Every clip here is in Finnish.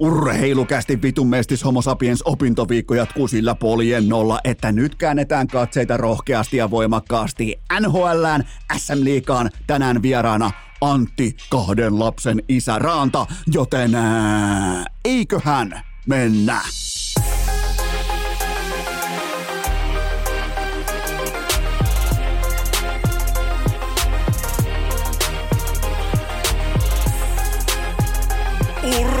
Urheilukästi vitun mestis homo sapiens opintoviikko jatkuu sillä poljen nolla, että nyt käännetään katseita rohkeasti ja voimakkaasti NHLään, SM Liikaan, tänään vieraana Antti kahden lapsen isä Raanta, joten ää, eiköhän mennä.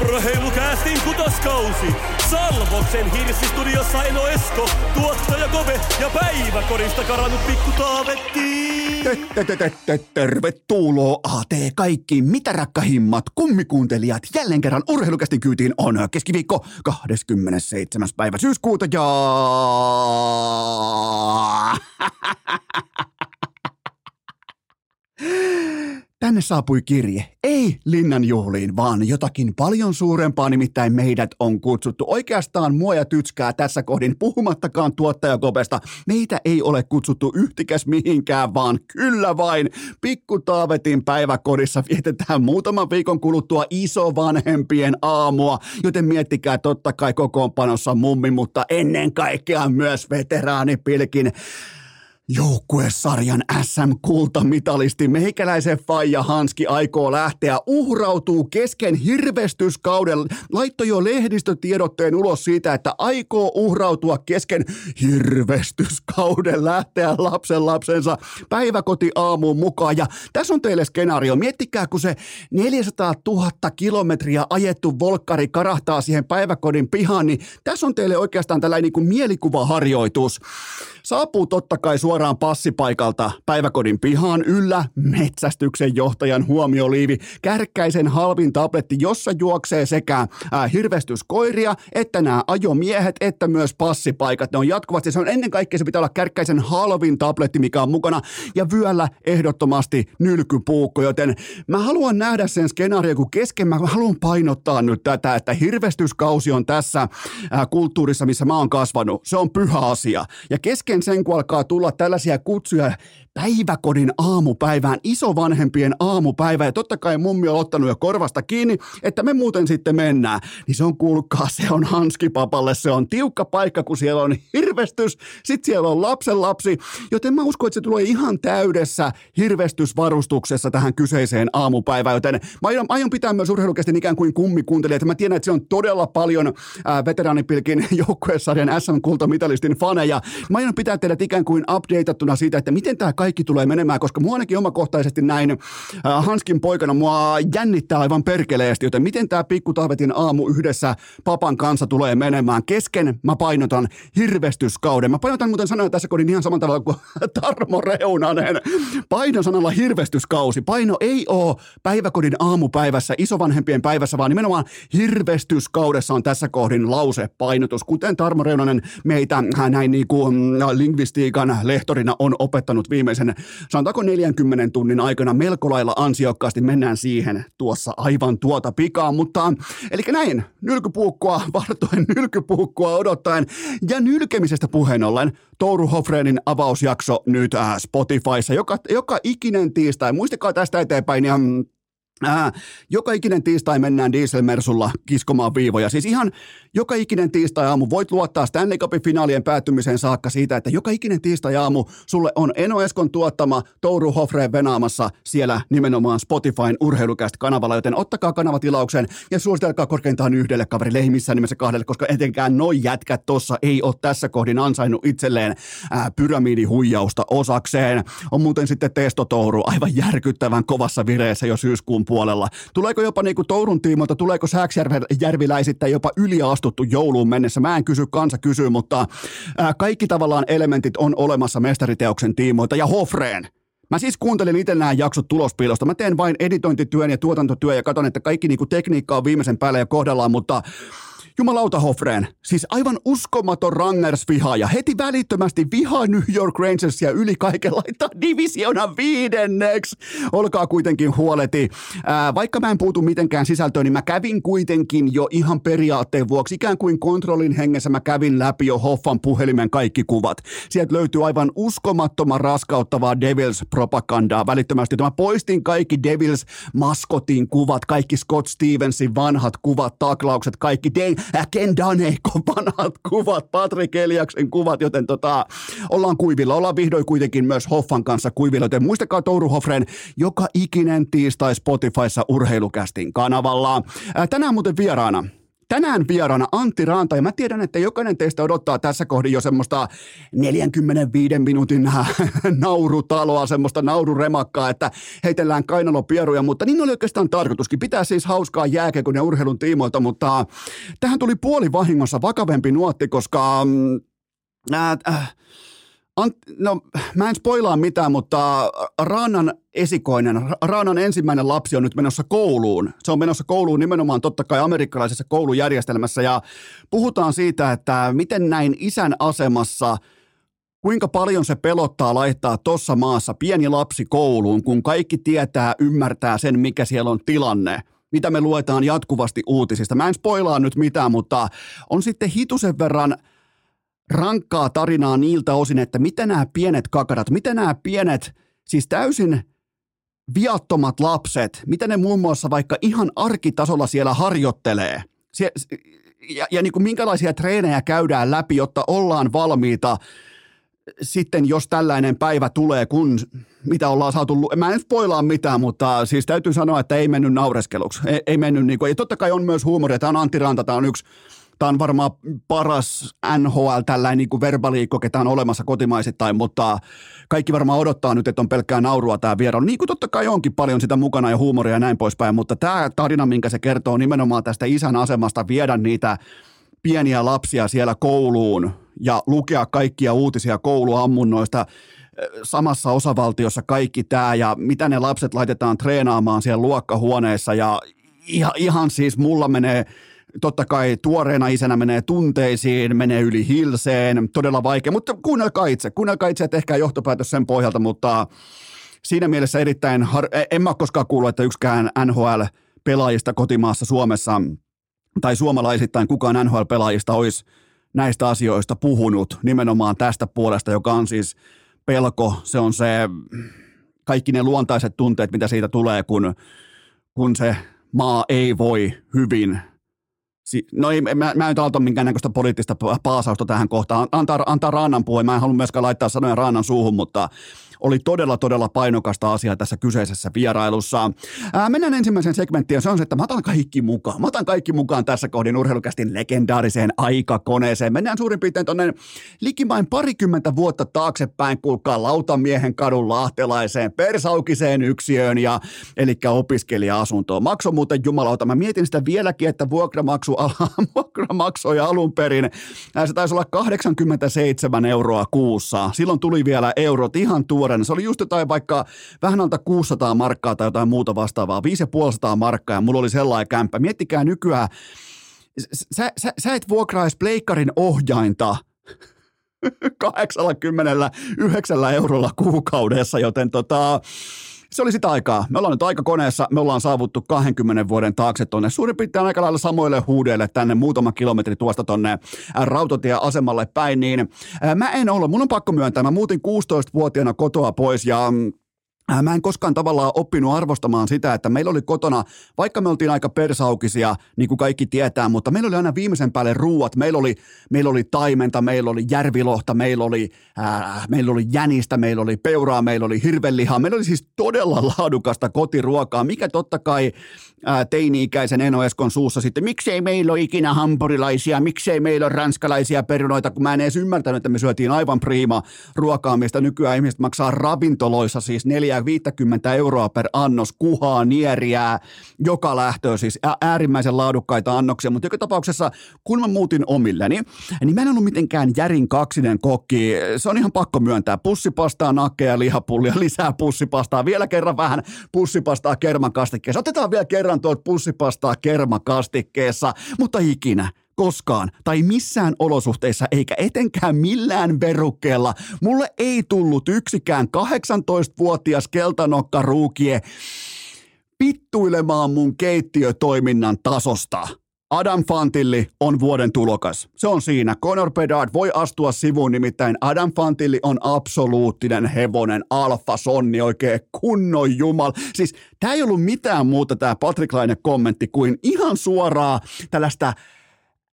Urheilukäästin kutoskausi. Salvoksen hirsistudiossa Eno Esko, tuottaja Kove ja päiväkorista karannut pikku Taavetti. Tervetuloa AT kaikki mitä rakkahimmat kummikuuntelijat. Jälleen kerran urheilukästin kyytiin on keskiviikko 27. päivä syyskuuta ja... Tänne saapui kirje. Ei linnan juhliin, vaan jotakin paljon suurempaa, nimittäin meidät on kutsuttu. Oikeastaan mua ja tytskää tässä kohdin, puhumattakaan tuottajakopesta. Meitä ei ole kutsuttu yhtikäs mihinkään, vaan kyllä vain. Pikku Taavetin päiväkodissa vietetään muutaman viikon kuluttua isovanhempien aamua, joten miettikää totta kai kokoonpanossa mummi, mutta ennen kaikkea myös veteraanipilkin Joukkuesarjan SM-kultamitalisti meikäläisen Faija Hanski aikoo lähteä, uhrautuu kesken hirvestyskauden, laittoi jo lehdistötiedotteen ulos siitä, että aikoo uhrautua kesken hirvestyskauden, lähteä lapsen lapsensa päiväkoti aamuun mukaan. Ja tässä on teille skenaario. Miettikää, kun se 400 000 kilometriä ajettu volkkari karahtaa siihen päiväkodin pihaan, niin tässä on teille oikeastaan tällainen niin kuin mielikuvaharjoitus. Saapuu totta kai suoraan passipaikalta päiväkodin pihaan yllä metsästyksen johtajan huomioliivi, kärkkäisen halvin tabletti, jossa juoksee sekä äh, hirvestyskoiria, että nämä ajomiehet, että myös passipaikat. Ne on jatkuvasti, se on ennen kaikkea se pitää olla kärkkäisen halvin tabletti, mikä on mukana, ja vyöllä ehdottomasti nylkypuukko, joten mä haluan nähdä sen skenaario, kun kesken mä haluan painottaa nyt tätä, että hirvestyskausi on tässä äh, kulttuurissa, missä mä oon kasvanut. Se on pyhä asia. Ja kesken sen, kun alkaa tulla tällaisia kutsuja päiväkodin aamupäivään, isovanhempien aamupäivä. Ja totta kai mummi on ottanut jo korvasta kiinni, että me muuten sitten mennään. Niin se on kuulkaa, se on hanskipapalle, se on tiukka paikka, kun siellä on hirvestys, sitten siellä on lapsen lapsi, joten mä uskon, että se tulee ihan täydessä hirvestysvarustuksessa tähän kyseiseen aamupäivään, joten mä aion, aion pitää myös urheilukestin ikään kuin että Mä tiedän, että se on todella paljon ää, veteraanipilkin joukkueessarjan SM-kultamitalistin faneja. Mä aion pitää teidät ikään kuin updateattuna siitä, että miten tämä kaikki tulee menemään, koska mua ainakin omakohtaisesti näin äh, Hanskin poikana mua jännittää aivan perkeleesti, joten miten tämä pikku Taavetin aamu yhdessä papan kanssa tulee menemään. Kesken mä painotan hirvestyskauden. Mä painotan muuten sanoja tässä kodin ihan samalla tavalla kuin Tarmo Reunanen. Paino sanalla hirvestyskausi. Paino ei ole päiväkodin aamupäivässä, isovanhempien päivässä, vaan nimenomaan hirvestyskaudessa on tässä kohdin lause painotus, kuten Tarmo Reunanen meitä näin niin kuin mm, lingvistiikan lehtorina on opettanut viimeisen, sanotaanko 40 tunnin aikana melko lailla ansiokkaasti. Mennään siihen tuossa aivan tuota pikaa, mutta eli näin, nylkypuukkoa vartoen, nylkypuukkoa odottaen ja nylkemisestä puheen ollen, Touru Hofreenin avausjakso nyt äh, Spotifyssa joka, joka ikinen tiistai. Muistakaa tästä eteenpäin ja mm, Ää, joka ikinen tiistai mennään dieselmersulla kiskomaan viivoja. Siis ihan joka ikinen tiistai aamu voit luottaa Stanley Cupin finaalien päättymiseen saakka siitä, että joka ikinen tiistai aamu sulle on Eno Eskon tuottama Touru Hofreen venaamassa siellä nimenomaan Spotifyn urheilukästä kanavalla, joten ottakaa kanavatilauksen ja suositelkaa korkeintaan yhdelle kaverille, ei missään nimessä kahdelle, koska etenkään noi jätkät tossa ei ole tässä kohdin ansainnut itselleen ää, pyramidihuijausta osakseen. On muuten sitten Testo Touru aivan järkyttävän kovassa vireessä jo syyskuun puolella. Tuleeko jopa niinku Tourun tiimoilta, tuleeko Sääksjärviläisittäin jopa yliastuttu jouluun mennessä? Mä en kysy, kansa kysyy, mutta ää, kaikki tavallaan elementit on olemassa mestariteoksen tiimoilta ja Hofreen. Mä siis kuuntelin itse nämä jaksot tulospiilosta. Mä teen vain editointityön ja tuotantotyön ja katson, että kaikki niinku tekniikka on viimeisen päälle ja kohdallaan, mutta Jumalauta Hofreen, siis aivan uskomaton Rangers-vihaaja. Heti välittömästi vihaa New York Rangersia yli kaiken laittaa divisiona viidenneksi. Olkaa kuitenkin huoleti. Ää, vaikka mä en puutu mitenkään sisältöön, niin mä kävin kuitenkin jo ihan periaatteen vuoksi, ikään kuin kontrollin hengessä mä kävin läpi jo Hoffan puhelimen kaikki kuvat. Sieltä löytyy aivan uskomattoman raskauttavaa Devils-propagandaa välittömästi. Mä poistin kaikki Devils-maskotin kuvat, kaikki Scott Stevensin vanhat kuvat, taklaukset, kaikki De- Ken Daneikon vanhat kuvat, Patrick Eliaksen kuvat, joten tota, ollaan kuivilla. Ollaan vihdoin kuitenkin myös Hoffan kanssa kuivilla, joten muistakaa Touru Hoffren joka ikinen tiistai Spotifyssa urheilukästin kanavalla. Tänään muuten vieraana Tänään vieraana Antti Ranta, ja mä tiedän, että jokainen teistä odottaa tässä kohdin jo semmoista 45 minuutin naurutaloa, semmoista naururemakkaa, että heitellään kainalopieruja, mutta niin oli oikeastaan tarkoituskin. Pitää siis hauskaa jääkekon ja urheilun tiimoilta, mutta tähän tuli puoli vahingossa vakavempi nuotti, koska... Äh, äh, Ant, no, mä en spoilaa mitään, mutta Raanan esikoinen, Raanan ensimmäinen lapsi on nyt menossa kouluun. Se on menossa kouluun nimenomaan totta kai amerikkalaisessa koulujärjestelmässä ja puhutaan siitä, että miten näin isän asemassa – Kuinka paljon se pelottaa laittaa tuossa maassa pieni lapsi kouluun, kun kaikki tietää, ymmärtää sen, mikä siellä on tilanne, mitä me luetaan jatkuvasti uutisista. Mä en spoilaa nyt mitään, mutta on sitten hitusen verran – rankkaa tarinaa niiltä osin, että mitä nämä pienet kakarat, mitä nämä pienet, siis täysin viattomat lapset, mitä ne muun muassa vaikka ihan arkitasolla siellä harjoittelee. Sie- ja, ja niin kuin minkälaisia treenejä käydään läpi, jotta ollaan valmiita sitten, jos tällainen päivä tulee, kun mitä ollaan saatu, mä en spoilaa mitään, mutta siis täytyy sanoa, että ei mennyt naureskeluksi. Ei, ei mennyt niin kuin, ja totta kai on myös huumoria. Tämä on Antti Ranta, tämä on yksi Tämä on varmaan paras NHL tällainen niin kuin verbaliikko, ketä on olemassa kotimaisittain, mutta kaikki varmaan odottaa nyt, että on pelkkää naurua tämä vierailu. Niin kuin totta kai onkin paljon sitä mukana ja huumoria ja näin poispäin, mutta tämä tarina, minkä se kertoo nimenomaan tästä isän asemasta viedä niitä pieniä lapsia siellä kouluun ja lukea kaikkia uutisia kouluammunnoista samassa osavaltiossa kaikki tämä ja mitä ne lapset laitetaan treenaamaan siellä luokkahuoneessa ja ihan, ihan siis mulla menee totta kai tuoreena isänä menee tunteisiin, menee yli hilseen, todella vaikea, mutta kuunnelkaa itse, kuunnelkaa itse ja tehkää johtopäätös sen pohjalta, mutta siinä mielessä erittäin, har- e, en mä koskaan kuullut, että yksikään NHL-pelaajista kotimaassa Suomessa tai suomalaisittain kukaan NHL-pelaajista olisi näistä asioista puhunut nimenomaan tästä puolesta, joka on siis pelko, se on se kaikki ne luontaiset tunteet, mitä siitä tulee, kun, kun se maa ei voi hyvin No ei, mä, mä en nyt aloita minkäännäköistä poliittista paasausta tähän kohtaan. Antaa, antaa Raanan puhua. Mä en halua myöskään laittaa sanoja Raanan suuhun, mutta oli todella, todella painokasta asiaa tässä kyseisessä vierailussa. Ää, mennään ensimmäiseen segmenttiin, se on se, että mä otan kaikki mukaan. Mä otan kaikki mukaan tässä kohdin urheilukästin legendaariseen aikakoneeseen. Mennään suurin piirtein tuonne likimain parikymmentä vuotta taaksepäin, kuulkaa Lautamiehen kadun lahtelaiseen persaukiseen yksiöön ja eli opiskelija-asuntoon. Makso muuten jumalauta. Mä mietin sitä vieläkin, että vuokramaksu, vuokra maksoi alun perin. Se taisi olla 87 euroa kuussa. Silloin tuli vielä eurot ihan tuo nuorena. Se oli just jotain vaikka vähän alta 600 markkaa tai jotain muuta vastaavaa, 550 markkaa ja mulla oli sellainen kämppä. Miettikää nykyään, sä, sä, sä et vuokraisi pleikkarin ohjainta 89 eurolla kuukaudessa, joten tota, se oli sitä aikaa. Me ollaan nyt aikakoneessa, me ollaan saavuttu 20 vuoden taakse tuonne suurin piirtein aika lailla samoille huudeille tänne muutama kilometri tuosta tuonne rautatieasemalle päin, niin mä en ole, mun on pakko myöntää, mä muutin 16-vuotiaana kotoa pois ja mm, mä en koskaan tavallaan oppinut arvostamaan sitä, että meillä oli kotona, vaikka me oltiin aika persaukisia, niin kuin kaikki tietää, mutta meillä oli aina viimeisen päälle ruuat. Meillä oli, meillä oli taimenta, meillä oli järvilohta, meillä oli, äh, meillä oli jänistä, meillä oli peuraa, meillä oli hirvelihaa. Meillä oli siis todella laadukasta kotiruokaa, mikä totta kai teini-ikäisen Eno Eskon suussa sitten, miksei meillä ole ikinä hampurilaisia, miksei meillä ole ranskalaisia perunoita, kun mä en edes ymmärtänyt, että me syötiin aivan priima ruokaa, mistä nykyään ihmiset maksaa ravintoloissa siis neljä 50 euroa per annos kuhaa, nieriää, joka lähtöä, siis äärimmäisen laadukkaita annoksia, mutta joka tapauksessa, kun mä muutin omilleni, niin mä en ollut mitenkään järin kaksinen kokki, se on ihan pakko myöntää, pussipastaa, nakkeja, lihapullia, lisää pussipastaa, vielä kerran vähän pussipastaa kermakastikkeessa, otetaan vielä kerran tuolta pussipastaa kermakastikkeessa, mutta ikinä, koskaan tai missään olosuhteissa eikä etenkään millään verukkeella mulle ei tullut yksikään 18-vuotias keltanokka ruukie pittuilemaan mun keittiötoiminnan tasosta. Adam Fantilli on vuoden tulokas. Se on siinä. Conor Bedard voi astua sivuun, nimittäin Adam Fantilli on absoluuttinen hevonen, alfa, sonni, oikein kunnon jumal. Siis tämä ei ollut mitään muuta tämä Patrick Laine kommentti kuin ihan suoraa tällaista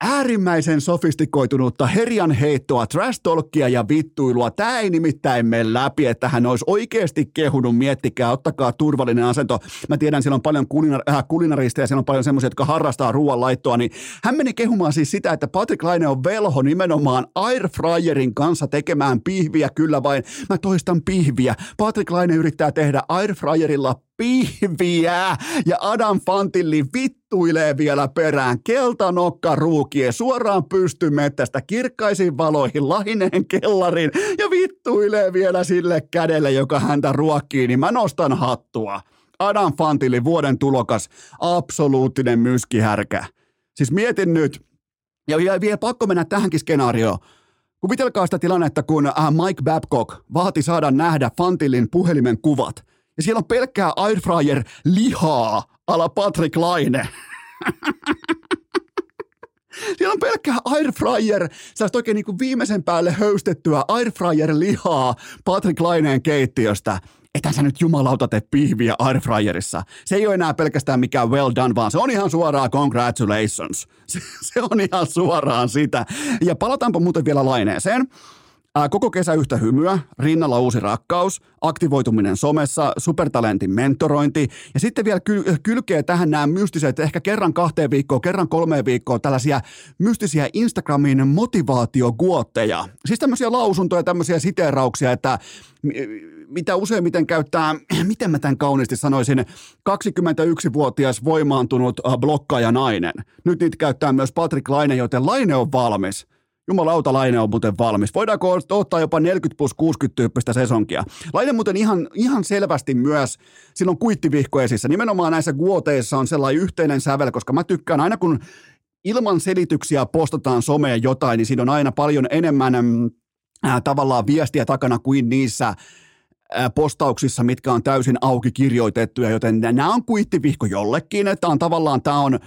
äärimmäisen sofistikoitunutta herjan heittoa, trash talkia ja vittuilua. Tämä ei nimittäin mene läpi, että hän olisi oikeasti kehunut, miettikää, ottakaa turvallinen asento. Mä tiedän, siellä on paljon kulinar- äh, kulinarista ja siellä on paljon semmoisia, jotka harrastaa ruoanlaittoa, niin hän meni kehumaan siis sitä, että Patrick Laine on velho nimenomaan airfryerin kanssa tekemään pihviä, kyllä vain. Mä toistan pihviä. Patrick Laine yrittää tehdä airfryerilla pihviä ja Adam Fantilli vittuilee vielä perään. Keltanokka ruukie suoraan pystymettästä kirkkaisiin valoihin lahineen kellarin ja vittuilee vielä sille kädelle, joka häntä ruokkii, niin mä nostan hattua. Adam Fantilli, vuoden tulokas, absoluuttinen myskihärkä. Siis mietin nyt, ja vielä pakko mennä tähänkin skenaarioon. Kuvitelkaa sitä tilannetta, kun äh, Mike Babcock vaati saada nähdä Fantillin puhelimen kuvat – ja siellä on pelkkää airfryer lihaa ala Patrick Laine. Siellä on pelkkää airfryer, sä oikein niin kuin viimeisen päälle höystettyä airfryer-lihaa Patrick Laineen keittiöstä. Etä sä nyt jumalauta tee pihviä airfryerissa. Se ei ole enää pelkästään mikään well done, vaan se on ihan suoraan congratulations. Se, se on ihan suoraan sitä. Ja palataanpa muuten vielä Laineeseen. Ää, koko kesä yhtä hymyä, rinnalla uusi rakkaus, aktivoituminen somessa, supertalentin mentorointi ja sitten vielä kyl- kylkee tähän nämä mystiset, ehkä kerran kahteen viikkoon, kerran kolmeen viikkoon tällaisia mystisiä Instagramin motivaatioguotteja. Siis tämmöisiä lausuntoja, tämmöisiä siteerauksia, että mitä useimmiten käyttää, miten mä tämän kauniisti sanoisin, 21-vuotias voimaantunut blokkaaja nainen. Nyt niitä käyttää myös Patrick Laine, joten Laine on valmis. Jumalauta, Laine on muuten valmis. Voidaanko ottaa jopa 40 plus 60 tyyppistä sesonkia? Laine muuten ihan, ihan selvästi myös, silloin kuittivihko esissä. Nimenomaan näissä guoteissa on sellainen yhteinen sävel, koska mä tykkään aina kun ilman selityksiä postataan someen jotain, niin siinä on aina paljon enemmän äh, tavallaan viestiä takana kuin niissä äh, postauksissa, mitkä on täysin auki kirjoitettuja, joten nämä on kuittivihko jollekin, että on tavallaan tämä on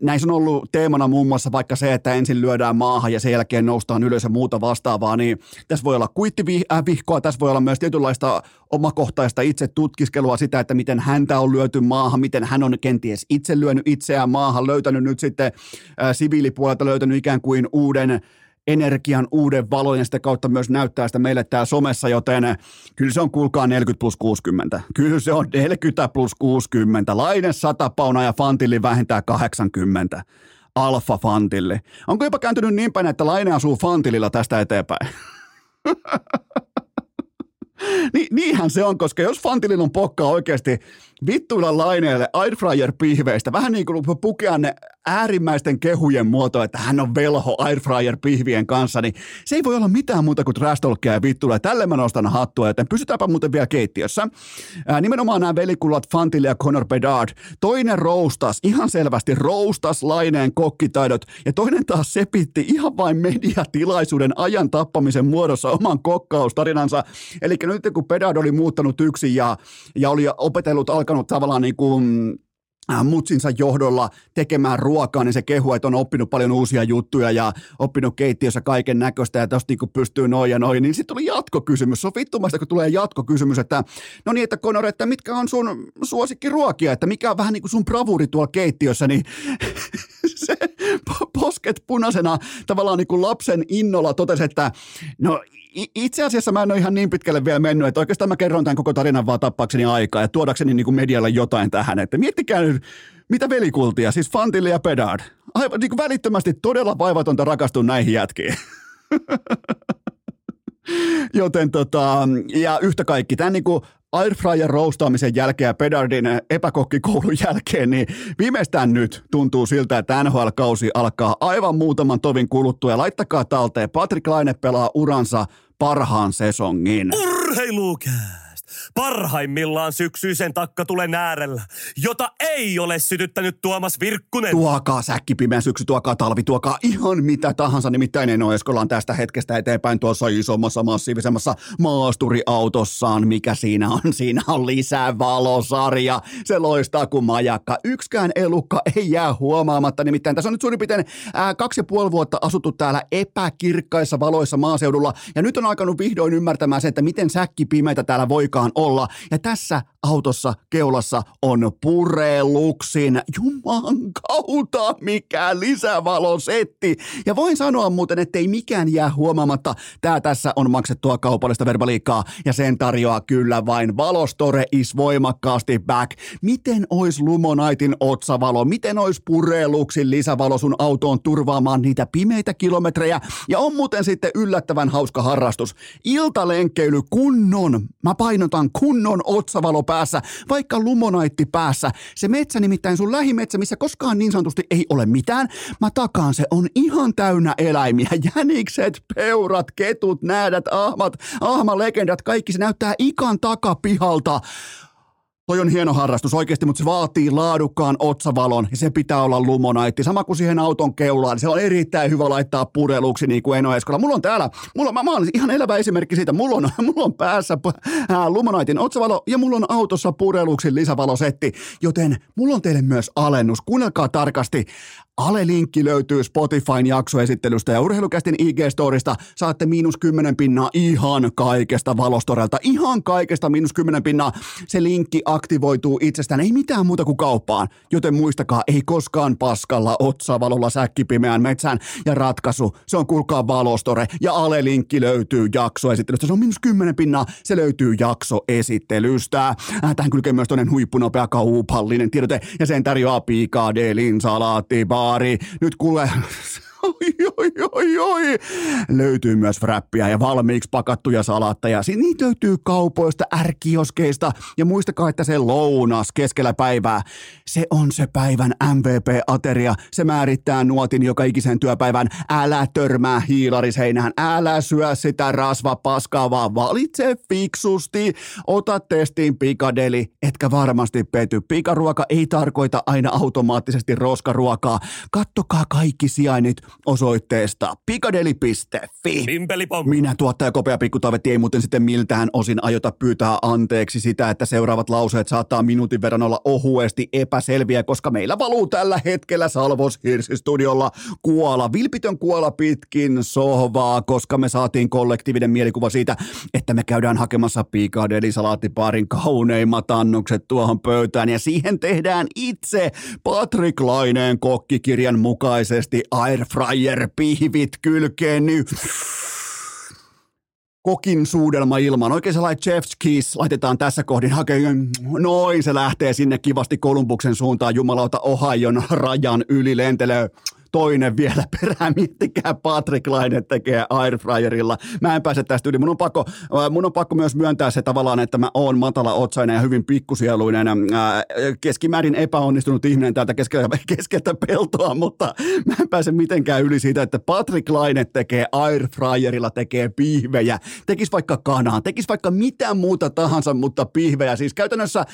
Näissä on ollut teemana muun muassa vaikka se, että ensin lyödään maahan ja sen jälkeen noustaan ylös ja muuta vastaavaa, niin tässä voi olla kuittivihkoa, tässä voi olla myös tietynlaista omakohtaista itse tutkiskelua sitä, että miten häntä on lyöty maahan, miten hän on kenties itse lyönyt itseään maahan, löytänyt nyt sitten siviilipuolelta löytänyt ikään kuin uuden energian uuden valon ja sitä kautta myös näyttää sitä meille täällä somessa, joten kyllä se on kuulkaa 40 plus 60. Kyllä se on 40 plus 60. Laine 100 pauna ja Fantilli vähintään 80. Alfa Fantilli. Onko jopa kääntynyt niin päin, että Laine asuu Fantililla tästä eteenpäin? Ni, niinhän se on, koska jos Fantilin on pokkaa oikeasti vittuilla laineelle airfryer-pihveistä, vähän niin kuin pukea ne äärimmäisten kehujen muoto, että hän on velho airfryer-pihvien kanssa, niin se ei voi olla mitään muuta kuin trash ja vittuilla. Tälle mä nostan hattua, joten pysytäänpä muuten vielä keittiössä. Ää, nimenomaan nämä velikullat Fantille ja Conor Bedard. Toinen roustas, ihan selvästi roustas laineen kokkitaidot, ja toinen taas sepitti ihan vain mediatilaisuuden ajan tappamisen muodossa oman kokkaustarinansa. Eli nyt kun Bedard oli muuttanut yksin ja, ja oli opetellut, alkanut tavallaan niin kuin Äh, mutsinsa johdolla tekemään ruokaa, niin se kehu, että on oppinut paljon uusia juttuja ja oppinut keittiössä kaiken näköistä ja tosta niin pystyy noin ja noin, niin sitten tuli jatkokysymys. Se on vittumasta, kun tulee jatkokysymys, että no niin, että Conor, että mitkä on sun suosikkiruokia, että mikä on vähän niin kuin sun bravuri tuolla keittiössä, niin se posket punaisena tavallaan niin kuin lapsen innolla totesi, että no itse asiassa mä en ole ihan niin pitkälle vielä mennyt, että oikeastaan mä kerron tämän koko tarinan vaan tappaakseni aikaa ja tuodakseni niin kuin medialle jotain tähän. Että miettikää nyt, mitä velikultia, siis Fantille ja Pedard. Aivan niin kuin välittömästi todella vaivatonta rakastua näihin jätkiin. Joten tota, ja yhtä kaikki, tämän niin kuin airfryer roustaamisen jälkeen ja Pedardin epäkokkikoulun jälkeen, niin viimeistään nyt tuntuu siltä, että NHL-kausi alkaa aivan muutaman tovin kuluttua ja laittakaa talteen. Patrick Laine pelaa uransa parhaan sesongin. Urheilukääst! Parhaimmillaan syksyisen takkatulen äärellä, jota ei ole sytyttänyt Tuomas Virkkunen. Tuokaa säkkipimeä syksy, tuokaa talvi, tuokaa ihan mitä tahansa. Nimittäin Eno Eskola on tästä hetkestä eteenpäin tuossa isommassa, massiivisemmassa maasturiautossaan. Mikä siinä on? Siinä on lisää valosarja. Se loistaa kuin majakka. Yksikään elukka ei jää huomaamatta. Nimittäin tässä on nyt suurin piirtein ää, kaksi ja puoli vuotta asuttu täällä epäkirkkaissa valoissa maaseudulla. Ja nyt on alkanut vihdoin ymmärtämään se, että miten säkkipimeitä täällä voikaan olla. Ja tässä autossa keulassa on pureluksin. Juman kautta mikä lisävalosetti. Ja voin sanoa muuten, että ei mikään jää huomaamatta. Tää tässä on maksettua kaupallista verbaliikkaa ja sen tarjoaa kyllä vain Valostore is voimakkaasti back. Miten ois Lumonaitin otsavalo? Miten ois pureluksin lisävalo sun autoon turvaamaan niitä pimeitä kilometrejä? Ja on muuten sitten yllättävän hauska harrastus. Iltalenkkeily kunnon, mä painotan kunnon otsavalo päässä, vaikka lumonaitti päässä. Se metsä nimittäin sun lähimetsä, missä koskaan niin sanotusti ei ole mitään. Mä takaan se on ihan täynnä eläimiä. Jänikset, peurat, ketut, näädät, ahmat, ahmalegendat, kaikki se näyttää ikan takapihalta. Toi on hieno harrastus oikeasti, mutta se vaatii laadukkaan otsavalon ja se pitää olla lumonaitti. Sama kuin siihen auton keulaan, se on erittäin hyvä laittaa pureluksi niin kuin Eno Eskola. Mulla on täällä, mulla, mä, mä olen ihan elävä esimerkki siitä, mulla on, mulla on päässä äh, lumonaitin otsavalo ja mulla on autossa pureluksi lisävalosetti, joten mulla on teille myös alennus. Kuunnelkaa tarkasti. Ale-linkki löytyy Spotifyn jaksoesittelystä ja urheilukästin IG-storista. Saatte miinus 10 pinnaa ihan kaikesta valostorelta. Ihan kaikesta miinus 10 pinnaa. Se linkki aktivoituu itsestään. Ei mitään muuta kuin kauppaan. Joten muistakaa, ei koskaan paskalla otsavalolla säkkipimeään metsään. Ja ratkaisu, se on kuulkaa valostore. Ja Ale-linkki löytyy jaksoesittelystä. Se on miinus 10 pinnaa. Se löytyy jaksoesittelystä. Äh, tähän kylkee myös toinen huippunopea kaupallinen tiedote. Ja sen tarjoaa Pikadelin salaattibar baari. Nyt kuule, oi, oi, oi, oi. Löytyy myös fräppiä ja valmiiksi pakattuja salatteja. Niitä löytyy kaupoista, ärkioskeista ja muistakaa, että se lounas keskellä päivää, se on se päivän MVP-ateria. Se määrittää nuotin joka ikisen työpäivän. Älä törmää hiilariseinään, älä syö sitä rasvapaskaa, vaan valitse fiksusti. Ota testiin pikadeli, etkä varmasti pety. Pikaruoka ei tarkoita aina automaattisesti roskaruokaa. Kattokaa kaikki sijainnit osoitteesta pikadeli.fi. Pimpelipom. Minä tuottaja Kopea Pikkutavetti ei muuten sitten miltään osin aiota pyytää anteeksi sitä, että seuraavat lauseet saattaa minuutin verran olla ohuesti epäselviä, koska meillä valuu tällä hetkellä Salvos Hirsi-studiolla kuola, vilpitön kuola pitkin sohvaa, koska me saatiin kollektiivinen mielikuva siitä, että me käydään hakemassa Pikadeli salaattipaarin kauneimmat annokset tuohon pöytään ja siihen tehdään itse Patrick Laineen kokkikirjan mukaisesti airfryer pihvit kylkeen, niin kokin suudelma ilman. Oikein sellainen chef's kiss laitetaan tässä kohdin hakemaan. Noin, se lähtee sinne kivasti Kolumbuksen suuntaan. Jumalauta Ohion rajan yli lentelee toinen vielä perään. Miettikää Patrick Laine tekee airfryerilla. Mä en pääse tästä yli. Mun on pakko, äh, mun on pakko myös myöntää se tavallaan, että mä oon matala otsainen ja hyvin pikkusieluinen, äh, keskimäärin epäonnistunut ihminen täältä keskeltä, keskeltä peltoa, mutta mä en pääse mitenkään yli siitä, että Patrick Laine tekee airfryerilla, tekee pihvejä, tekis vaikka kanaa, tekis vaikka mitä muuta tahansa, mutta pihvejä. Siis käytännössä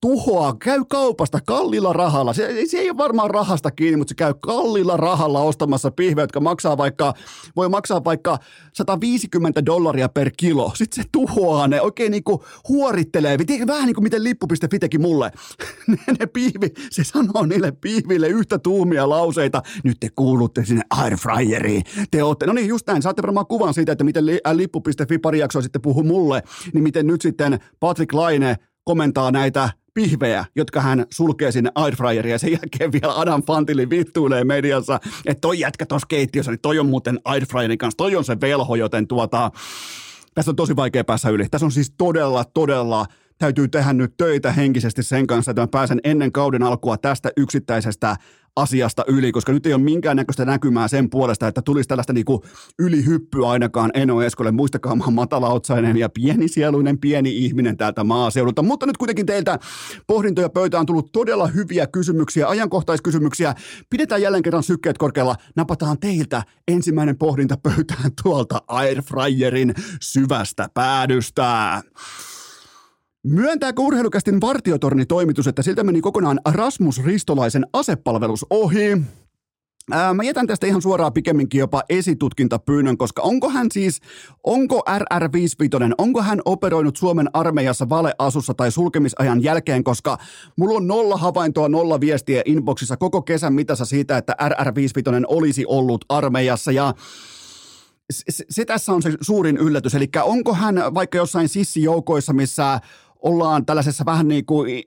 tuhoaa, käy kaupasta kallilla rahalla. Se, se ei ole varmaan rahasta kiinni, mutta se käy kallilla rahalla ostamassa pihvejä, jotka maksaa vaikka, voi maksaa vaikka 150 dollaria per kilo. Sitten se tuhoaa ne, oikein niinku huorittelee. Vähän niin kuin miten lippu.fi teki mulle. ne pihvi, se sanoo niille pihville yhtä tuumia lauseita. Nyt te kuulutte sinne airfryeriin. Te ootte, no niin just näin, saatte varmaan kuvan siitä, että miten lippu.fi pari jaksoa sitten puhu mulle, niin miten nyt sitten Patrick Laine komentaa näitä pihvejä, jotka hän sulkee sinne airfryeriin ja sen jälkeen vielä Adam Fantili vittuilee mediassa, että toi jätkä tuossa keittiössä, niin toi on muuten airfryerin kanssa, toi on se velho, joten tuota, tässä on tosi vaikea päässä yli. Tässä on siis todella, todella täytyy tehdä nyt töitä henkisesti sen kanssa, että mä pääsen ennen kauden alkua tästä yksittäisestä asiasta yli, koska nyt ei ole minkäännäköistä näkymää sen puolesta, että tulisi tällaista niinku ylihyppyä ainakaan Eno Eskolle. Muistakaa, mä matalaotsainen ja pienisieluinen pieni ihminen täältä maaseudulta. Mutta nyt kuitenkin teiltä pohdintoja pöytään on tullut todella hyviä kysymyksiä, ajankohtaiskysymyksiä. Pidetään jälleen kerran sykkeet korkealla. Napataan teiltä ensimmäinen pohdinta pöytään tuolta Airfryerin syvästä päädystä. Myöntääkö urheilukästin vartiotorni toimitus, että siltä meni kokonaan Rasmus Ristolaisen asepalvelus ohi? Ää, mä jätän tästä ihan suoraan pikemminkin jopa esitutkintapyynnön, koska onko hän siis, onko RR55, onko hän operoinut Suomen armeijassa valeasussa tai sulkemisajan jälkeen, koska mulla on nolla havaintoa, nolla viestiä inboxissa koko kesän mitassa siitä, että RR55 olisi ollut armeijassa ja se, se tässä on se suurin yllätys, eli onko hän vaikka jossain sissijoukoissa, missä ollaan tällaisessa vähän niin kuin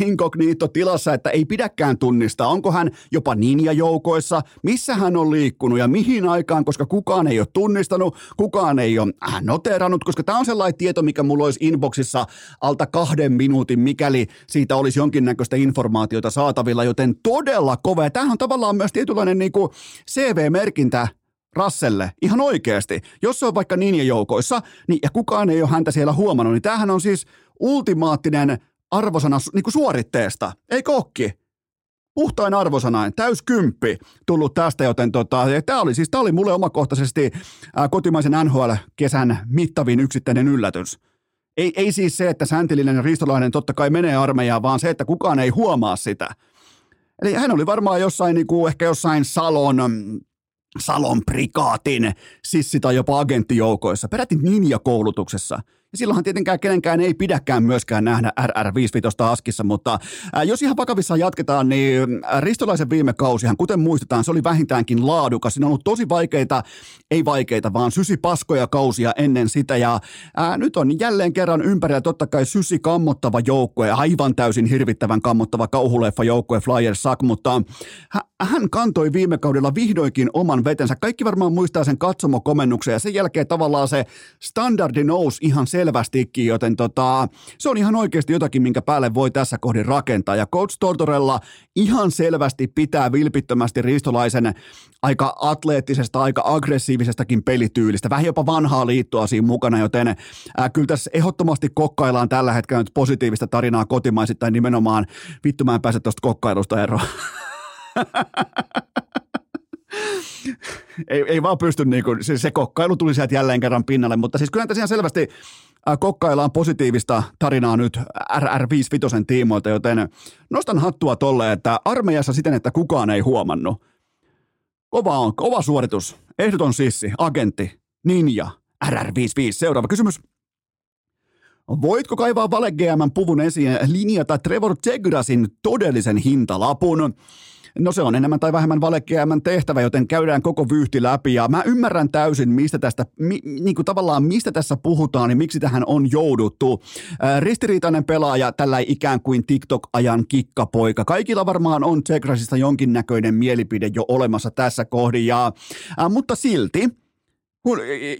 inkognito-tilassa, että ei pidäkään tunnistaa. Onko hän jopa ninja-joukoissa, missä hän on liikkunut ja mihin aikaan, koska kukaan ei ole tunnistanut, kukaan ei ole äh, noterannut, koska tämä on sellainen tieto, mikä mulla olisi inboxissa alta kahden minuutin, mikäli siitä olisi jonkinnäköistä informaatiota saatavilla, joten todella kova. Ja tämähän on tavallaan myös tietynlainen niin kuin CV-merkintä Rasselle ihan oikeasti. Jos se on vaikka ninja-joukoissa niin, ja kukaan ei ole häntä siellä huomannut, niin tämähän on siis ultimaattinen arvosana niin kuin suoritteesta. Ei kokki. Puhtain arvosanain, täys kymppi tullut tästä, joten tota, tämä oli siis, tämä oli mulle omakohtaisesti ää, kotimaisen NHL-kesän mittavin yksittäinen yllätys. Ei, ei siis se, että säntillinen ristolainen totta kai menee armeijaan, vaan se, että kukaan ei huomaa sitä. Eli hän oli varmaan jossain, niin kuin, ehkä jossain Salon Salon prikaatin sissi- tai jopa agenttijoukoissa, peräti ninja-koulutuksessa – ja silloinhan tietenkään kenenkään ei pidäkään myöskään nähdä RR55 Askissa, mutta ää, jos ihan vakavissa jatketaan, niin Ristolaisen viime kausihan, kuten muistetaan, se oli vähintäänkin laadukas. Siinä on ollut tosi vaikeita, ei vaikeita, vaan sysi paskoja kausia ennen sitä. Ja ää, nyt on jälleen kerran ympärillä totta kai sysi kammottava joukkue, aivan täysin hirvittävän kammottava kauhuleffa joukkue Flyers Sack, mutta hän kantoi viime kaudella vihdoinkin oman vetensä. Kaikki varmaan muistaa sen katsomokomennuksen ja sen jälkeen tavallaan se standardi nousi ihan selvästikin, joten tota, se on ihan oikeasti jotakin, minkä päälle voi tässä kohdin rakentaa. Ja Coach Tortorella ihan selvästi pitää vilpittömästi Ristolaisen aika atleettisesta, aika aggressiivisestakin pelityylistä, vähän jopa vanhaa liittoa siinä mukana, joten ää, kyllä tässä ehdottomasti kokkaillaan tällä hetkellä nyt positiivista tarinaa kotimaisittain nimenomaan vittu mä en pääse tuosta kokkailusta eroon. ei, ei vaan pysty, niin kuin, se, se kokkailu tuli sieltä jälleen kerran pinnalle, mutta siis kyllä tässä ihan selvästi äh, kokkaillaan positiivista tarinaa nyt RR55 tiimoilta, joten nostan hattua tolle, että armeijassa siten, että kukaan ei huomannut. Kova on, kova suoritus. Ehdoton sissi, agentti, ninja, RR55. Seuraava kysymys. Voitko kaivaa Vale puvun esiin linjata Trevor Tegrasin todellisen hintalapun? No se on enemmän tai vähemmän valekkeämän tehtävä, joten käydään koko vyyhti läpi. Ja mä ymmärrän täysin, mistä tästä, mi, niin kuin tavallaan mistä tässä puhutaan, niin miksi tähän on jouduttu. Ää, ristiriitainen pelaaja, tällä ikään kuin TikTok-ajan kikkapoika. Kaikilla varmaan on Tsekrasista jonkinnäköinen mielipide jo olemassa tässä kohdin, ja, ää, mutta silti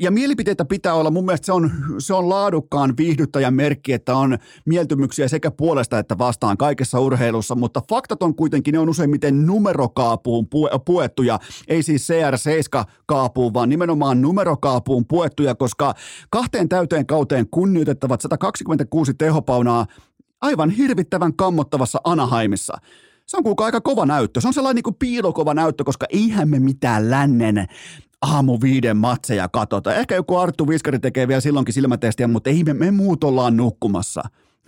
ja mielipiteitä pitää olla, mun mielestä se on, se on laadukkaan viihdyttäjän merkki, että on mieltymyksiä sekä puolesta että vastaan kaikessa urheilussa, mutta faktat on kuitenkin, ne on useimmiten numerokaapuun puettuja, ei siis CR7-kaapuun, vaan nimenomaan numerokaapuun puettuja, koska kahteen täyteen kauteen kunnioitettavat 126 tehopaunaa aivan hirvittävän kammottavassa Anaheimissa – se on kuulkaa aika kova näyttö. Se on sellainen niin kuin piilokova näyttö, koska eihän me mitään lännen aamu viiden matseja katsotaan. Ehkä joku Arttu Viskari tekee vielä silloinkin silmätestiä, mutta ei me, me muut ollaan nukkumassa.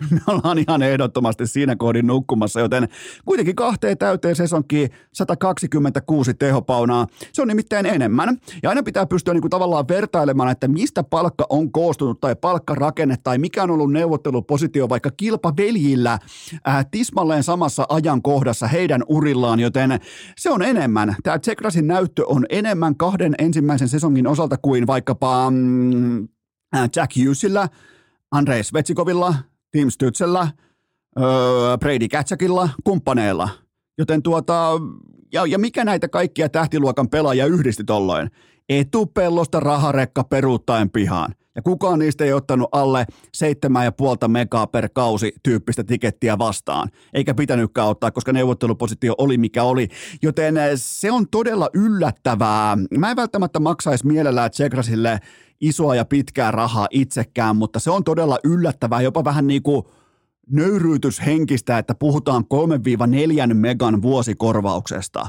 Me ollaan ihan ehdottomasti siinä kohdin nukkumassa, joten kuitenkin kahteen täyteen sesonkiin 126 tehopaunaa. Se on nimittäin enemmän. Ja aina pitää pystyä niin kuin tavallaan vertailemaan, että mistä palkka on koostunut tai palkkarakenne tai mikä on ollut neuvottelupositio vaikka kilpaveljillä äh, tismalleen samassa ajankohdassa heidän urillaan, joten se on enemmän. Tämä Tsekrasin näyttö on enemmän kahden ensimmäisen sesongin osalta kuin vaikkapa mm, äh, Jack Hughesillä, Andrei Svetsikovilla, Tim Stützellä, öö, Brady Katsakilla, kumppaneilla. Joten tuota, ja, ja mikä näitä kaikkia tähtiluokan pelaajia yhdisti tolloin? Etupellosta raharekka peruuttaen pihaan. Ja kukaan niistä ei ottanut alle 7,5 megaa per kausi tyyppistä tikettiä vastaan. Eikä pitänytkään ottaa, koska neuvottelupositio oli mikä oli. Joten se on todella yllättävää. Mä en välttämättä maksaisi mielellään Tsekrasille isoa ja pitkää rahaa itsekään, mutta se on todella yllättävää, jopa vähän niin kuin nöyryytyshenkistä, että puhutaan 3-4 megan vuosikorvauksesta.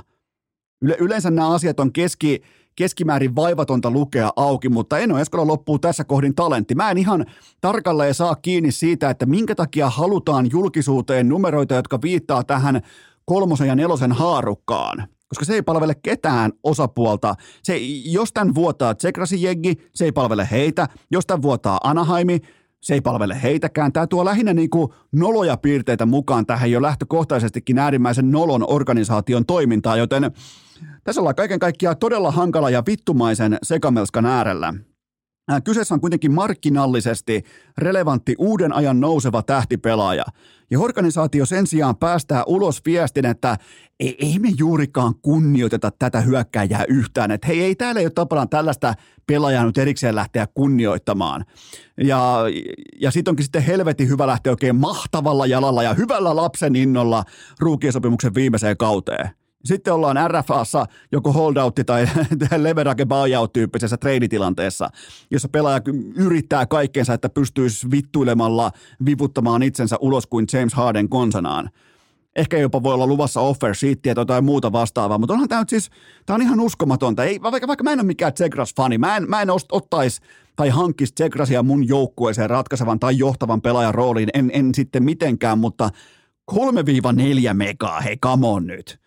Yle- yleensä nämä asiat on keski, keskimäärin vaivatonta lukea auki, mutta Eno Eskola loppuu tässä kohdin talentti. Mä en ihan tarkalleen saa kiinni siitä, että minkä takia halutaan julkisuuteen numeroita, jotka viittaa tähän kolmosen ja nelosen haarukkaan koska se ei palvele ketään osapuolta. Se, jos tämän vuotaa Tsekrasi jengi, se ei palvele heitä. Jos tämän vuotaa Anaheimi, se ei palvele heitäkään. Tämä tuo lähinnä niin kuin noloja piirteitä mukaan tähän jo lähtökohtaisestikin äärimmäisen nolon organisaation toimintaa, joten tässä ollaan kaiken kaikkiaan todella hankala ja vittumaisen sekamelskan äärellä. Kyseessä on kuitenkin markkinallisesti relevantti uuden ajan nouseva tähtipelaaja. Ja organisaatio sen sijaan päästää ulos viestin, että ei, ei me juurikaan kunnioiteta tätä hyökkääjää yhtään. Että hei, ei täällä ei ole tapana tällaista pelaajaa nyt erikseen lähteä kunnioittamaan. Ja, ja sitten onkin sitten helvetin hyvä lähteä oikein mahtavalla jalalla ja hyvällä lapsen innolla ruukiesopimuksen viimeiseen kauteen. Sitten ollaan RFAssa joko holdoutti tai leverage buyout tyyppisessä treiditilanteessa, jossa pelaaja yrittää kaikkeensa, että pystyisi vittuilemalla vivuttamaan itsensä ulos kuin James Harden konsanaan. Ehkä jopa voi olla luvassa offer sheetia tai jotain muuta vastaavaa, mutta onhan tämä siis, tämä on ihan uskomatonta. Ei, vaikka, vaikka mä en ole mikään Tsegras-fani, mä en, mä en ottaisi tai hankkisi Tsegrasia mun joukkueeseen ratkaisevan tai johtavan pelaajan rooliin, en, en sitten mitenkään, mutta 3-4 megaa, hei come on nyt.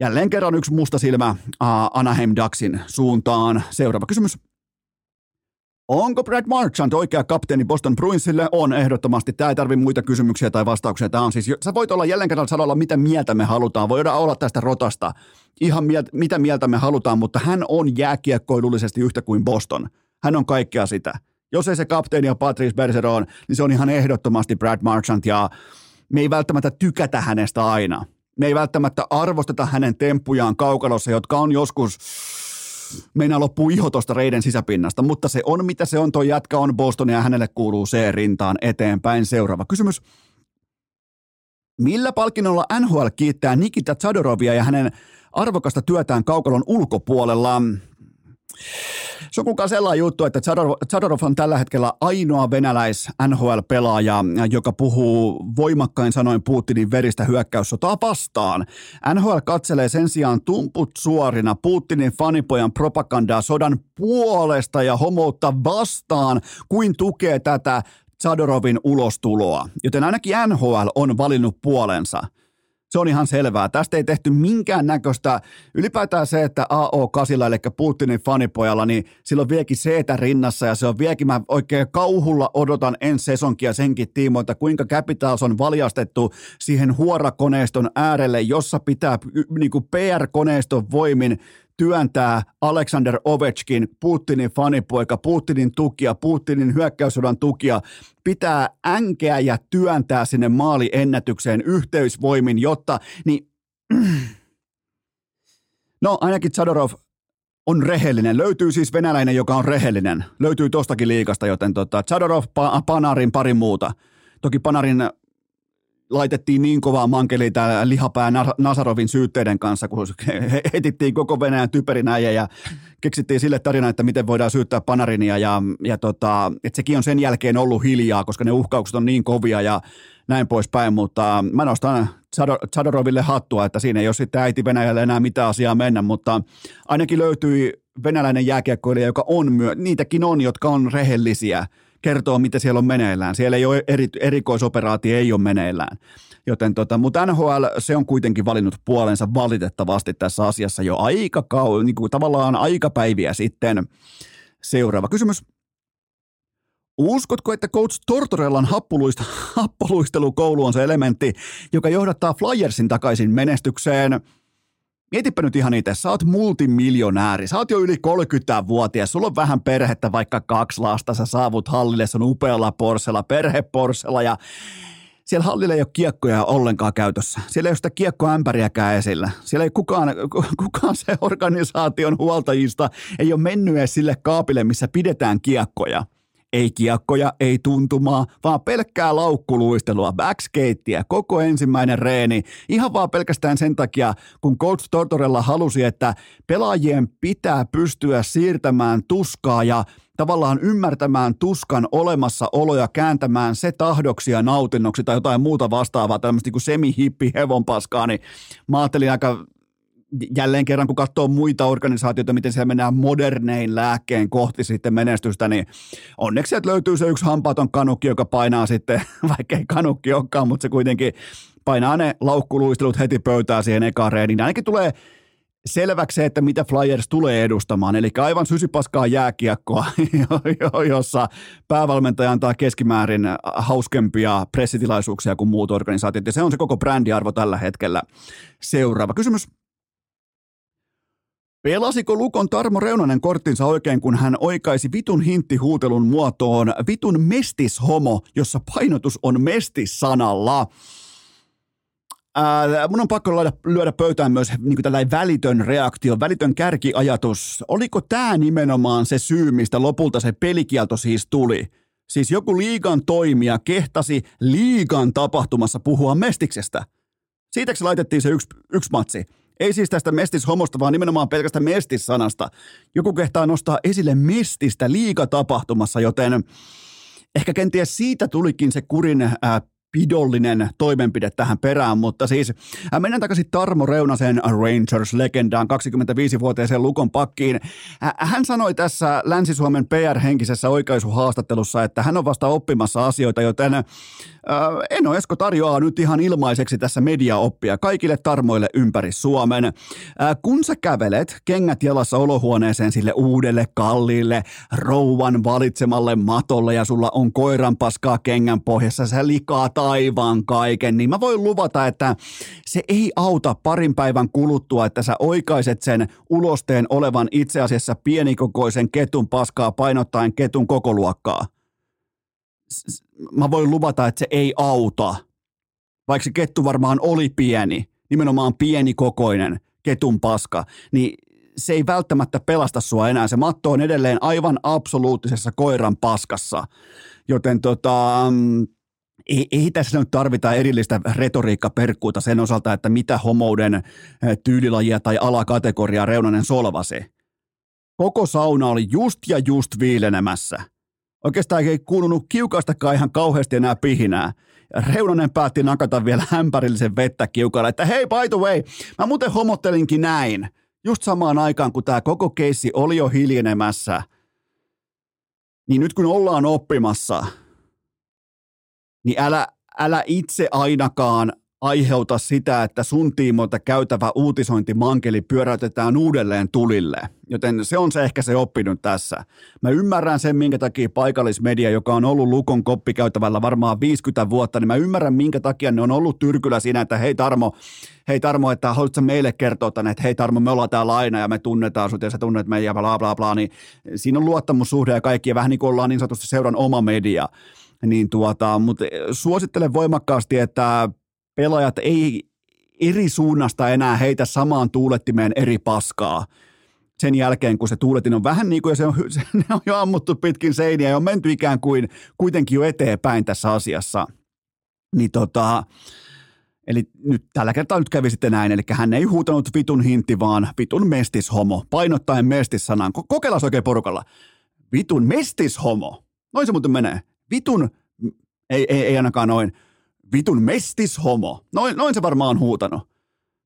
Jälleen kerran yksi musta silmä Anaheim Ducksin suuntaan. Seuraava kysymys. Onko Brad Marchand oikea kapteeni Boston Bruinsille? On ehdottomasti. Tämä ei tarvi muita kysymyksiä tai vastauksia. Tämä on siis, sä voit olla jälleen kerran sanoa, mitä mieltä me halutaan. Voidaan olla tästä rotasta ihan mieltä, mitä mieltä me halutaan, mutta hän on jääkiekkoilullisesti yhtä kuin Boston. Hän on kaikkea sitä. Jos ei se kapteeni ja Patrice Bergeron, niin se on ihan ehdottomasti Brad Marchand ja me ei välttämättä tykätä hänestä aina – me ei välttämättä arvosteta hänen temppujaan kaukalossa, jotka on joskus meinaa loppuu iho tuosta reiden sisäpinnasta, mutta se on mitä se on, tuo jätkä on Boston ja hänelle kuuluu C-rintaan eteenpäin. Seuraava kysymys. Millä palkinnolla NHL kiittää Nikita Zadorovia ja hänen arvokasta työtään kaukalon ulkopuolella? Se on kukaan sellainen juttu, että Zadorov on tällä hetkellä ainoa venäläis NHL-pelaaja, joka puhuu voimakkain sanoin Putinin veristä hyökkäyssotaa vastaan. NHL katselee sen sijaan tumput suorina Putinin fanipojan propagandaa sodan puolesta ja homoutta vastaan, kuin tukee tätä Zadorovin ulostuloa. Joten ainakin NHL on valinnut puolensa – se on ihan selvää. Tästä ei tehty minkään näköistä. Ylipäätään se, että AO8, eli Putinin fanipojalla, niin sillä on vieläkin seetä rinnassa ja se on vieläkin, mä oikein kauhulla odotan ensi sesonkia senkin tiimoilta, kuinka Capitals on valjastettu siihen huorakoneiston äärelle, jossa pitää niin PR-koneiston voimin työntää Alexander Ovechkin, Putinin fanipoika, Putinin tukia, Putinin hyökkäyssodan tukia, pitää änkeä ja työntää sinne maaliennätykseen yhteysvoimin, jotta, niin no ainakin Zadorov on rehellinen. Löytyy siis venäläinen, joka on rehellinen. Löytyy tostakin liikasta, joten tota, Zadorov, Panarin, pari muuta. Toki Panarin laitettiin niin kovaa mankeliin tämä lihapää Nasarovin syytteiden kanssa, kun etittiin koko Venäjän typerin ja keksittiin sille tarina, että miten voidaan syyttää Panarinia. Ja, ja tota, että sekin on sen jälkeen ollut hiljaa, koska ne uhkaukset on niin kovia ja näin poispäin, mutta mä nostan Zadoroville hattua, että siinä ei ole sitten äiti Venäjälle enää mitään asiaa mennä, mutta ainakin löytyi venäläinen jääkiekkoilija, joka on myö, niitäkin on, jotka on rehellisiä – kertoo, mitä siellä on meneillään. Siellä ei ole eri, erikoisoperaatio, ei ole meneillään. Joten tota, mutta NHL, se on kuitenkin valinnut puolensa valitettavasti tässä asiassa jo aika kauan, niin kuin tavallaan aikapäiviä sitten. Seuraava kysymys. Uskotko, että coach Tortorellan happuluista, happoluistelukoulu on se elementti, joka johdattaa Flyersin takaisin menestykseen – Mietipä nyt ihan itse, sä oot multimiljonääri, sä oot jo yli 30-vuotias, sulla on vähän perhettä, vaikka kaksi lasta, sä saavut hallille sun upealla Porsella, perheporsella ja siellä hallilla ei ole kiekkoja ollenkaan käytössä. Siellä ei ole sitä kiekkoämpäriäkään esillä. Siellä ei kukaan, kukaan se organisaation huoltajista ei ole mennyt edes sille kaapille, missä pidetään kiekkoja – ei kiekkoja, ei tuntumaa, vaan pelkkää laukkuluistelua, backskeittiä, koko ensimmäinen reeni. Ihan vaan pelkästään sen takia, kun Coach Tortorella halusi, että pelaajien pitää pystyä siirtämään tuskaa ja tavallaan ymmärtämään tuskan olemassaolo ja kääntämään se tahdoksi ja nautinnoksi tai jotain muuta vastaavaa, tämmöistä niin kuin semi-hippi hevonpaskaa, niin mä ajattelin aika jälleen kerran, kun katsoo muita organisaatioita, miten siellä mennään modernein lääkkeen kohti sitten menestystä, niin onneksi sieltä löytyy se yksi hampaaton kanukki, joka painaa sitten, vaikka ei kanukki olekaan, mutta se kuitenkin painaa ne laukkuluistelut heti pöytään siihen ekaan reeniin. Ainakin tulee selväksi se, että mitä Flyers tulee edustamaan. Eli aivan sysypaskaa jääkiekkoa, jossa päävalmentaja antaa keskimäärin hauskempia pressitilaisuuksia kuin muut organisaatiot. Ja se on se koko brändiarvo tällä hetkellä. Seuraava kysymys. Pelasiko Lukon Tarmo Reunanen korttinsa oikein, kun hän oikaisi vitun hintti-huutelun muotoon vitun mestishomo, jossa painotus on mestis-sanalla? Ää, mun on pakko lyödä, lyödä pöytään myös niin tällainen välitön reaktio, välitön kärkiajatus. Oliko tämä nimenomaan se syy, mistä lopulta se pelikielto siis tuli? Siis joku liigan toimija kehtasi liigan tapahtumassa puhua mestiksestä. Siitäkö laitettiin se yksi, yksi matsi? Ei siis tästä mestishomosta, vaan nimenomaan pelkästä mestissanasta. Joku kehtaa nostaa esille mestistä liigatapahtumassa, joten ehkä kenties siitä tulikin se kurin äh, pidollinen toimenpide tähän perään, mutta siis äh, mennään takaisin Tarmo Reunasen Rangers-legendaan 25-vuotiaisen Lukon pakkiin. Äh, hän sanoi tässä Länsi-Suomen PR-henkisessä oikaisuhaastattelussa, että hän on vasta oppimassa asioita, joten äh, Eno Esko tarjoaa nyt ihan ilmaiseksi tässä mediaoppia kaikille tarmoille ympäri Suomen. Kun sä kävelet kengät jalassa olohuoneeseen sille uudelle kalliille rouvan valitsemalle matolle ja sulla on koiran paskaa kengän pohjassa, sä likaat taivaan kaiken, niin mä voin luvata, että se ei auta parin päivän kuluttua, että sä oikaiset sen ulosteen olevan itse asiassa pienikokoisen ketun paskaa painottaen ketun kokoluokkaa. Mä voin luvata, että se ei auta. Vaikka se kettu varmaan oli pieni, nimenomaan pienikokoinen ketun paska, niin se ei välttämättä pelasta sua enää. Se matto on edelleen aivan absoluuttisessa koiran paskassa. Joten tota, mm, ei, ei tässä nyt tarvita erillistä retoriikkaperkkuuta sen osalta, että mitä homouden eh, tyylilajia tai alakategoriaa Reunanen solvasi. Koko sauna oli just ja just viilenemässä. Oikeastaan ei kuulunut kiukastakaan ihan kauheasti enää pihinää. Reunanen päätti nakata vielä hämpärillisen vettä kiukalle, että hei by the way, mä muuten homottelinkin näin. Just samaan aikaan, kun tämä koko keissi oli jo hiljenemässä, niin nyt kun ollaan oppimassa – niin älä, älä itse ainakaan aiheuta sitä, että sun tiimoilta käytävä uutisointimankeli pyöräytetään uudelleen tulille. Joten se on se ehkä se oppinut tässä. Mä ymmärrän sen, minkä takia paikallismedia, joka on ollut Lukon koppikäytävällä varmaan 50 vuotta, niin mä ymmärrän, minkä takia ne on ollut tyrkyllä siinä, että hei Tarmo, hei Tarmo, että haluatko meille kertoa tänne, että hei Tarmo, me ollaan täällä aina ja me tunnetaan sut ja sä tunnet meitä ja bla bla bla, niin siinä on luottamussuhde ja kaikki ja vähän niin kuin ollaan niin sanotusti seuran oma media niin tuota, mutta suosittelen voimakkaasti, että pelaajat ei eri suunnasta enää heitä samaan tuulettimeen eri paskaa sen jälkeen, kun se tuuletin on vähän niin kuin, se on, se on jo ammuttu pitkin seiniä ja on menty ikään kuin kuitenkin jo eteenpäin tässä asiassa. Niin tota, eli nyt tällä kertaa nyt kävi sitten näin, eli hän ei huutanut vitun hinti, vaan vitun mestishomo, painottaen mestissanan. Kokeillaan oikein porukalla. Vitun mestishomo. Noin se muuten menee vitun, ei, ei, ei ainakaan noin, vitun mestishomo. Noin, noin se varmaan huutanut.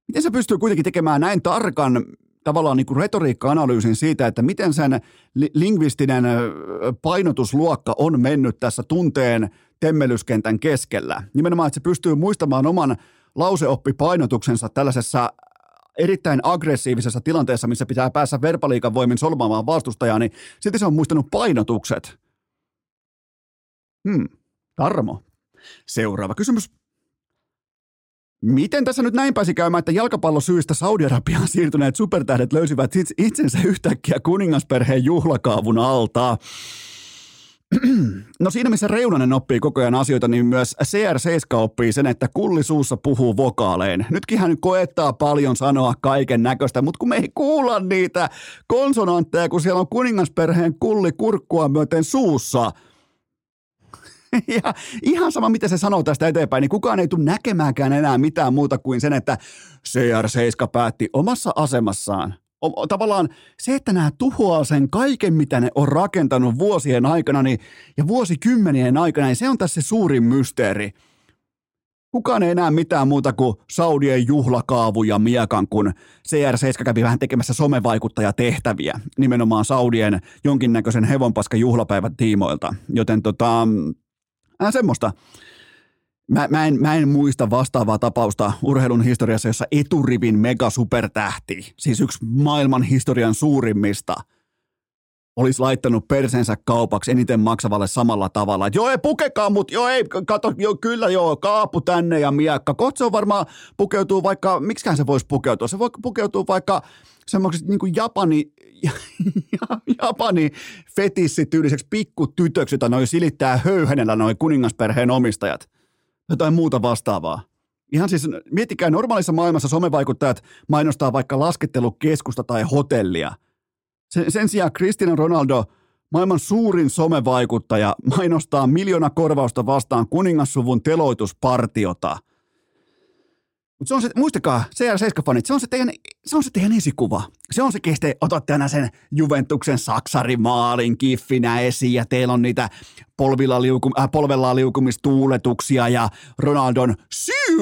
Miten se pystyy kuitenkin tekemään näin tarkan tavallaan niin kuin retoriikka-analyysin siitä, että miten sen li- lingvistinen painotusluokka on mennyt tässä tunteen temmelyskentän keskellä. Nimenomaan, että se pystyy muistamaan oman lauseoppipainotuksensa tällaisessa erittäin aggressiivisessa tilanteessa, missä pitää päässä verbaliikan voimin solmaamaan vastustajaa, niin silti se on muistanut painotukset. Hmm. Tarmo. Seuraava kysymys. Miten tässä nyt näin pääsi käymään, että jalkapallosyistä Saudi-Arabiaan siirtyneet supertähdet löysivät itsensä yhtäkkiä kuningasperheen juhlakaavun alta? No siinä missä Reunanen oppii koko ajan asioita, niin myös CR7 oppii sen, että kulli suussa puhuu vokaalein. Nytkin hän koettaa paljon sanoa kaiken näköistä, mutta kun me ei kuulla niitä konsonantteja, kun siellä on kuningasperheen kulli kurkkua myöten suussa – ja ihan sama, mitä se sanoo tästä eteenpäin, niin kukaan ei tule näkemäänkään enää mitään muuta kuin sen, että CR7 päätti omassa asemassaan. Tavallaan se, että nämä tuhoaa sen kaiken, mitä ne on rakentanut vuosien aikana niin, ja vuosikymmenien aikana, niin se on tässä se suurin mysteeri. Kukaan ei enää mitään muuta kuin Saudien juhlakaavuja miekan, kun CR7 kävi vähän tekemässä somevaikuttajatehtäviä nimenomaan Saudien jonkinnäköisen hevonpaska juhlapäivän tiimoilta. Joten tota, äh, semmoista. Mä, mä, en, mä en muista vastaavaa tapausta urheilun historiassa, jossa eturivin mega supertähti, siis yksi maailman historian suurimmista – olisi laittanut persensä kaupaksi eniten maksavalle samalla tavalla. Että joo, ei pukekaa, mutta joo, ei, kato, joo, kyllä joo, kaapu tänne ja miekka. Kohta on varmaan pukeutuu vaikka, miksikään se voisi pukeutua? Se voi pukeutua vaikka semmoiseksi niin kuin Japani, Japani fetissityyliseksi pikkutytöksi, jota noin silittää höyhenellä noin kuningasperheen omistajat. Jotain muuta vastaavaa. Ihan siis, miettikää, normaalissa maailmassa somevaikuttajat mainostaa vaikka laskettelukeskusta tai hotellia – sen, sen sijaan Cristiano Ronaldo, maailman suurin somevaikuttaja, mainostaa miljoona korvausta vastaan kuningassuvun teloituspartiota. Mutta se on se, muistakaa, CR7-fanit, se on se teidän, se on se teidän esikuva. Se on se, kestä otatte aina sen Juventuksen saksarimaalin kiffinä esiin ja teillä on niitä polvilla liukum, äh, polvella liukumistuuletuksia ja Ronaldon syy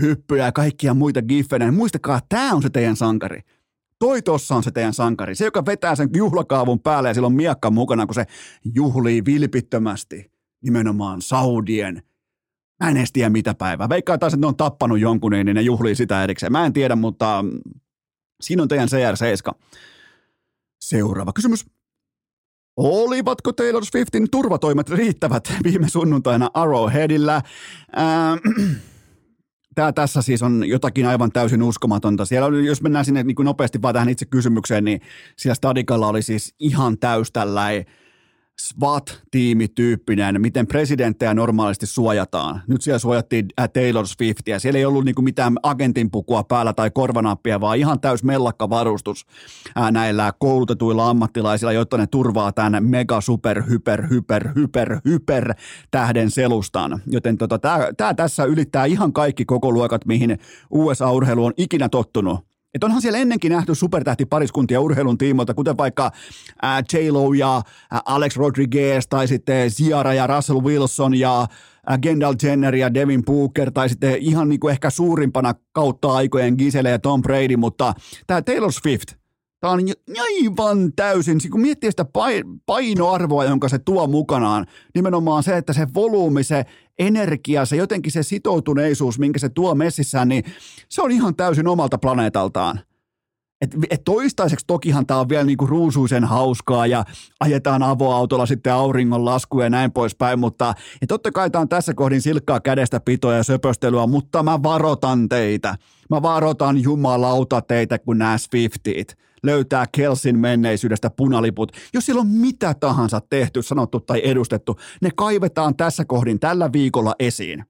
hyppyjä ja kaikkia muita giffenä. Muistakaa, tämä on se teidän sankari toi tossa on se teidän sankari. Se, joka vetää sen juhlakaavun päälle ja sillä on miakka mukana, kun se juhlii vilpittömästi nimenomaan Saudien. Mä en edes tiedä mitä päivää. Veikkaa taas, että ne on tappanut jonkun, niin ne juhlii sitä erikseen. Mä en tiedä, mutta mm, siinä on teidän CR7. Seuraava kysymys. Olivatko Taylor Swiftin turvatoimet riittävät viime sunnuntaina Arrowheadillä? Äh, tämä tässä siis on jotakin aivan täysin uskomatonta. Siellä oli, jos mennään sinne niin nopeasti vaan tähän itse kysymykseen, niin siellä Stadikalla oli siis ihan täys tällainen SWAT-tiimityyppinen, miten presidenttejä normaalisti suojataan. Nyt siellä suojattiin äh, Taylor Swiftia. Siellä ei ollut niinku mitään agentinpukua päällä tai korvanappia, vaan ihan täys mellakka varustus äh, näillä koulutetuilla ammattilaisilla, jotta ne turvaa tämän mega super hyper hyper hyper hyper tähden selustaan. Joten tota, tämä tässä ylittää ihan kaikki koko luokat, mihin USA-urheilu on ikinä tottunut. Et onhan siellä ennenkin nähty supertähtipariskuntia urheilun tiimoilta, kuten vaikka äh, J-Lo ja äh, Alex Rodriguez, tai sitten Ciara ja Russell Wilson ja äh, Kendall Jenner ja Devin Booker, tai sitten ihan niin kuin ehkä suurimpana kautta aikojen Gisele ja Tom Brady, mutta tämä Taylor Swift, Tämä on aivan täysin, kun miettii sitä painoarvoa, jonka se tuo mukanaan, nimenomaan se, että se volyymi, se energia, se jotenkin se sitoutuneisuus, minkä se tuo messissään, niin se on ihan täysin omalta planeetaltaan. Et, et toistaiseksi tokihan tämä on vielä niinku ruusuisen hauskaa ja ajetaan avoautolla sitten auringon lasku ja näin poispäin, mutta ja totta kai tämä on tässä kohdin silkkaa kädestä pitoa ja söpöstelyä, mutta mä varotan teitä. Mä varotan jumalauta teitä, kun nämä Swiftit löytää Kelsin menneisyydestä punaliput. Jos siellä on mitä tahansa tehty, sanottu tai edustettu, ne kaivetaan tässä kohdin tällä viikolla esiin.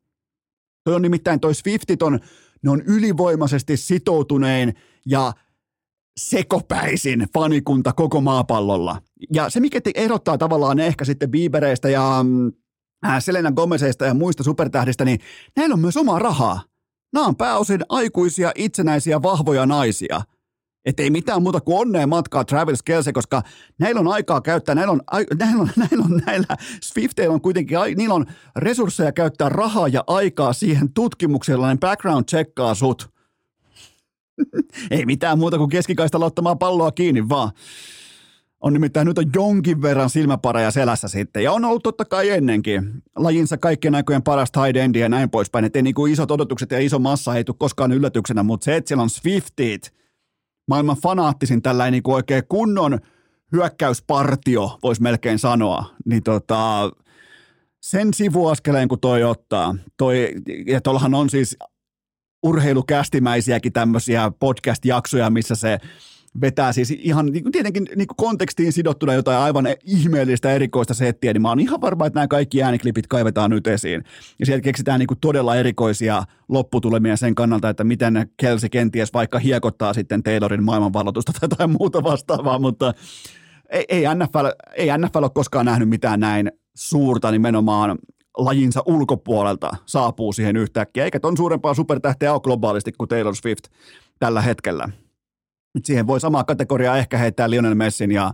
Toi on nimittäin toi Swiftit on, ne on ylivoimaisesti sitoutunein ja sekopäisin fanikunta koko maapallolla. Ja se, mikä erottaa tavallaan ehkä sitten Biebereistä ja mm, äh, Selena Gomezista ja muista supertähdistä, niin näillä on myös omaa rahaa. Nämä on pääosin aikuisia, itsenäisiä, vahvoja naisia – että ei mitään muuta kuin onnea matkaa Travis Kelsey, koska näillä on aikaa käyttää, näillä on, näillä on, näillä on näillä Swifteilla on kuitenkin, niillä on resursseja käyttää rahaa ja aikaa siihen tutkimukseen, niin background checkaa sut. ei mitään muuta kuin keskikaista ottamaan palloa kiinni vaan. On nimittäin nyt on jonkin verran silmäpareja selässä sitten. Ja on ollut totta kai ennenkin. Lajinsa kaikkien aikojen parasta high endia ja näin poispäin. Että niin kuin isot odotukset ja iso massa ei tule koskaan yllätyksenä, mutta se, että siellä on Swiftit – maailman fanaattisin tällainen niin kuin oikein kunnon hyökkäyspartio, voisi melkein sanoa, niin tota, sen sivuaskeleen kun toi ottaa, toi, ja tuollahan on siis urheilukästimäisiäkin tämmöisiä podcast-jaksoja, missä se vetää siis ihan niin kuin tietenkin niin kuin kontekstiin sidottuna jotain aivan ihmeellistä erikoista settiä, niin mä oon ihan varma, että nämä kaikki ääniklipit kaivetaan nyt esiin. Ja sieltä keksitään niin kuin todella erikoisia lopputulemia sen kannalta, että miten Kelsey kenties vaikka hiekottaa sitten Taylorin maailmanvalloitusta tai jotain muuta vastaavaa, mutta ei, ei, NFL, ei NFL ole koskaan nähnyt mitään näin suurta nimenomaan lajinsa ulkopuolelta saapuu siihen yhtäkkiä, eikä ton suurempaa supertähteä ole globaalisti kuin Taylor Swift tällä hetkellä. Siihen voi samaa kategoriaa ehkä heittää Lionel Messin ja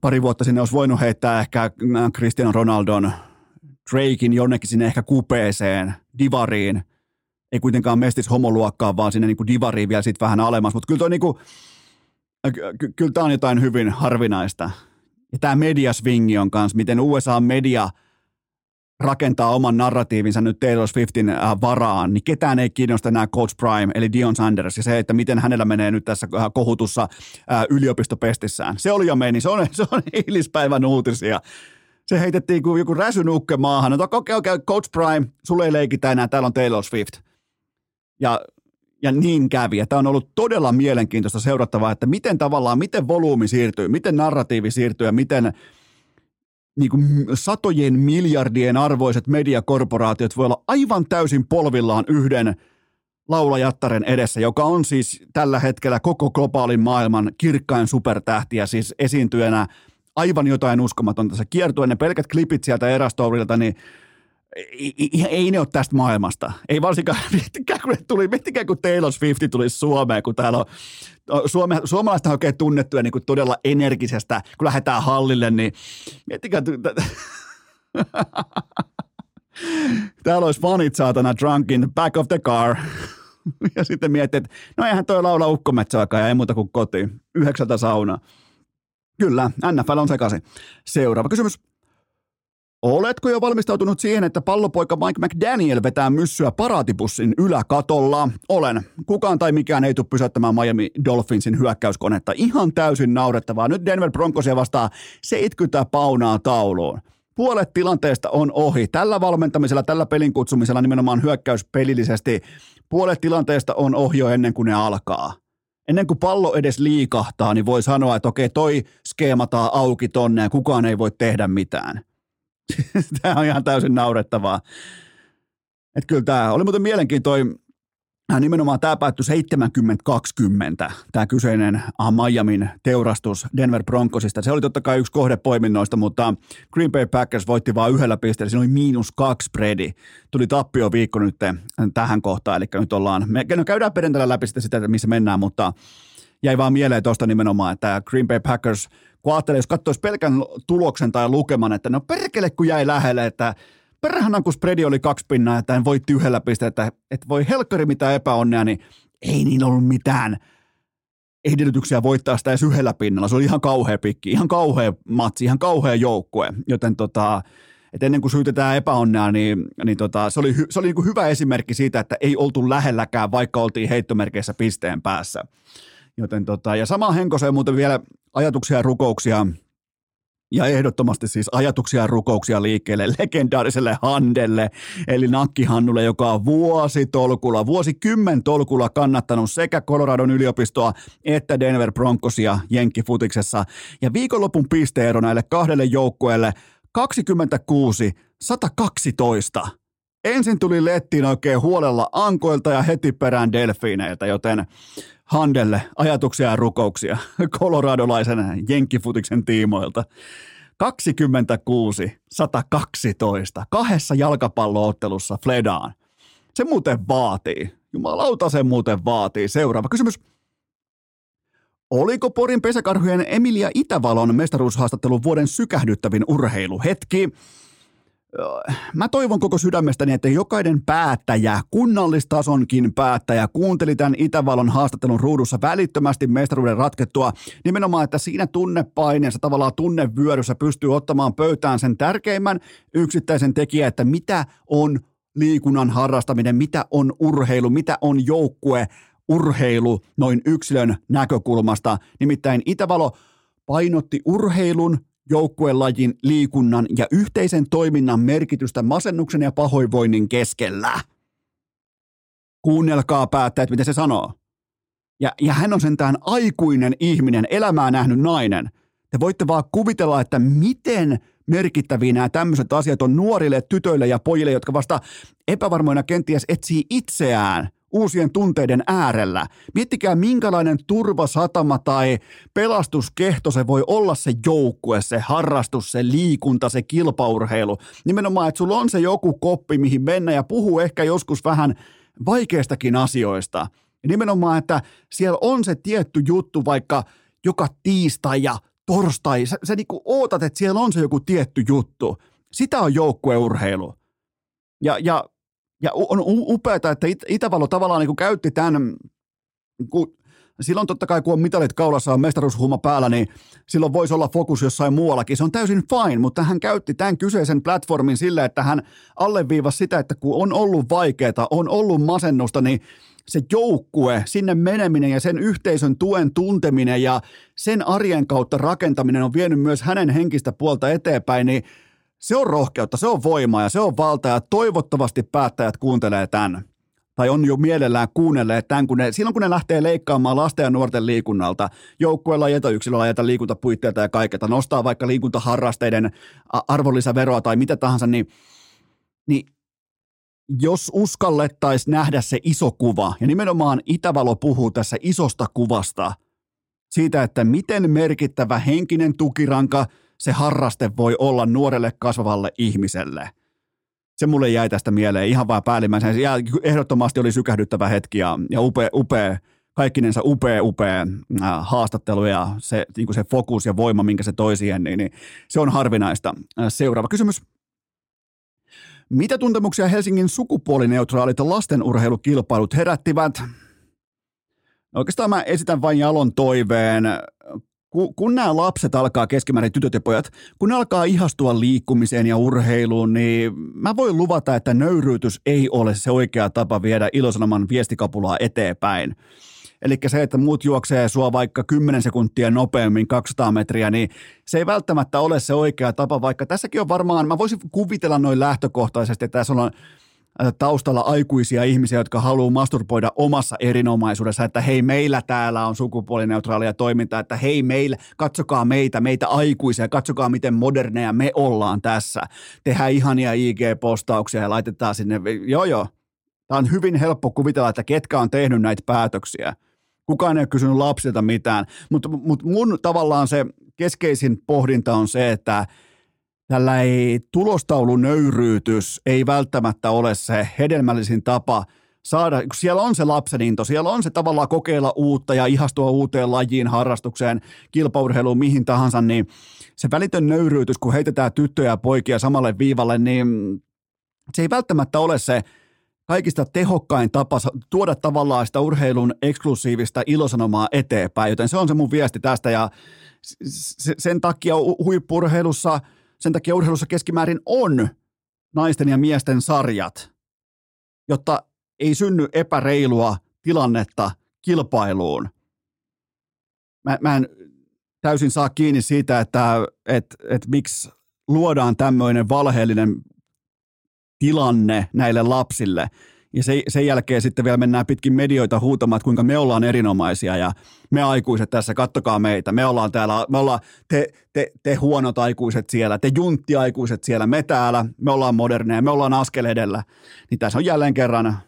pari vuotta sinne olisi voinut heittää ehkä Cristiano Ronaldon, Drakein jonnekin sinne ehkä kupeeseen, divariin, ei kuitenkaan mestis homoluokkaan, vaan sinne niin kuin divariin vielä sitten vähän alemmas, mutta kyllä niin kyllä tämä on jotain hyvin harvinaista. Ja tämä mediasvingi on kanssa, miten USA-media rakentaa oman narratiivinsa nyt Taylor Swiftin äh, varaan, niin ketään ei kiinnosta enää Coach Prime, eli Dion Sanders, ja se, että miten hänellä menee nyt tässä äh, kohutussa äh, yliopistopestissään. Se oli jo meni, se on, se on eilispäivän uutisia. Se heitettiin kuin joku räsynukke maahan, että okei, okay, okay, Coach Prime, sulle ei leikitä enää, täällä on Taylor Swift. Ja ja niin kävi. Ja tämä on ollut todella mielenkiintoista seurattavaa, että miten tavallaan, miten volyymi siirtyy, miten narratiivi siirtyy ja miten niin kuin satojen miljardien arvoiset mediakorporaatiot voi olla aivan täysin polvillaan yhden laulajattaren edessä, joka on siis tällä hetkellä koko globaalin maailman kirkkain supertähtiä, siis esiintyjänä aivan jotain uskomatonta. Se kiertue ne pelkät klipit sieltä erästourilta, niin ei, ei ne ole tästä maailmasta. Ei varsinkaan, miettikää kun, tuli, miettikää kun Taylor Swift tuli Suomeen, kun täällä on Suome, suomalaista oikein tunnettuja niin kuin todella energisestä, kun lähdetään hallille, niin miettikää, täällä olisi fanit saatana drunk in the back of the car. Ja sitten miettii, että no eihän toi laula ukkometsäaikaa ja ei muuta kuin kotiin. Yhdeksältä sauna. Kyllä, NFL on sekaisin. Seuraava kysymys. Oletko jo valmistautunut siihen, että pallopoika Mike McDaniel vetää myssyä paraatipussin yläkatolla? Olen. Kukaan tai mikään ei tule pysäyttämään Miami Dolphinsin hyökkäyskonetta. Ihan täysin naurettavaa. Nyt Denver Broncosia vastaa 70 paunaa tauluun. Puolet tilanteesta on ohi. Tällä valmentamisella, tällä pelin kutsumisella nimenomaan hyökkäyspelillisesti puolet tilanteesta on ohi jo ennen kuin ne alkaa ennen kuin pallo edes liikahtaa, niin voi sanoa, että okei, toi skeemataan auki tonne ja kukaan ei voi tehdä mitään. tämä on ihan täysin naurettavaa. Että kyllä tämä oli muuten mielenkiintoinen äh, nimenomaan tämä päättyi 70-20, tämä kyseinen äh, Miamin teurastus Denver Broncosista. Se oli totta kai yksi kohde poiminnoista, mutta Green Bay Packers voitti vain yhdellä pisteellä. Siinä oli miinus kaksi spreadi. Tuli tappio viikko nyt äh, tähän kohtaan, eli nyt ollaan, me no käydään perjantaina läpi sitä, missä mennään, mutta jäi vaan mieleen tuosta nimenomaan, että Green Bay Packers – kun ajattelee, jos katsoisi pelkän tuloksen tai lukeman, että no perkele kun jäi lähelle, että perhana kun spreadi oli kaksi pinnaa, että en voitti yhdellä pisteellä, että, voi helkkari mitä epäonnea, niin ei niin ollut mitään edellytyksiä voittaa sitä edes yhdellä pinnalla. Se oli ihan kauhea pikki, ihan kauhea matsi, ihan kauhea joukkue, joten tota, et ennen kuin syytetään epäonnea, niin, niin tota, se oli, se oli niin kuin hyvä esimerkki siitä, että ei oltu lähelläkään, vaikka oltiin heittomerkeissä pisteen päässä. Joten tota, ja sama henkoseen muuten vielä ajatuksia ja rukouksia ja ehdottomasti siis ajatuksia ja rukouksia liikkeelle legendaariselle Handelle, eli Nakkihannulle, joka on vuositolkulla, vuosikymmen tolkulla kannattanut sekä Coloradon yliopistoa että Denver Broncosia Jenkkifutiksessa. Ja viikonlopun pisteero näille kahdelle joukkueelle 26 112. Ensin tuli Lettiin oikein huolella ankoilta ja heti perään delfiineiltä, joten Handelle ajatuksia ja rukouksia koloradolaisen jenkkifutiksen tiimoilta. 26, 112, kahdessa jalkapalloottelussa Fledaan. Se muuten vaatii. Jumalauta se muuten vaatii. Seuraava kysymys. Oliko Porin pesäkarhujen Emilia Itävalon mestaruushaastattelun vuoden sykähdyttävin urheiluhetki? Mä toivon koko sydämestäni, että jokainen päättäjä, kunnallistasonkin päättäjä, kuunteli tämän Itävalon haastattelun ruudussa välittömästi mestaruuden ratkettua. Nimenomaan, että siinä tunnepaineessa, tavallaan tunnevyöryssä pystyy ottamaan pöytään sen tärkeimmän yksittäisen tekijä, että mitä on liikunnan harrastaminen, mitä on urheilu, mitä on joukkue, urheilu noin yksilön näkökulmasta. Nimittäin Itävalo painotti urheilun joukkuelajin, liikunnan ja yhteisen toiminnan merkitystä masennuksen ja pahoinvoinnin keskellä. Kuunnelkaa päättäjät, mitä se sanoo. Ja, ja hän on sentään aikuinen ihminen, elämää nähnyt nainen. Te voitte vaan kuvitella, että miten merkittäviä nämä tämmöiset asiat on nuorille tytöille ja pojille, jotka vasta epävarmoina kenties etsii itseään – uusien tunteiden äärellä. Miettikää, minkälainen turvasatama tai pelastuskehto se voi olla se joukkue, se harrastus, se liikunta, se kilpaurheilu. Nimenomaan, että sulla on se joku koppi, mihin mennä ja puhuu ehkä joskus vähän vaikeistakin asioista. Nimenomaan, että siellä on se tietty juttu vaikka joka tiistai ja torstai. Sä, sä niinku ootat, että siellä on se joku tietty juttu Sitä on joukkueurheilu. Ja, ja, ja on upeaa, että It- Itävallo tavallaan niin käytti tämän, kun silloin totta kai kun on mitalit kaulassa on mestaruushuuma päällä, niin silloin voisi olla fokus jossain muuallakin. Se on täysin fine, mutta hän käytti tämän kyseisen platformin sillä, että hän alleviivasi sitä, että kun on ollut vaikeaa, on ollut masennusta, niin se joukkue, sinne meneminen ja sen yhteisön tuen tunteminen ja sen arjen kautta rakentaminen on vienyt myös hänen henkistä puolta eteenpäin, niin se on rohkeutta, se on voimaa ja se on valta ja toivottavasti päättäjät kuuntelee tämän tai on jo mielellään kuunnelleet tämän, kun ne, silloin kun ne lähtee leikkaamaan lasten ja nuorten liikunnalta, yksilöllä jätä liikuntapuitteita ja kaiketa, nostaa vaikka liikuntaharrasteiden arvonlisäveroa tai mitä tahansa, niin, niin jos uskallettaisiin nähdä se iso kuva, ja nimenomaan Itävalo puhuu tässä isosta kuvasta, siitä, että miten merkittävä henkinen tukiranka se harraste voi olla nuorelle kasvavalle ihmiselle. Se mulle jäi tästä mieleen ihan vaan päällimmäisen. Ja ehdottomasti oli sykähdyttävä hetki ja, ja upea, upea, kaikkinensa upea, upea äh, haastattelu ja se, niin se fokus ja voima, minkä se toi siihen, niin, niin se on harvinaista. Äh, seuraava kysymys. Mitä tuntemuksia Helsingin sukupuolineutraalit lastenurheilukilpailut herättivät? No oikeastaan mä esitän vain Jalon toiveen. Kun, kun nämä lapset alkaa keskimäärin, tytöt ja pojat, kun ne alkaa ihastua liikkumiseen ja urheiluun, niin mä voin luvata, että nöyryytys ei ole se oikea tapa viedä ilosanoman viestikapulaa eteenpäin. Eli se, että muut juoksee sua vaikka 10 sekuntia nopeammin 200 metriä, niin se ei välttämättä ole se oikea tapa, vaikka tässäkin on varmaan, mä voisin kuvitella noin lähtökohtaisesti, että tässä on taustalla aikuisia ihmisiä, jotka haluaa masturboida omassa erinomaisuudessa, että hei, meillä täällä on sukupuolineutraalia toimintaa, että hei, meillä, katsokaa meitä, meitä aikuisia, katsokaa miten moderneja me ollaan tässä. Tehdään ihania IG-postauksia ja laitetaan sinne, joo joo, Tämä on hyvin helppo kuvitella, että ketkä on tehnyt näitä päätöksiä – Kukaan ei ole kysynyt lapsilta mitään, mutta mut mun tavallaan se keskeisin pohdinta on se, että tällä ei tulostaulun nöyryytys ei välttämättä ole se hedelmällisin tapa saada, kun siellä on se lapsen into, siellä on se tavallaan kokeilla uutta ja ihastua uuteen lajiin, harrastukseen, kilpaurheiluun, mihin tahansa, niin se välitön nöyryytys, kun heitetään tyttöjä ja poikia samalle viivalle, niin se ei välttämättä ole se kaikista tehokkain tapa tuoda tavallaan sitä urheilun eksklusiivista ilosanomaa eteenpäin, joten se on se mun viesti tästä ja sen takia huippurheilussa, sen takia urheilussa keskimäärin on naisten ja miesten sarjat, jotta ei synny epäreilua tilannetta kilpailuun. Mä, mä en täysin saa kiinni siitä, että et, et miksi luodaan tämmöinen valheellinen tilanne näille lapsille. Ja se, sen jälkeen sitten vielä mennään pitkin medioita huutamaan, että kuinka me ollaan erinomaisia ja me aikuiset tässä, kattokaa meitä. Me ollaan täällä, me ollaan te, te, te huonot aikuiset siellä, te junttiaikuiset siellä, me täällä, me ollaan moderneja, me ollaan askel edellä. Niin tässä on jälleen kerran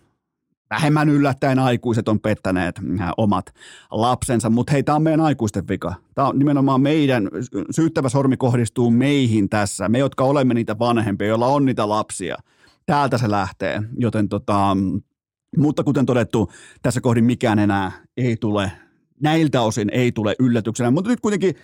vähemmän yllättäen aikuiset on pettäneet äh, omat lapsensa, mutta hei, tämä on meidän aikuisten vika. Tämä on nimenomaan meidän, syyttävä sormi kohdistuu meihin tässä, me jotka olemme niitä vanhempia, joilla on niitä lapsia – täältä se lähtee, joten tota, mutta kuten todettu, tässä kohdin mikään enää ei tule, näiltä osin ei tule yllätyksenä, mutta nyt kuitenkin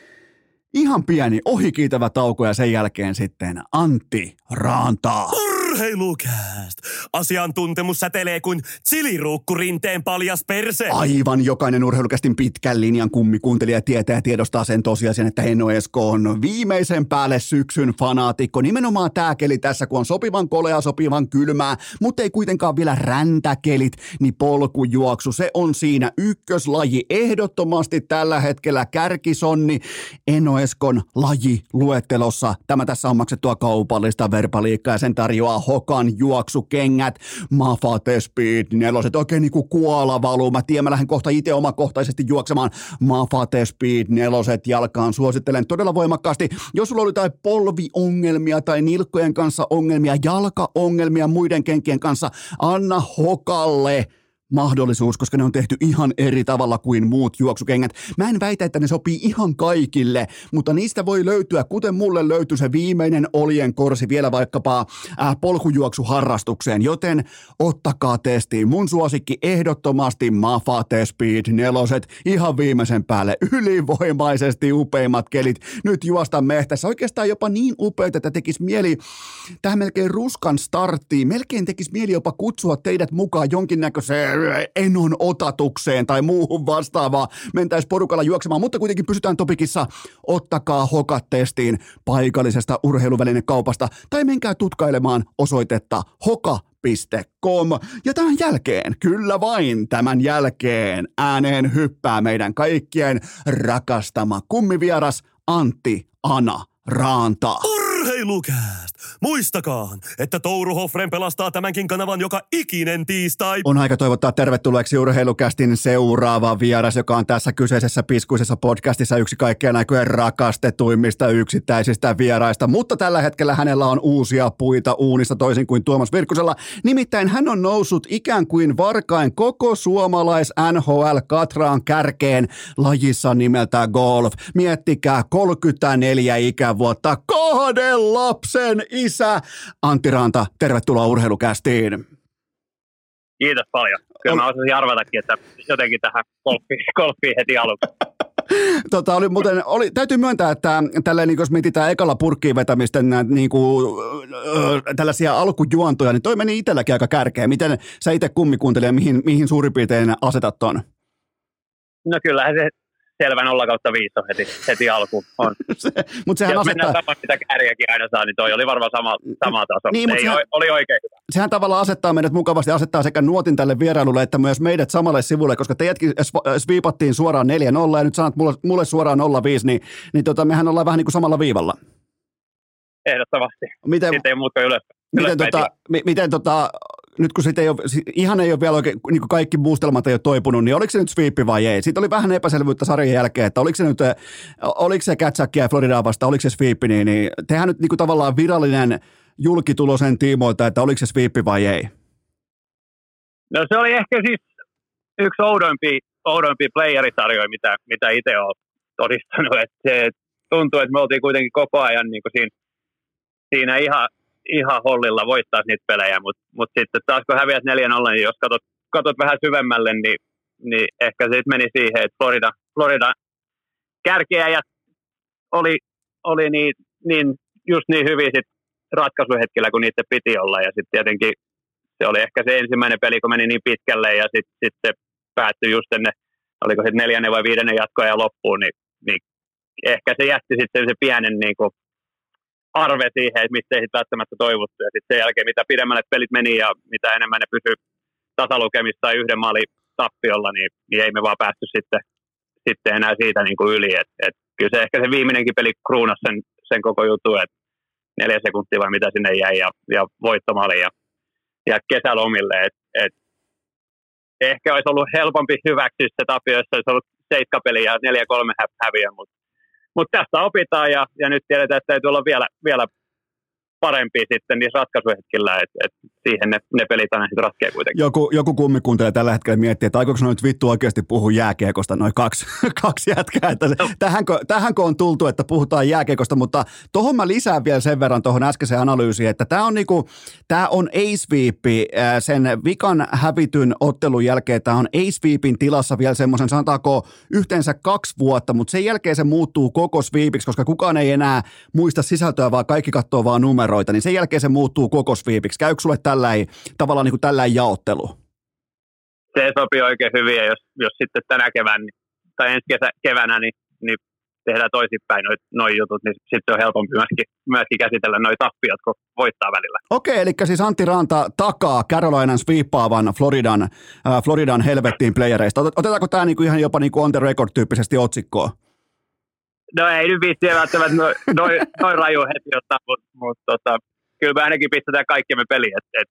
ihan pieni ohikiitävä tauko ja sen jälkeen sitten Antti Raantaa. Urheilukääst! Asiantuntemus sätelee kuin chiliruukku rinteen paljas perse. Aivan jokainen urheilukästin pitkän linjan kummikuuntelija tietää ja tiedostaa sen tosiasian, että Henno Esko on viimeisen päälle syksyn fanaatikko. Nimenomaan tämä keli tässä, kun on sopivan kolea, sopivan kylmää, mutta ei kuitenkaan vielä räntäkelit, niin polkujuoksu, se on siinä ykköslaji. Ehdottomasti tällä hetkellä kärkisonni Eno Eskon lajiluettelossa. Tämä tässä on maksettua kaupallista verbaliikkaa ja sen tarjoaa Hokan juoksukengät, Mafate Speed neloset, oikein niinku kuola valuu. Mä tiedän, mä lähden kohta itse omakohtaisesti juoksemaan Mafate Speed neloset jalkaan. Suosittelen todella voimakkaasti. Jos sulla oli jotain polviongelmia tai nilkkojen kanssa ongelmia, jalkaongelmia muiden kenkien kanssa, anna Hokalle mahdollisuus, koska ne on tehty ihan eri tavalla kuin muut juoksukengät. Mä en väitä, että ne sopii ihan kaikille, mutta niistä voi löytyä, kuten mulle löytyi se viimeinen olien korsi vielä vaikkapa äh, polkujuoksuharrastukseen, joten ottakaa testiin. Mun suosikki ehdottomasti Mafate Speed neloset, ihan viimeisen päälle ylivoimaisesti upeimmat kelit. Nyt juosta mehtässä, oikeastaan jopa niin upeita, että tekisi mieli tähän melkein ruskan starttiin, melkein tekisi mieli jopa kutsua teidät mukaan jonkinnäköiseen enon otatukseen tai muuhun vastaavaan mentäisiin porukalla juoksemaan, mutta kuitenkin pysytään topikissa. Ottakaa hokat testiin paikallisesta urheiluvälinen-kaupasta tai menkää tutkailemaan osoitetta hoka.com. Ja tämän jälkeen, kyllä vain tämän jälkeen, ääneen hyppää meidän kaikkien rakastama kummivieras Antti Ana Raanta. Urheilukääst! Muistakaa, että Touru Hoffren pelastaa tämänkin kanavan joka ikinen tiistai. On aika toivottaa tervetulleeksi Urheilukästin seuraava vieras, joka on tässä kyseisessä piskuisessa podcastissa yksi kaikkein aikojen rakastetuimmista yksittäisistä vieraista. Mutta tällä hetkellä hänellä on uusia puita uunissa toisin kuin Tuomas Virkkusella. Nimittäin hän on noussut ikään kuin varkain koko suomalais NHL Katraan kärkeen lajissa nimeltä golf. Miettikää 34 ikävuotta kahden lapsen isä. Antti Ranta, tervetuloa urheilukästiin. Kiitos paljon. Kyllä mä osasin arvatakin, että jotenkin tähän golfiin, golfiin heti aluksi. Tota, oli, muuten, oli, täytyy myöntää, että tälleen, niin jos mietitään ekalla purkkiin vetämistä niin kuin, äh, tällaisia alkujuontoja, niin toi meni itselläkin aika kärkeä. Miten sä itse kummikuuntelija, mihin, mihin suurin piirtein asetat ton? No kyllähän se selvä 0 kautta 5 on heti, heti alkuun. On. se, mutta sehän Jos asettaa... mennään samaa, mitä kärjäkin aina saa, niin toi oli varmaan sama, sama taso. Niin, mutta Ei, sehän- oli oikein hyvä. sehän tavallaan asettaa meidät mukavasti, asettaa sekä nuotin tälle vierailulle että myös meidät samalle sivulle, koska teidätkin sv- sviipattiin suoraan 4-0 ja nyt sanot mulle, mulle suoraan 0-5, niin, niin tota, mehän ollaan vähän niin kuin samalla viivalla. Ehdottomasti. Miten, Sitten ei muuta ylös. miten, ylöspäin tota, mi, miten tota, nyt kun siitä ei ole, ihan ei ole vielä oikein, niin kuin kaikki muustelmat ei ole toipunut, niin oliko se nyt sweepi vai ei? Siitä oli vähän epäselvyyttä sarjan jälkeen, että oliko se nyt, oliko se Katsakia Floridaa vasta, oliko se sweepi, niin, niin tehdään nyt niin kuin tavallaan virallinen julkitulo sen tiimoilta, että oliko se sweepi vai ei? No se oli ehkä siis yksi oudoimpi, oudoimpi playerisarjoja, mitä, mitä itse olen todistanut. Et se tuntuu, että me oltiin kuitenkin koko ajan niin kuin siinä, siinä ihan, ihan hollilla voittaa niitä pelejä, mutta mut sitten taas kun häviät 4-0, niin jos katsot, katsot vähän syvemmälle, niin, niin ehkä se meni siihen, että Florida, Florida kärkeä ja oli, oli niin, niin, just niin hyvin sit ratkaisuhetkellä, kun niitä piti olla. Ja sitten tietenkin se oli ehkä se ensimmäinen peli, kun meni niin pitkälle ja sitten sit se päättyi just ennen, oliko se neljännen vai viidennen jatkoa ja loppuun, niin, niin ehkä se jätti sitten se pienen niin kuin arve siihen, että mistä ei välttämättä toivottu. Ja sitten sen jälkeen, mitä pidemmälle pelit meni ja mitä enemmän ne pysyi tasalukemissa tai yhden maalin tappiolla, niin, niin ei me vaan päästy sitten, sitten enää siitä niin kuin yli. Et, et kyllä se ehkä se viimeinenkin peli kruunasi sen, sen koko jutun, että neljä sekuntia vai mitä sinne jäi ja, ja voittomaali ja, ja kesälomille. Et, et ehkä olisi ollut helpompi hyväksyä se tapio, jos olisi ollut seiskapeli ja 4-3 hä- häviö, mutta mut tästä opitaan ja, ja nyt tiedetään, että täytyy olla vielä, vielä parempi sitten niissä ratkaisuhetkillä, että et siihen ne, ne pelit aina sitten ratkeaa kuitenkin. Joku, joku kummi kuuntelee tällä hetkellä miettiä, että aikooko nyt vittu oikeasti puhua jääkiekosta noin kaksi, kaksi jätkää. Että se, tähänkö, tähänkö, on tultu, että puhutaan jääkiekosta, mutta tuohon mä lisään vielä sen verran tuohon äskeiseen analyysiin, että tämä on, niinku, tää on ace sen vikan hävityn ottelun jälkeen, tämä on ace tilassa vielä semmoisen, sanotaanko yhteensä kaksi vuotta, mutta sen jälkeen se muuttuu koko sweepiksi, koska kukaan ei enää muista sisältöä, vaan kaikki katsoo vaan numeroita, niin sen jälkeen se muuttuu koko sweepiksi. Käykö sulle tällä tavallaan niin kuin tällä jaottelu? Se sopii oikein hyvin ja jos, jos sitten tänä kevään tai ensi kesä, keväänä niin, niin tehdään toisinpäin noin noi jutut, niin sitten on helpompi myöskin, myöskin käsitellä noin tappiot, kun voittaa välillä. Okei, eli siis Antti Ranta takaa Carolinan sweepaavan Floridan, äh, Floridan helvettiin playereista. Ot- Otetaanko tämä niinku ihan jopa niinku on the record tyyppisesti otsikkoon? No ei nyt viitsiä välttämättä noin noi, noi raju heti ottaa, mutta mut, tota, kyllä me ainakin pistetään kaikkemme peliin, että et,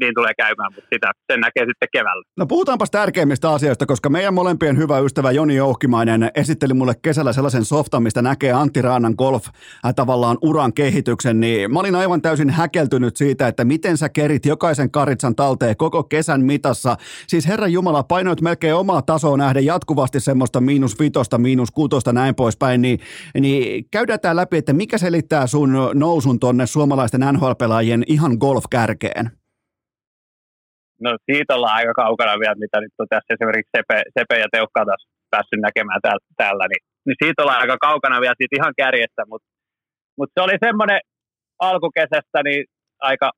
niin tulee käymään, mutta sitä, sen näkee sitten keväällä. No puhutaanpas tärkeimmistä asioista, koska meidän molempien hyvä ystävä Joni Jouhkimainen esitteli mulle kesällä sellaisen softan, mistä näkee Antti Raanan golf äh, tavallaan uran kehityksen, niin mä olin aivan täysin häkeltynyt siitä, että miten sä kerit jokaisen karitsan talteen koko kesän mitassa. Siis Herra Jumala, painoit melkein omaa tasoa nähden jatkuvasti semmoista miinus vitosta, miinus kuutosta näin poispäin, niin, niin käydään tämä läpi, että mikä selittää sun nousun tonne suomalaisten NHL-pelaajien ihan golf-kärkeen? No siitä ollaan aika kaukana vielä, mitä nyt on tässä esimerkiksi Sepe, Sepe ja Teukka taas päässyt näkemään täällä, täällä niin, niin, siitä ollaan aika kaukana vielä siitä ihan kärjestä, mutta, mutta se oli semmoinen alkukesästä niin aika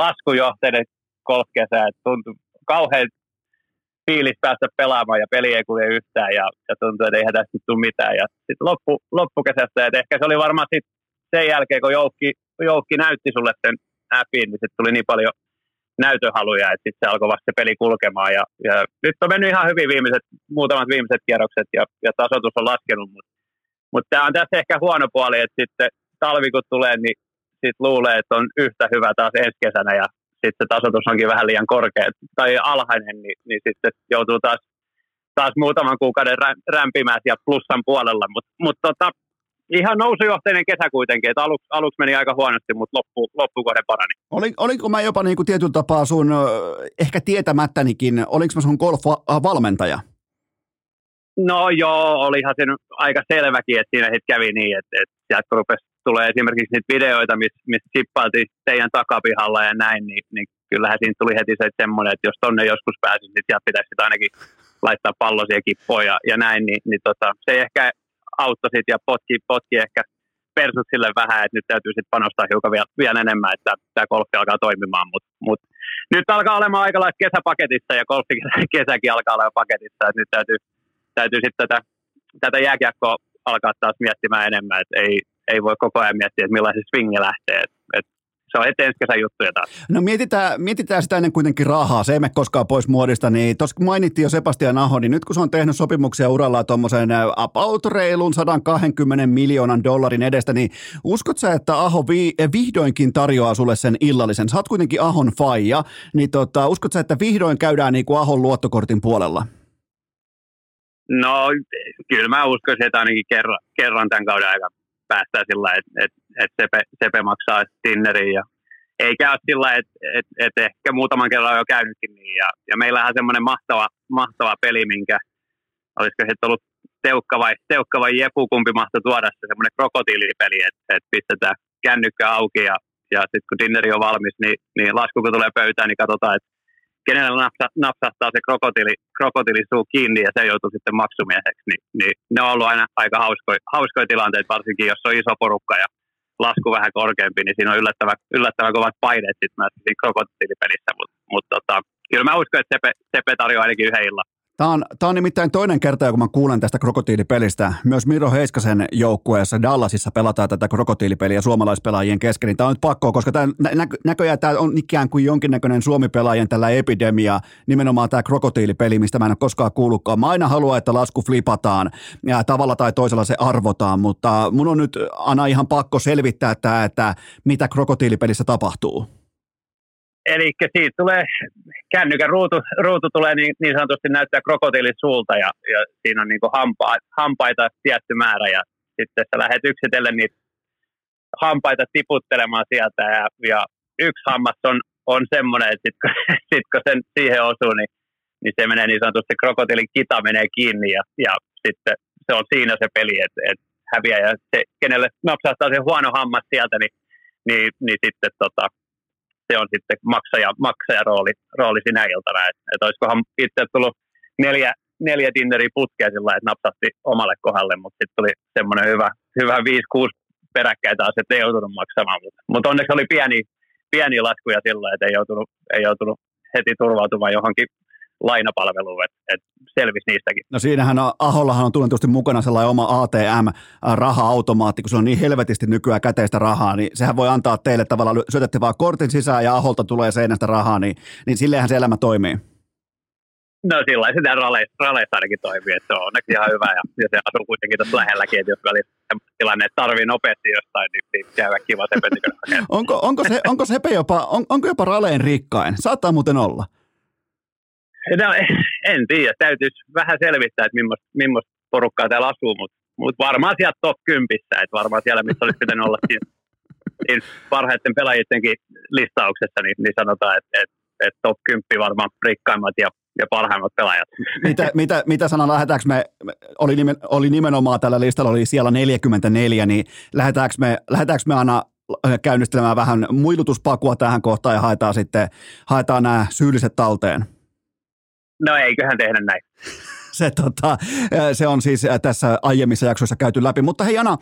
laskujohteinen golfkesä, että tuntui kauhean fiilis päästä pelaamaan ja peli ei kulje yhtään ja, ja tuntui, että eihän tästä tule mitään. Ja sitten loppu, loppukesästä, että ehkä se oli varmaan sit sen jälkeen, kun Joukki, Joukki näytti sulle sen appin, niin sitten tuli niin paljon näytöhaluja, että sitten se alkoi vasta se peli kulkemaan. Ja, ja nyt on mennyt ihan hyvin viimeiset, muutamat viimeiset kierrokset ja, ja tasoitus on laskenut, mutta mut tämä on tässä ehkä huono puoli, että sitten talvi kun tulee, niin sitten luulee, että on yhtä hyvä taas ensi kesänä ja sitten se tasoitus onkin vähän liian korkea tai alhainen, niin, niin sitten joutuu taas, taas muutaman kuukauden rämpimään ja plussan puolella. Mutta mut tota, ihan nousujohteinen kesä kuitenkin, että aluksi, aluksi meni aika huonosti, mutta loppu, loppukohde parani. Oli, oliko mä jopa niin kuin tietyllä tapaa sun, ehkä tietämättänikin, oliko mä sun golf-valmentaja? No joo, olihan se aika selväkin, että siinä sitten kävi niin, että, että sieltä rupesi tulee esimerkiksi niitä videoita, missä mis chippailtiin teidän takapihalla ja näin, niin, niin kyllähän siinä tuli heti se semmoinen, että jos tonne joskus pääsin, niin sieltä pitäisi ainakin laittaa pallo siihen kippoon ja, ja näin, niin, niin tota, se ehkä auttoi sit ja potki, potki ehkä persut sille vähän, että nyt täytyy sitten panostaa hiukan vielä, vielä enemmän, että tämä golfi alkaa toimimaan, mutta mut, nyt alkaa olemaan aika lailla kesäpaketissa ja golfikesäkin alkaa olla paketissa, että nyt täytyy, täytyy sitten tätä, tätä jääkiekkoa alkaa taas miettimään enemmän, että ei, ei voi koko ajan miettiä, että millainen swingi lähtee, että et se on heti ensi kesän juttuja taas. No mietitään, mietitään sitä ennen kuitenkin rahaa, se ei mene koskaan pois muodista, niin tuossa mainittiin jo Sebastian Aho, niin nyt kun se on tehnyt sopimuksia uralla tuommoisen about reilun 120 miljoonan dollarin edestä, niin uskot sä, että Aho vi, eh, vihdoinkin tarjoaa sulle sen illallisen? Sä oot kuitenkin Ahon faija, niin tota, uskot sä, että vihdoin käydään niin kuin Ahon luottokortin puolella? No, kyllä mä uskoisin, että ainakin kerran, kerran tämän kauden aikana päästään sillä että et, et Sepe, Sepe maksaa Tinnerin ja ei käy sillä että et, et ehkä muutaman kerran on jo käynytkin niin. Ja, ja meillähän on semmoinen mahtava, mahtava peli, minkä olisiko sitten ollut teukka vai, teukka vai jepu, kumpi mahtoi tuoda se semmoinen krokotiilipeli, että et pistetään kännykkä auki ja, ja sitten kun dinneri on valmis, niin, niin lasku kun tulee pöytään, niin katsotaan, että kenellä napsa, napsahtaa se krokotiili, krokotiilisuu kiinni ja se joutuu sitten maksumieheksi, niin, niin ne on ollut aina aika hauskoja, hauskoja tilanteita, varsinkin jos on iso porukka ja lasku vähän korkeampi, niin siinä on yllättävän, yllättävän kovat paineet sitten myös siinä krokotiilipelissä, mutta mut, tota, kyllä mä uskon, että Sepe, Sepe tarjoaa ainakin yhden illan. Tämä on, tämä on nimittäin toinen kerta, kun mä kuulen tästä krokotiilipelistä. Myös Miro Heiskasen joukkueessa Dallasissa pelataan tätä krokotiilipeliä suomalaispelaajien kesken. Niin tämä on nyt pakko, koska tämä nä- näköjään tämä on ikään kuin jonkinnäköinen Suomi-pelaajien tällä epidemia, nimenomaan tämä krokotiilipeli, mistä mä en ole koskaan kuullutkaan. Mä aina haluan, että lasku flipataan ja tavalla tai toisella se arvotaan, mutta mun on nyt aina ihan pakko selvittää tämä, että mitä krokotiilipelissä tapahtuu. Eli siitä tulee, kännykän ruutu, ruutu tulee niin, niin sanotusti näyttää krokotiilin suulta ja, ja siinä on niin hampa, hampaita tietty määrä ja sitten sä lähdet yksitellen niitä hampaita tiputtelemaan sieltä ja, ja yksi hammas on, on semmoinen, että sitten kun, sit, kun sen siihen osuu, niin, niin se menee niin sanotusti, krokotiilin kita menee kiinni ja, ja sitten se on siinä se peli, että, että häviää. Ja se, kenelle napsahtaa se huono hammas sieltä, niin, niin, niin sitten tota, se on sitten maksaja, maksajarooli rooli sinä iltana. Että et olisikohan itse tullut neljä, neljä dinneriä putkea sillä että napsahti omalle kohdalle, mutta sitten tuli semmoinen hyvä, hyvä 5-6 peräkkäin taas, että ei joutunut maksamaan. Mutta mut onneksi oli pieni, pieni laskuja sillä että ei joutunut, ei joutunut heti turvautumaan johonkin lainapalveluun, että et selvisi niistäkin. No siinähän on, Ahollahan on tunnetusti mukana sellainen oma ATM-raha-automaatti, kun se on niin helvetisti nykyään käteistä rahaa, niin sehän voi antaa teille tavallaan, syötätte vaan kortin sisään ja Aholta tulee seinästä rahaa, niin, niin silleenhän se elämä toimii. No sillä sitä raleissa, raleissa ainakin toimii, että se on onneksi ihan hyvä ja, ja se asuu kuitenkin tuossa lähelläkin, että jos välissä tilanne, että tarvii nopeasti jostain, niin, niin käy kiva Sepe onko, onko, se, onko Sepe jopa, on, onko jopa raleen rikkain? Saattaa muuten olla. No, en tiedä, täytyisi vähän selvittää, että millaista, millaista porukkaa täällä asuu, mutta, mutta varmaan sieltä top 10, että varmaan siellä, missä olisi pitänyt olla siinä, siinä parhaiten pelaajienkin listauksessa, niin, niin sanotaan, että, että, että top 10 varmaan rikkaimmat ja ja parhaimmat pelaajat. Mitä, mitä, mitä sana, lähdetäänkö me, oli, nimen, oli nimenomaan tällä listalla, oli siellä 44, niin lähdetäänkö me, lähdetäänkö me aina käynnistelemään vähän muilutuspakua tähän kohtaan ja haetaan sitten haetaan nämä syylliset talteen? No eiköhän tehdä näin se, tota, se on siis tässä aiemmissa jaksoissa käyty läpi. Mutta hei Jana,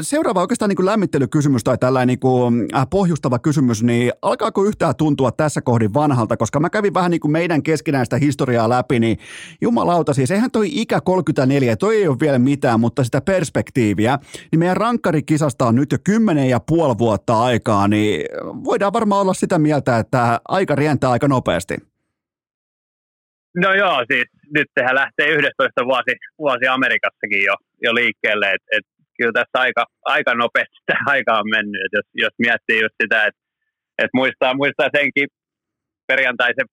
seuraava oikeastaan niin kuin lämmittelykysymys tai tällainen niin kuin pohjustava kysymys, niin alkaako yhtään tuntua tässä kohdin vanhalta, koska mä kävin vähän niin kuin meidän keskinäistä historiaa läpi, niin jumalauta siis, eihän toi ikä 34, toi ei ole vielä mitään, mutta sitä perspektiiviä, niin meidän rankkarikisasta on nyt jo kymmenen ja puoli vuotta aikaa, niin voidaan varmaan olla sitä mieltä, että aika rientää aika nopeasti. No joo, siis nyt sehän lähtee 11 vuosi, vuosi Amerikassakin jo, jo liikkeelle, että et, kyllä tässä aika, aika nopeasti sitä aika on mennyt, et jos, jos miettii just sitä, että et muistaa, muistaa senkin perjantaisen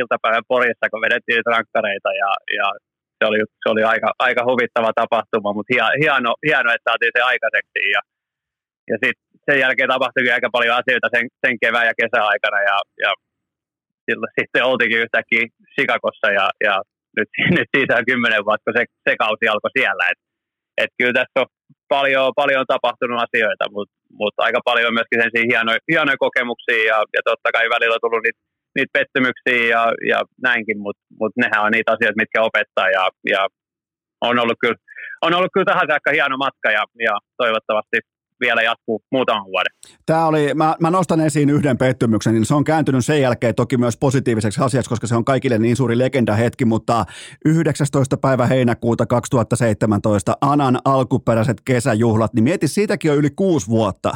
iltapäivän Porissa, kun vedettiin rankkareita ja, ja se oli, se oli aika, aika huvittava tapahtuma, mutta hieno, hieno, että saatiin se aikaiseksi ja, ja sitten sen jälkeen tapahtui aika paljon asioita sen, sen kevään ja kesän aikana ja, ja silloin sitten oltiinkin yhtäkkiä Chicagossa ja, ja nyt, nyt siitä on kymmenen vuotta, kun se, se kausi alkoi siellä. Et, et kyllä tässä on paljon, paljon tapahtunut asioita, mutta mut aika paljon myöskin sen hienoja, hienoja kokemuksia ja, ja totta kai välillä on tullut niitä, niitä pettymyksiä ja, ja näinkin, mutta mut nehän on niitä asioita, mitkä opettaa ja, ja on ollut kyllä, on ollut kyllä tähän saakka hieno matka ja, ja toivottavasti vielä jatkuu muutaman vuoden. Tämä oli, mä, mä nostan esiin yhden pettymyksen, niin se on kääntynyt sen jälkeen toki myös positiiviseksi asiaksi, koska se on kaikille niin suuri legendahetki, mutta 19. päivä heinäkuuta 2017 Anan alkuperäiset kesäjuhlat, niin mieti, siitäkin on yli kuusi vuotta.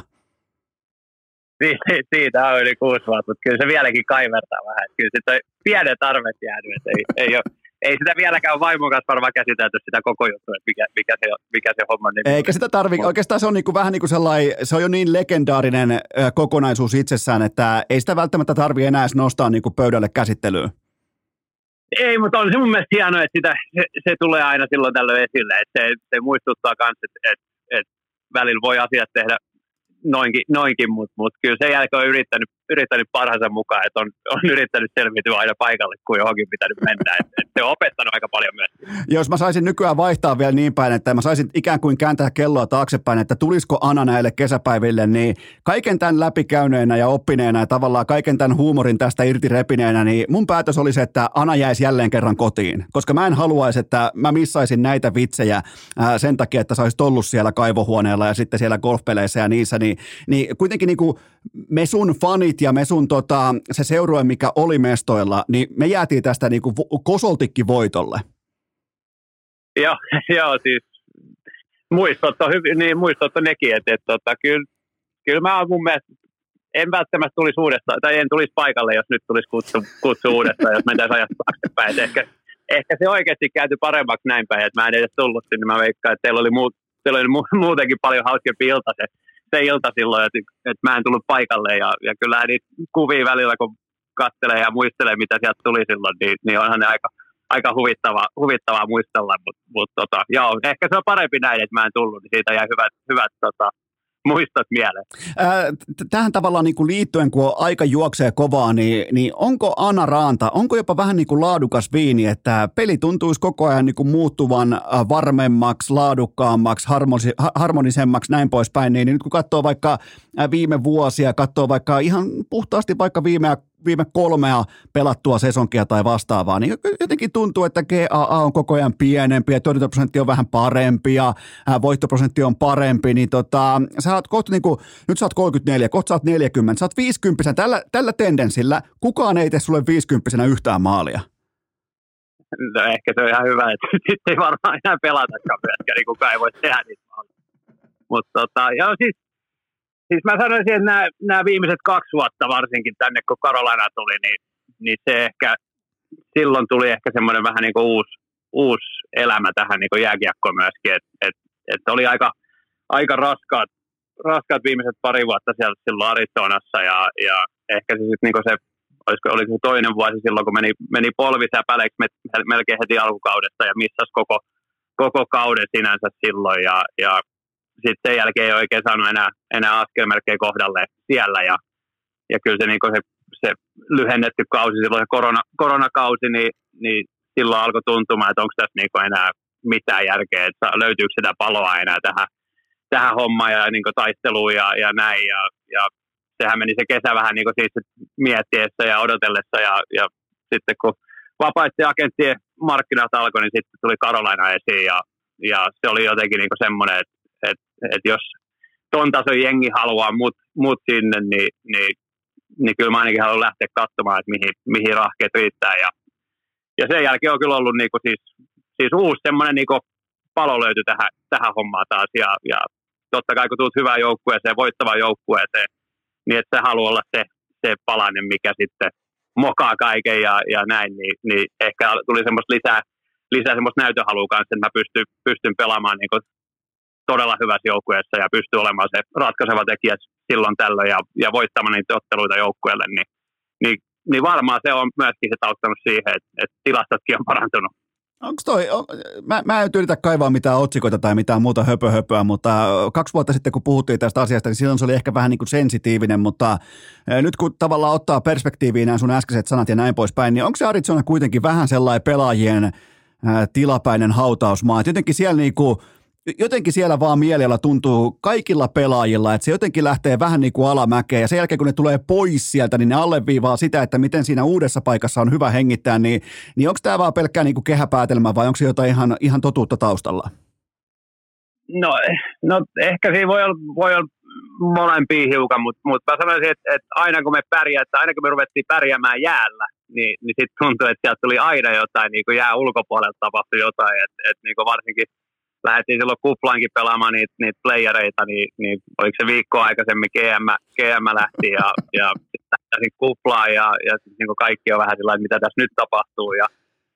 Siitä on yli kuusi vuotta, mutta kyllä se vieläkin kaivertaa vähän. Kyllä on pienet arvet jäänyt, ei, ei ole ei sitä vieläkään vaimon kanssa varmaan käsitelty sitä koko juttu, että mikä, mikä, se, mikä se homma nimi Eikä sitä tarvitse, oikeastaan se on niinku vähän niin kuin sellainen, se on jo niin legendaarinen kokonaisuus itsessään, että ei sitä välttämättä tarvitse enää nostaa niinku pöydälle käsittelyyn. Ei, mutta on se mun mielestä hienoa, että sitä, se, se tulee aina silloin tällöin esille, että se, se muistuttaa myös, että, että, että välillä voi asiat tehdä noinkin, noinkin mutta mut kyllä sen jälkeen on yrittänyt, yrittänyt parhaansa mukaan, että on, on yrittänyt selviytyä aina paikalle, kun johonkin pitänyt mennä. Et, et se on opettanut aika paljon myös. Jos mä saisin nykyään vaihtaa vielä niin päin, että mä saisin ikään kuin kääntää kelloa taaksepäin, että tulisiko Ana näille kesäpäiville, niin kaiken tämän läpikäyneenä ja oppineena ja tavallaan kaiken tämän huumorin tästä irti repineenä, niin mun päätös olisi, että Ana jäisi jälleen kerran kotiin, koska mä en haluaisi, että mä missaisin näitä vitsejä ää, sen takia, että sä olisit ollut siellä kaivohuoneella ja sitten siellä golfpeleissä ja niissä, niin niin kuitenkin niin kuin me sun fanit ja me sun tota, se seurue, mikä oli mestoilla, niin me jäätiin tästä niin kuin kosoltikki voitolle. Joo, joo siis muistot on, hyvin, niin muistot on nekin, että, että, että kyllä, kyllä mä mun mielestä en välttämättä tulisi uudestaan, tai en tulisi paikalle, jos nyt tulisi kutsu, kutsu uudestaan, jos mentäisiin ajasta taaksepäin. Ehkä, ehkä se oikeasti käyty paremmaksi näin päin, että mä en edes tullut sinne. Mä veikkaan, että teillä oli, muut, teillä oli muutenkin paljon hauskempi ilta se se ilta silloin, että, että mä en tullut paikalle ja, ja kyllä niitä kuvia välillä, kun katselee ja muistelee, mitä sieltä tuli silloin, niin, niin onhan ne aika, aika huvittava, huvittavaa muistella, mutta mut, tota, joo, ehkä se on parempi näin, että mä en tullut, niin siitä jäi hyvät, hyvät tota, muistot mieleen. Tähän tavallaan niin kuin liittyen, kun aika juoksee kovaa, niin, niin onko Anna Raanta, onko jopa vähän niin kuin laadukas viini, että peli tuntuisi koko ajan niin kuin muuttuvan varmemmaksi, laadukkaammaksi, harmonisemmaksi, näin poispäin, niin nyt kun katsoo vaikka viime vuosia, katsoo vaikka ihan puhtaasti vaikka viime viime kolmea pelattua sesonkia tai vastaavaa, niin jotenkin tuntuu, että GAA on koko ajan pienempi ja torjuntaprosentti on vähän parempi ja voittoprosentti on parempi, niin tota, sä oot kohta niin kuin, nyt sä oot 34, kohta sä oot 40, sä oot 50, tällä, tällä tendenssillä kukaan ei tee sulle 50 yhtään maalia. No ehkä se on ihan hyvä, että sitten ei varmaan enää pelatakaan myöskään, niin kukaan ei voi tehdä niitä Mutta tota, joo, siis siis mä sanoisin, että nämä, nämä viimeiset kaksi vuotta varsinkin tänne, kun Karolana tuli, niin, niin se ehkä, silloin tuli ehkä semmoinen vähän niin kuin uusi, uusi elämä tähän niin kuin jääkiekkoon myöskin, että et, et oli aika, aika raskaat, raskaat viimeiset pari vuotta siellä silloin Arizonassa ja, ja ehkä se sitten niin se, olisiko, oliko se toinen vuosi silloin, kun meni, meni polvisäpäleiksi melkein heti alkukaudesta ja missasi koko, koko kauden sinänsä silloin ja, ja sitten sen jälkeen ei oikein saanut enää, enää askelmerkkejä kohdalle siellä ja, ja kyllä se, niin se, se lyhennetty kausi, silloin se korona, koronakausi, niin, niin silloin alkoi tuntumaan, että onko tässä niin enää mitään järkeä, että löytyykö sitä paloa enää tähän, tähän hommaan ja niin taisteluun ja, ja näin. Ja, ja sehän meni se kesä vähän niin siis miettiessä ja odotellessa ja, ja sitten kun vapaiden agenttien markkinat alkoi, niin sitten tuli Karolaina esiin ja, ja se oli jotenkin niin semmoinen, että et, et jos ton tason jengi haluaa mut, mut sinne, niin, niin, niin kyllä mä ainakin haluan lähteä katsomaan, että mihin, mihin rahkeet riittää. Ja, ja sen jälkeen on kyllä ollut niinku siis, siis uusi semmoinen niinku palo löytyi tähän, tähän hommaan taas. Ja, ja totta kai kun tulet hyvään joukkueeseen, voittavaan joukkueeseen, niin että se haluaa olla se, se palanen, mikä sitten mokaa kaiken ja, ja näin, niin, niin ehkä tuli semmoista lisää, lisää semmoista näytöhalua kanssa, että mä pystyn, pystyn pelaamaan niin todella hyvässä joukkueessa ja pystyy olemaan se ratkaiseva tekijä silloin tällöin ja, ja voittamaan niitä otteluita joukkueelle, niin, niin, niin varmaan se on myöskin se auttanut siihen, että, että tilastotkin on parantunut. Onko toi, on, mä, mä en yritä kaivaa mitään otsikoita tai mitään muuta höpöhöpöä, mutta kaksi vuotta sitten kun puhuttiin tästä asiasta, niin silloin se oli ehkä vähän niin kuin sensitiivinen, mutta nyt kun tavallaan ottaa perspektiiviin nämä sun äskeiset sanat ja näin poispäin, niin onko se Arizona kuitenkin vähän sellainen pelaajien tilapäinen hautausmaa, että jotenkin siellä niin kuin jotenkin siellä vaan mielellä tuntuu kaikilla pelaajilla, että se jotenkin lähtee vähän niin kuin alamäkeen ja sen jälkeen kun ne tulee pois sieltä, niin ne alleviivaa sitä, että miten siinä uudessa paikassa on hyvä hengittää, niin, niin onko tämä vaan pelkkää niin kuin kehäpäätelmä vai onko se jotain ihan, ihan totuutta taustalla? No, no ehkä siinä voi olla, voi olla molempia hiukan, mutta, mutta mä sanoisin, että, että aina kun me pärjäämme, aina kun me ruvettiin pärjäämään jäällä, niin, niin sitten tuntui, että sieltä tuli aina jotain, niin kuin jää ulkopuolelta tapahtui jotain, että, että niin varsinkin – lähdettiin silloin kuplaankin pelaamaan niitä, niitä playereita, niin, niin oliko se viikko aikaisemmin GM, GM lähti ja, ja sitten kuplaan ja, ja niin kuin kaikki on vähän että mitä tässä nyt tapahtuu. Ja,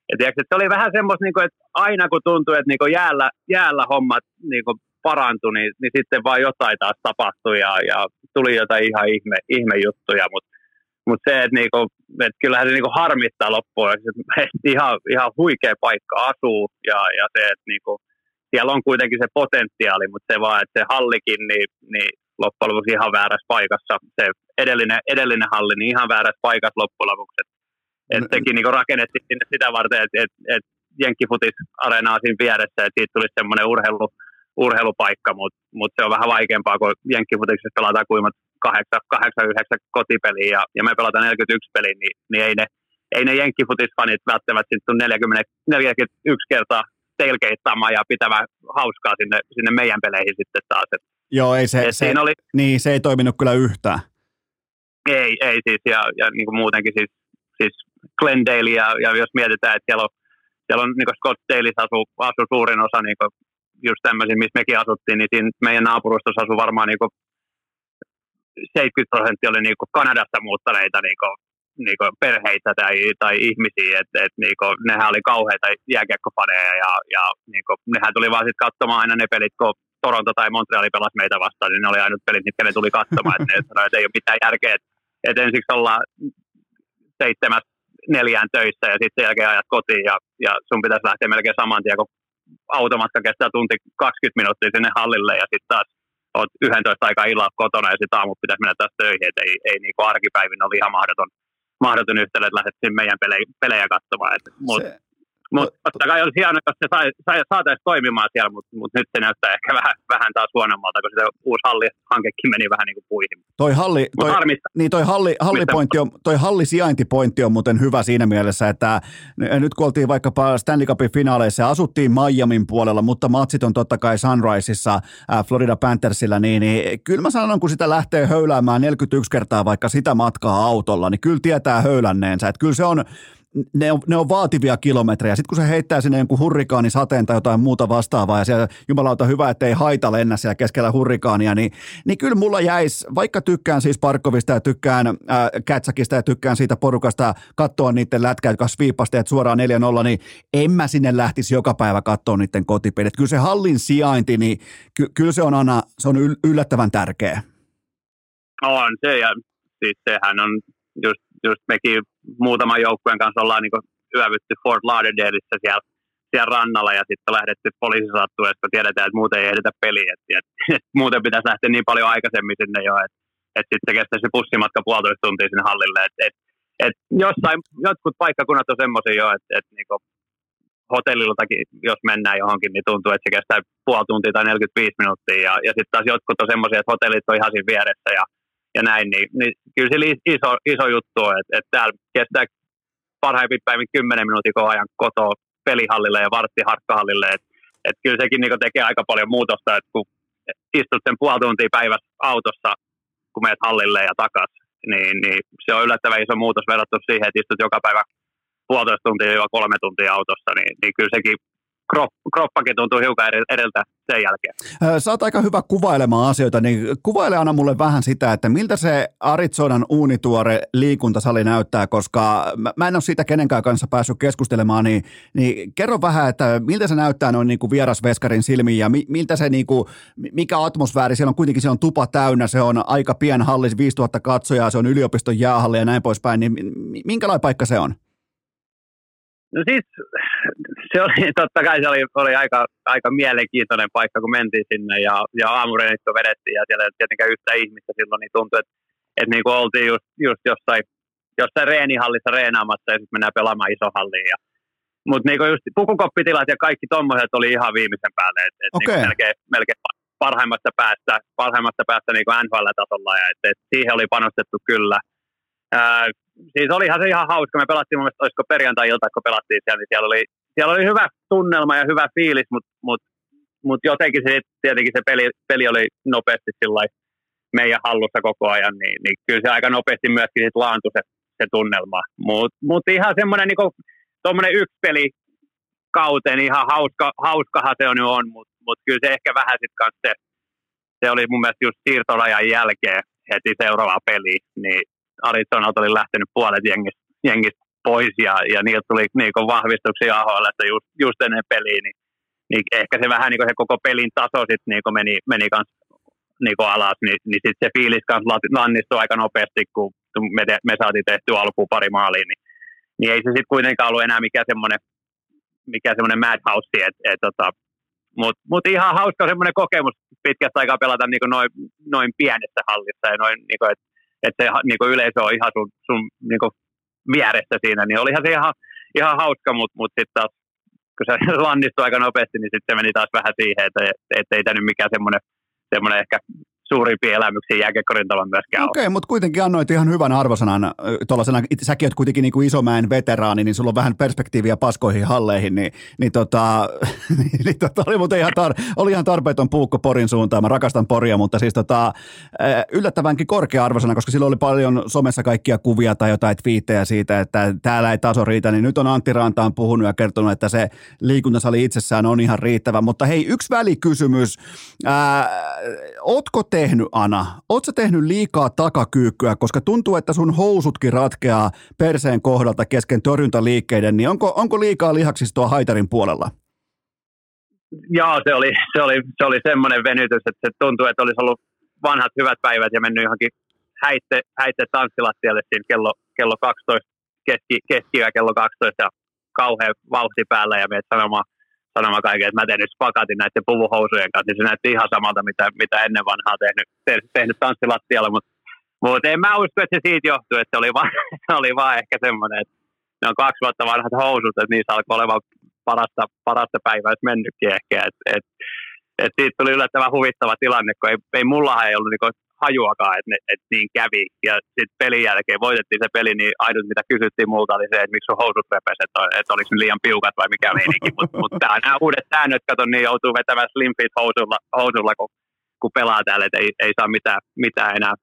ja tiedätkö, että se oli vähän semmoista, niin kuin, että aina kun tuntui, että niin kuin jäällä, jäällä hommat niin kuin parantui, niin, niin sitten vaan jotain taas tapahtui ja, ja tuli jotain ihan ihme, ihme juttuja, mutta mut se, että, niinku, että kyllähän se niinku harmittaa loppuun, että ihan, ihan huikea paikka asuu ja, ja se, että niinku, siellä on kuitenkin se potentiaali, mutta se vaan, että se hallikin, niin, niin loppujen lopuksi ihan väärässä paikassa. Se edellinen, edellinen halli, niin ihan väärässä paikassa loppujen lopuksi. Että et mm. sekin niin rakennettiin sinne sitä varten, että et, et Jenkkifutis-areenaa siinä vieressä, että siitä tulisi semmoinen urheilu, urheilupaikka, mutta mut se on vähän vaikeampaa, kun Jenkkifutiksessa pelataan kuimat 8-9 kotipeliä ja, ja me pelataan 41 peliä, niin, niin ei ne, ei ne Jenkkifutis-fanit välttämättä sitten 40, 41 kertaa tailgeittaamaan ja pitämään hauskaa sinne, sinne meidän peleihin sitten taas. Et, Joo, ei se, se, oli, niin, se ei toiminut kyllä yhtään. Ei, ei siis, ja, ja niin kuin muutenkin siis, siis Glendale, ja, ja jos mietitään, että siellä on, siellä on niin Scottsdaleissa asuu, asuu suurin osa niin kuin just tämmöisiä, missä mekin asuttiin, niin siinä meidän naapurustossa asuu varmaan niin kuin 70 prosenttia oli niin kuin Kanadasta muuttaneita niin kuin niinku perheitä tai, tai ihmisiä, että et, niinku, nehän oli kauheita jääkiekkofaneja ja, ja niinku, nehän tuli vaan sitten katsomaan aina ne pelit, kun Toronto tai Montreali pelasi meitä vastaan, niin ne oli ainut pelit, mitkä ne tuli katsomaan, että ne sanoi, että ei ole mitään järkeä, että, että ensiksi ollaan seitsemäs neljään töissä ja sitten sen jälkeen ajat kotiin ja, ja sun pitäisi lähteä melkein saman tien, kun automatka kestää tunti 20 minuuttia sinne hallille ja sitten taas oot 11 aikaa illalla kotona ja sitten aamut pitäisi mennä taas töihin, että ei, ei niin kuin arkipäivin oli ihan mahdoton mahdoton yhtälö, että lähdettiin meidän pelejä, pelejä katsomaan. Mutta mutta totta kai olisi hienoa, jos se sai, sai, saataisiin toimimaan siellä, mutta mut nyt se näyttää ehkä vähän, vähän taas huonommalta, kun se uusi hallihankekin meni vähän niin kuin puihin. Toi, halli, toi, niin toi, halli, hallipointti on, toi hallisijaintipointti on muuten hyvä siinä mielessä, että nyt kun oltiin vaikkapa Stanley Cupin finaaleissa ja asuttiin Miamin puolella, mutta matsit on totta kai Sunriseissa Florida Panthersilla, niin, niin kyllä mä sanon, kun sitä lähtee höyläämään 41 kertaa vaikka sitä matkaa autolla, niin kyllä tietää höylänneensä. Että kyllä se on, ne on, ne on vaativia kilometrejä. Sitten kun se heittää sinne jonkun hurrikaanisateen tai jotain muuta vastaavaa ja siellä jumalauta hyvä, että ei haita lennä siellä keskellä hurrikaania, niin, niin kyllä mulla jäisi, vaikka tykkään siis Parkovista ja tykkään äh, Kätsäkistä ja tykkään siitä porukasta katsoa niiden lätkää, jotka sviippasteet suoraan 4-0, niin en mä sinne lähtisi joka päivä katsoa niiden kotipelit. Kyllä se hallin sijainti, niin ky, kyllä se on aina, se on yllättävän tärkeä. On se ja siis sehän on just, just mekin muutaman joukkueen kanssa ollaan niin yövytty Fort Lauderdaleissa siellä, siellä rannalla ja sitten lähdetty poliisisattuessa, tiedetään, että muuten ei edetä peliä. Et, et, et, muuten pitäisi lähteä niin paljon aikaisemmin sinne jo, että et sitten se se bussimatka puolitoista tuntia sinne hallille. Et, et, et jossain, jotkut paikkakunnat on semmoisia jo, että et, niinku hotelliltakin, jos mennään johonkin, niin tuntuu, että se kestää puoli tuntia tai 45 minuuttia. Ja, ja sitten taas jotkut on semmoisia, että hotellit on ihan siinä vieressä ja ja näin, niin, niin kyllä se iso, iso juttu on, että, että täällä kestää parhaimmin päivin 10 minuutin koko ajan kotoa pelihallille ja vartti harkkahallille, että, että kyllä sekin niin tekee aika paljon muutosta, että kun istut sen puoli tuntia päivässä autossa, kun meet hallille ja takas, niin, niin se on yllättävän iso muutos verrattuna siihen, että istut joka päivä puolitoista tuntia jo kolme tuntia autossa, niin, niin kyllä sekin kroppakin tuntuu hiukan edeltä sen jälkeen. Sä oot aika hyvä kuvailemaan asioita, niin kuvaile aina mulle vähän sitä, että miltä se Arizonan uunituore liikuntasali näyttää, koska mä en ole siitä kenenkään kanssa päässyt keskustelemaan, niin, niin kerro vähän, että miltä se näyttää noin niin kuin vierasveskarin silmiin ja miltä se, niin kuin, mikä atmosfääri, siellä on kuitenkin siellä on tupa täynnä, se on aika pien hallis, 5000 katsojaa, se on yliopiston jäähalli ja näin poispäin, niin minkälainen paikka se on? No siis se oli, totta kai se oli, oli aika, aika mielenkiintoinen paikka, kun mentiin sinne ja, ja aamureenit vedettiin ja siellä ei tietenkään yhtä ihmistä silloin, niin tuntui, että, että niin kuin oltiin just, just jossain, jossain reenihallissa reenaamassa ja sitten mennään pelaamaan iso halliin. Ja, mutta niin just pukukoppitilat ja kaikki tommoset oli ihan viimeisen päälle, että et okay. niin melkein, melkein parhaimmasta päästä, parhaimmasta päästä niin NHL-tasolla ja et, et siihen oli panostettu kyllä. Ää, siis olihan se ihan hauska. Me pelattiin mun mielestä, olisiko perjantai-ilta, kun pelattiin siellä, niin siellä oli, siellä oli hyvä tunnelma ja hyvä fiilis, mutta mut, mut jotenkin se, tietenkin se peli, peli oli nopeasti sillä meidän hallussa koko ajan, niin, niin kyllä se aika nopeasti myöskin sit laantui se, se tunnelma. Mutta mut ihan semmoinen niin yksi peli kauteen, niin ihan hauska, hauskahan se on jo on, mutta mut kyllä se ehkä vähän sitten kanssa se, se oli mun mielestä just siirtorajan jälkeen heti seuraava peli, niin Arizonalta oli lähtenyt puolet jengistä, jengistä pois ja, ja niiltä tuli niin vahvistuksia AHL just, just ennen peliä, niin, niin, ehkä se vähän niin se koko pelin taso sit niin meni, meni kans niin alas, niin, niin sitten se fiilis kanssa lannistui aika nopeasti, kun me, te, me saatiin tehtyä alkuun pari maalia, niin, niin ei se sitten kuitenkaan ollut enää mikään semmoinen mikä semmoinen madhouse, että et, tota, mutta mut ihan hauska semmoinen kokemus pitkästä aikaa pelata niin noin, noin pienessä hallissa ja noin, niin kuin, että että se niin kuin yleisö on ihan sun, sun niin kuin vieressä siinä, niin olihan se ihan, ihan hauska, mutta mut sitten taas kun se lannistui aika nopeasti, niin sitten se meni taas vähän siihen, että, että ei tämä nyt mikään semmoinen, semmoinen ehkä suurimpia elämyksiä jääkiekkorintalan myöskään Okei, okay, mutta kuitenkin annoit ihan hyvän arvosanan tuollaisena, säkin oot kuitenkin niin kuin isomäen veteraani, niin sulla on vähän perspektiiviä paskoihin halleihin, niin, niin, tota, niin tota, oli muuten ihan, tar, oli ihan tarpeeton puukko Porin suuntaan, mä rakastan Poria, mutta siis tota, yllättävänkin korkea arvosana, koska silloin oli paljon somessa kaikkia kuvia tai jotain twiittejä siitä, että täällä ei taso riitä, niin nyt on Antti Rantaan puhunut ja kertonut, että se liikuntasali itsessään on ihan riittävä, mutta hei, yksi välikysymys, ää, ootko te tehnyt, Ana? Oletko tehnyt liikaa takakyykkyä, koska tuntuu, että sun housutkin ratkeaa perseen kohdalta kesken torjuntaliikkeiden, niin onko, onko liikaa lihaksistoa haitarin puolella? Joo, se oli, se oli, se oli semmoinen venytys, että se tuntui, että olisi ollut vanhat hyvät päivät ja mennyt johonkin häitte, häitte tanssilattialle siinä kello, kello 12, keski, keskiyö kello 12 ja kauhean vauhti päällä ja menet sanomaan sanomaan kaiken, että mä teen nyt spakatin näiden puvuhousujen kanssa, niin se näytti ihan samalta, mitä, mitä ennen vanhaa tehnyt, tehnyt tanssilattialla, mutta mutta en mä usko, että se siitä johtuu, että se oli vaan, se oli vaan ehkä semmoinen, että ne on kaksi vuotta vanhat housut, että niissä alkoi olemaan parasta, parasta päivää mennytkin ehkä. Et, et, et siitä tuli yllättävän huvittava tilanne, kun ei, ei mullahan ei ollut niinku hajuakaan, että, et niin kävi. Ja sitten pelin jälkeen voitettiin se peli, niin ainut mitä kysyttiin multa oli se, että miksi sun housut repes, että, että oliko ne liian piukat vai mikä meininki. Mutta mut, mut nämä uudet säännöt, kato, niin joutuu vetämään slim fit housulla, housulla kun, kun pelaa täällä, että ei, ei saa mitään, mitään enää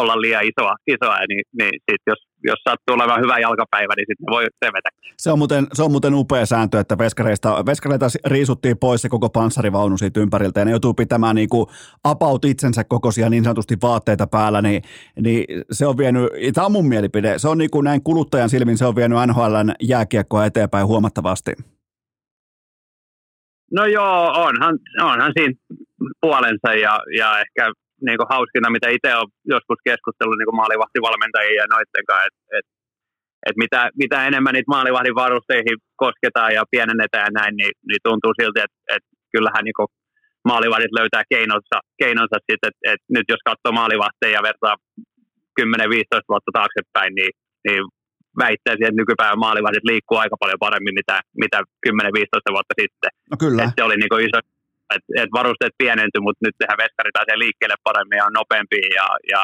olla liian isoa, isoa niin, niin sit jos jos sattuu olemaan hyvä jalkapäivä, niin sitten voi revetä. Se on, muuten, se on muuten upea sääntö, että veskareista, veskareita riisuttiin pois se koko panssarivaunu siitä ympäriltä ja ne joutuu pitämään niin kuin about itsensä kokoisia niin sanotusti vaatteita päällä, niin, niin se on vienyt, tämä on mun mielipide, se on niin kuin näin kuluttajan silmin, se on vienyt NHLn jääkiekkoa eteenpäin huomattavasti. No joo, onhan, onhan siinä puolensa ja, ja ehkä niin kuin hauskina, mitä itse olen joskus keskustellut niin kuin maalivahtivalmentajien ja noiden kanssa, että et, et mitä, mitä enemmän niitä maalivahdin varusteihin kosketaan ja pienennetään ja näin, niin, niin tuntuu silti, että et kyllähän niin kuin maalivahdit löytää keinonsa, keinonsa sitten, että et nyt jos katsoo maalivahteja ja vertaa 10-15 vuotta taaksepäin, niin, niin väittäisin, että nykypäivän maalivahdit liikkuu aika paljon paremmin, mitä, mitä 10-15 vuotta sitten. No kyllä. Et se oli niin iso, et, et varusteet pienenty, mutta nyt tehdään veskari pääsee liikkeelle paremmin ja on nopeampi ja, ja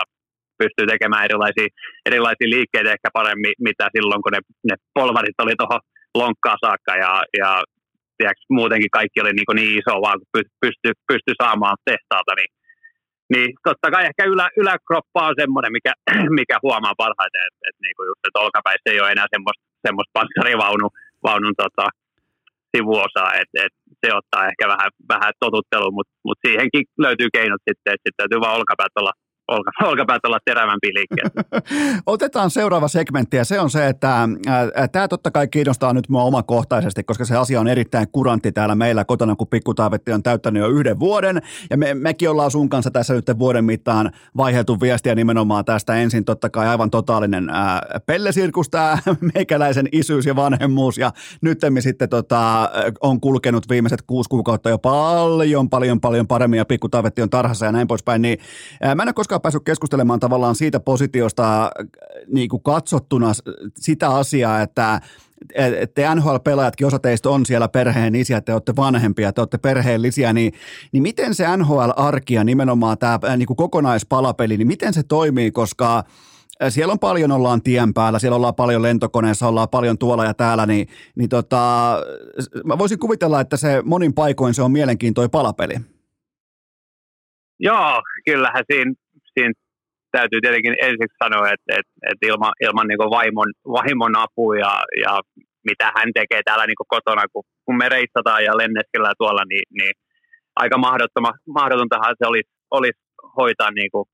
pystyy tekemään erilaisia, erilaisia liikkeitä ehkä paremmin, mitä silloin, kun ne, ne polvarit oli tuohon lonkkaan saakka. Ja, ja tiedätkö, muutenkin kaikki oli niin, niin iso, vaan kun pystyi pysty saamaan tehtaalta, niin, niin totta kai ehkä ylä, yläkroppa on semmoinen, mikä, mikä huomaa parhaiten, että, että, niin just, että olkapäissä ei ole enää semmoista, semmoista panssarivaunun vaunun, tota, sivuosaa, että et se ottaa ehkä vähän, vähän totuttelua, mutta mut siihenkin löytyy keinot sitten, että sitten täytyy vaan olkapäät olla olka, olkapäät olla terävämpi liikkeelle. Otetaan seuraava segmentti ja se on se, että tämä totta kai kiinnostaa nyt mua omakohtaisesti, koska se asia on erittäin kurantti täällä meillä kotona, kun pikkutaavetti on täyttänyt jo yhden vuoden. Ja me, mekin ollaan sun kanssa tässä nyt vuoden mittaan vaiheltu viestiä nimenomaan tästä. Ensin totta kai aivan totaalinen ää, pellesirkus tämä meikäläisen isyys ja vanhemmuus. Ja nyt sitten tota, on kulkenut viimeiset kuusi kuukautta jo paljon, paljon, paljon paremmin ja pikkutaavetti on tarhassa ja näin poispäin, niin ää, mä en ole koskaan päässyt keskustelemaan tavallaan siitä positiosta äh, niin kuin katsottuna sitä asiaa, että te NHL-pelaajatkin, osa teistä on siellä perheen isiä, te olette vanhempia, te olette perheellisiä, niin, niin miten se NHL-arki ja nimenomaan tämä äh, niin kuin kokonaispalapeli, niin miten se toimii, koska äh, siellä on paljon, ollaan tien päällä, siellä ollaan paljon lentokoneessa, ollaan paljon tuolla ja täällä, niin, niin tota, mä voisin kuvitella, että se monin paikoin se on mielenkiintoinen palapeli. Joo, kyllähän siinä siinä täytyy tietenkin ensiksi sanoa, että, että, että ilman, ilman niin vaimon, vaimon apua ja, ja mitä hän tekee täällä niin kotona, kun, kun me reissataan ja lenneskellään tuolla, niin, niin aika mahdotontahan se olisi, olisi hoitaa niin kuin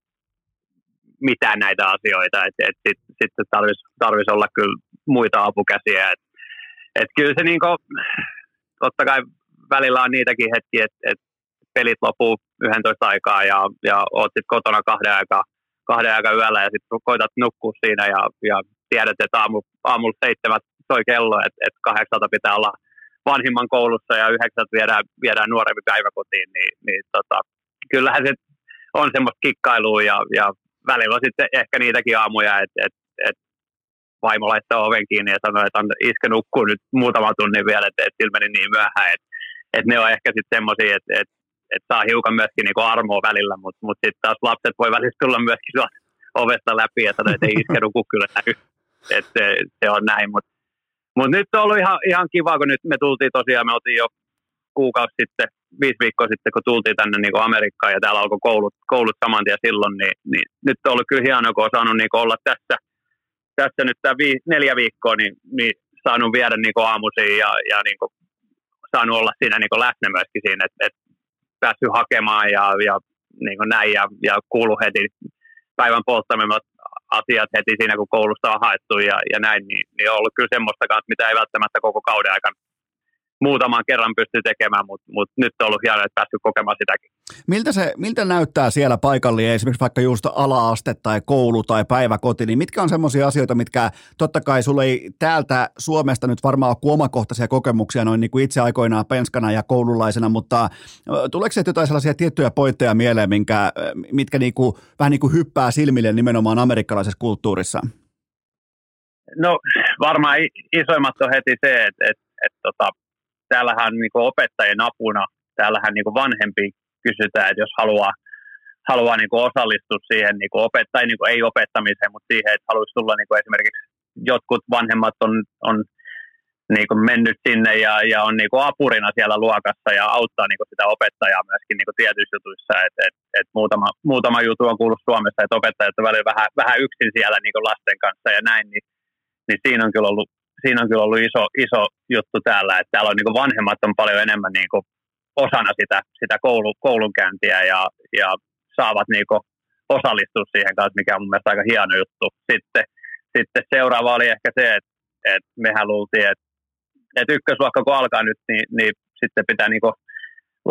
mitään näitä asioita. Sitten et sit, sit tarvitsisi tarvis olla kyllä muita apukäsiä. Et, et kyllä se niin kuin, totta kai välillä on niitäkin hetkiä, että et pelit loppuu 11 aikaa ja, ja oot sitten kotona kahden aikaa, kahden aikaa yöllä ja sitten koitat nukkua siinä ja, ja tiedät, että aamu, aamulla seitsemät soi kello, että, että kahdeksalta pitää olla vanhimman koulussa ja yhdeksältä viedään, viedään nuorempi päiväkotiin, niin, niin tota, kyllähän se on semmoista kikkailua ja, ja välillä on sitten ehkä niitäkin aamuja, että et, et vaimo laittaa oven kiinni ja sanoo, että on iskä nukkuu nyt muutama tunnin vielä, että, että sillä meni niin myöhään, että, että ne on ehkä sitten semmoisia, että, että että saa hiukan myöskin niin armoa välillä, mutta mut sitten taas lapset voi välistä tulla myöskin ovesta läpi ja että ei iskä nuku kyllä näy. että se, se, on näin, mutta mut nyt on ollut ihan, ihan kiva, kun nyt me tultiin tosiaan, me oltiin jo kuukausi sitten, viisi viikkoa sitten, kun tultiin tänne niin Amerikkaan ja täällä alkoi koulut, koulut saman tien silloin, niin, niin nyt on ollut kyllä hienoa, kun on saanut niin olla tässä, tässä nyt tämä vii, neljä viikkoa, niin, niin saanut viedä niin aamuisin ja, ja niin saanut olla siinä niin läsnä myöskin siinä, että, että päässyt hakemaan ja, ja niin kuin näin ja, ja kuulu heti päivän polttamimmat asiat heti siinä, kun koulusta on haettu ja, ja näin, niin, niin on ollut kyllä semmoista kanssa, mitä ei välttämättä koko kauden aikana muutaman kerran pystyy tekemään, mutta mut nyt on ollut hienoa, että päässyt kokemaan sitäkin. Miltä, se, miltä näyttää siellä paikallinen, esimerkiksi vaikka just ala-aste tai koulu tai päiväkoti, niin mitkä on semmoisia asioita, mitkä totta kai sulle ei täältä Suomesta nyt varmaan ole omakohtaisia kokemuksia noin niin kuin itse aikoinaan penskana ja koululaisena, mutta tuleeko se jotain sellaisia tiettyjä pointteja mieleen, minkä, mitkä niin kuin, vähän niin kuin hyppää silmille nimenomaan amerikkalaisessa kulttuurissa? No varmaan isoimmat on heti se, että, että, että tota, täällähän niin kuin opettajien apuna, täällähän niin kuin vanhempi kysytään, että jos haluaa, haluaa niin kuin osallistua siihen niin kuin opet, tai niin kuin ei opettamiseen, mutta siihen, että haluaisi tulla niin kuin esimerkiksi jotkut vanhemmat on, on niin kuin mennyt sinne ja, ja on niin kuin apurina siellä luokassa ja auttaa niin kuin sitä opettajaa myöskin niin kuin tietyissä jutuissa. Et, et, et muutama, muutama jutu on kuullut Suomessa, että opettajat on välillä vähän, vähän yksin siellä niin kuin lasten kanssa ja näin, niin, niin siinä on kyllä ollut, siinä on kyllä ollut iso, iso juttu täällä, että täällä on niin kuin vanhemmat on paljon enemmän niin kuin osana sitä, sitä koulu, koulunkäyntiä ja, ja saavat niin osallistua siihen kanssa, mikä on mun mielestä aika hieno juttu. Sitten, sitten seuraava oli ehkä se, että, että mehän luultiin, että että ykkösluokka kun alkaa nyt, niin, niin sitten pitää niin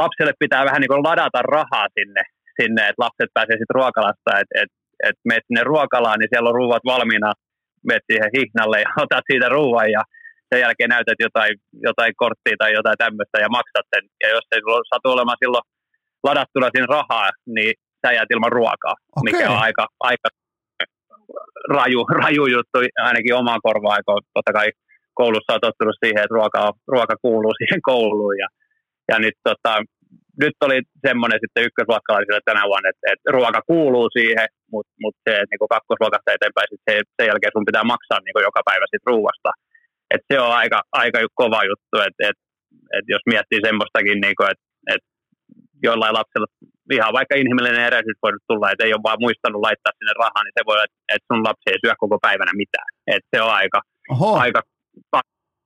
lapselle pitää vähän niin ladata rahaa sinne, sinne että lapset pääsee sitten ruokalasta, että et, et menet sinne ruokalaan, niin siellä on ruuat valmiina, menet siihen hihnalle ja otat siitä ruuan ja sen jälkeen näytät jotain, jotain korttia tai jotain tämmöistä ja maksat sen. Ja jos ei sulla satu olemaan silloin ladattuna siinä rahaa, niin sä jäät ilman ruokaa, okay. mikä on aika, aika raju, raju juttu ainakin omaan korvaan, kun totta kai koulussa on tottunut siihen, että ruoka, ruoka kuuluu siihen kouluun. Ja, ja nyt, tota, nyt oli semmoinen sitten ykkösluokkalaisille tänä vuonna, että, että ruoka kuuluu siihen, mutta mut se, että niin kakkosluokasta eteenpäin, sit se, sen jälkeen sun pitää maksaa niin joka päivä sit ruuasta. Et se on aika, aika kova juttu, että et, et jos miettii semmoistakin, niin että et jollain lapsella ihan vaikka inhimillinen erehdys voi tulla, että ei ole vaan muistanut laittaa sinne rahaa, niin se voi olla, että sun lapsi ei syö koko päivänä mitään. Et se on aika, Oho. aika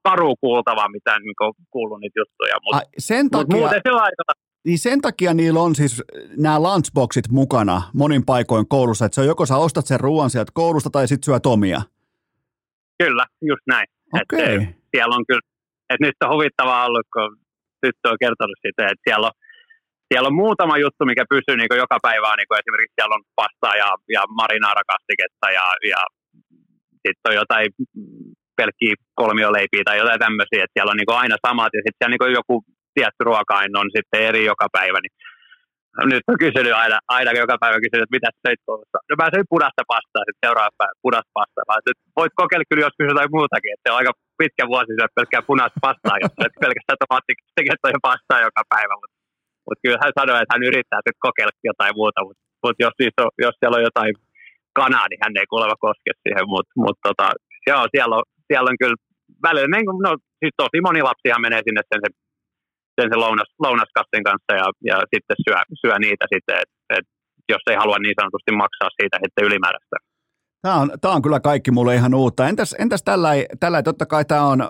karu kuultava, mitä niin kuullut niitä juttuja. Mutta, Ai, sen takia... Mut muuten se on aika niin sen takia niillä on siis nämä lunchboxit mukana monin paikoin koulussa, että se on joko sä ostat sen ruoan sieltä koulusta tai sitten syöt omia. Kyllä, just näin. Okay. Että siellä on kyllä, että nyt on huvittavaa ollut, kun tyttö on kertonut sitä, että siellä on, siellä on muutama juttu, mikä pysyy niin joka päivä, niin kuin esimerkiksi siellä on pastaa ja, ja marinaarakastiketta ja, ja sitten on jotain pelkkiä kolmioleipiä tai jotain tämmöisiä, että siellä on niin aina samat ja sitten siellä niin joku tietty ruoka on sitten eri joka päivä, niin nyt on kysynyt aina, aina joka päivä kysynyt, että mitä söit koulussa. No mä söin punaista pastaa, sitten seuraava päivä punaista pastaa. Mä että voit kokeilla kyllä joskus jotain muutakin, että se on aika pitkä vuosi syödä pelkkää punaista pastaa, jos et pelkästään tomaattikettä ja pastaa joka päivä. Mutta mut kyllä hän sanoi, että hän yrittää sitten kokeilla jotain muuta, mutta mut jos, siis on, jos siellä on jotain kanaa, niin hän ei kuuleva koske siihen, mutta mut tota, joo, siellä on, siellä on kyllä välillä, niin, no siis tosi moni lapsihan menee sinne sen, sen, sen, sen lounas, lounaskassin kanssa ja, ja sitten syö, syö niitä sitten, että et, jos ei halua niin sanotusti maksaa siitä sitten ylimääräistä. Tämä on, tämä on kyllä kaikki mulle ihan uutta. Entäs, entäs tällä, tällä totta kai tämä on,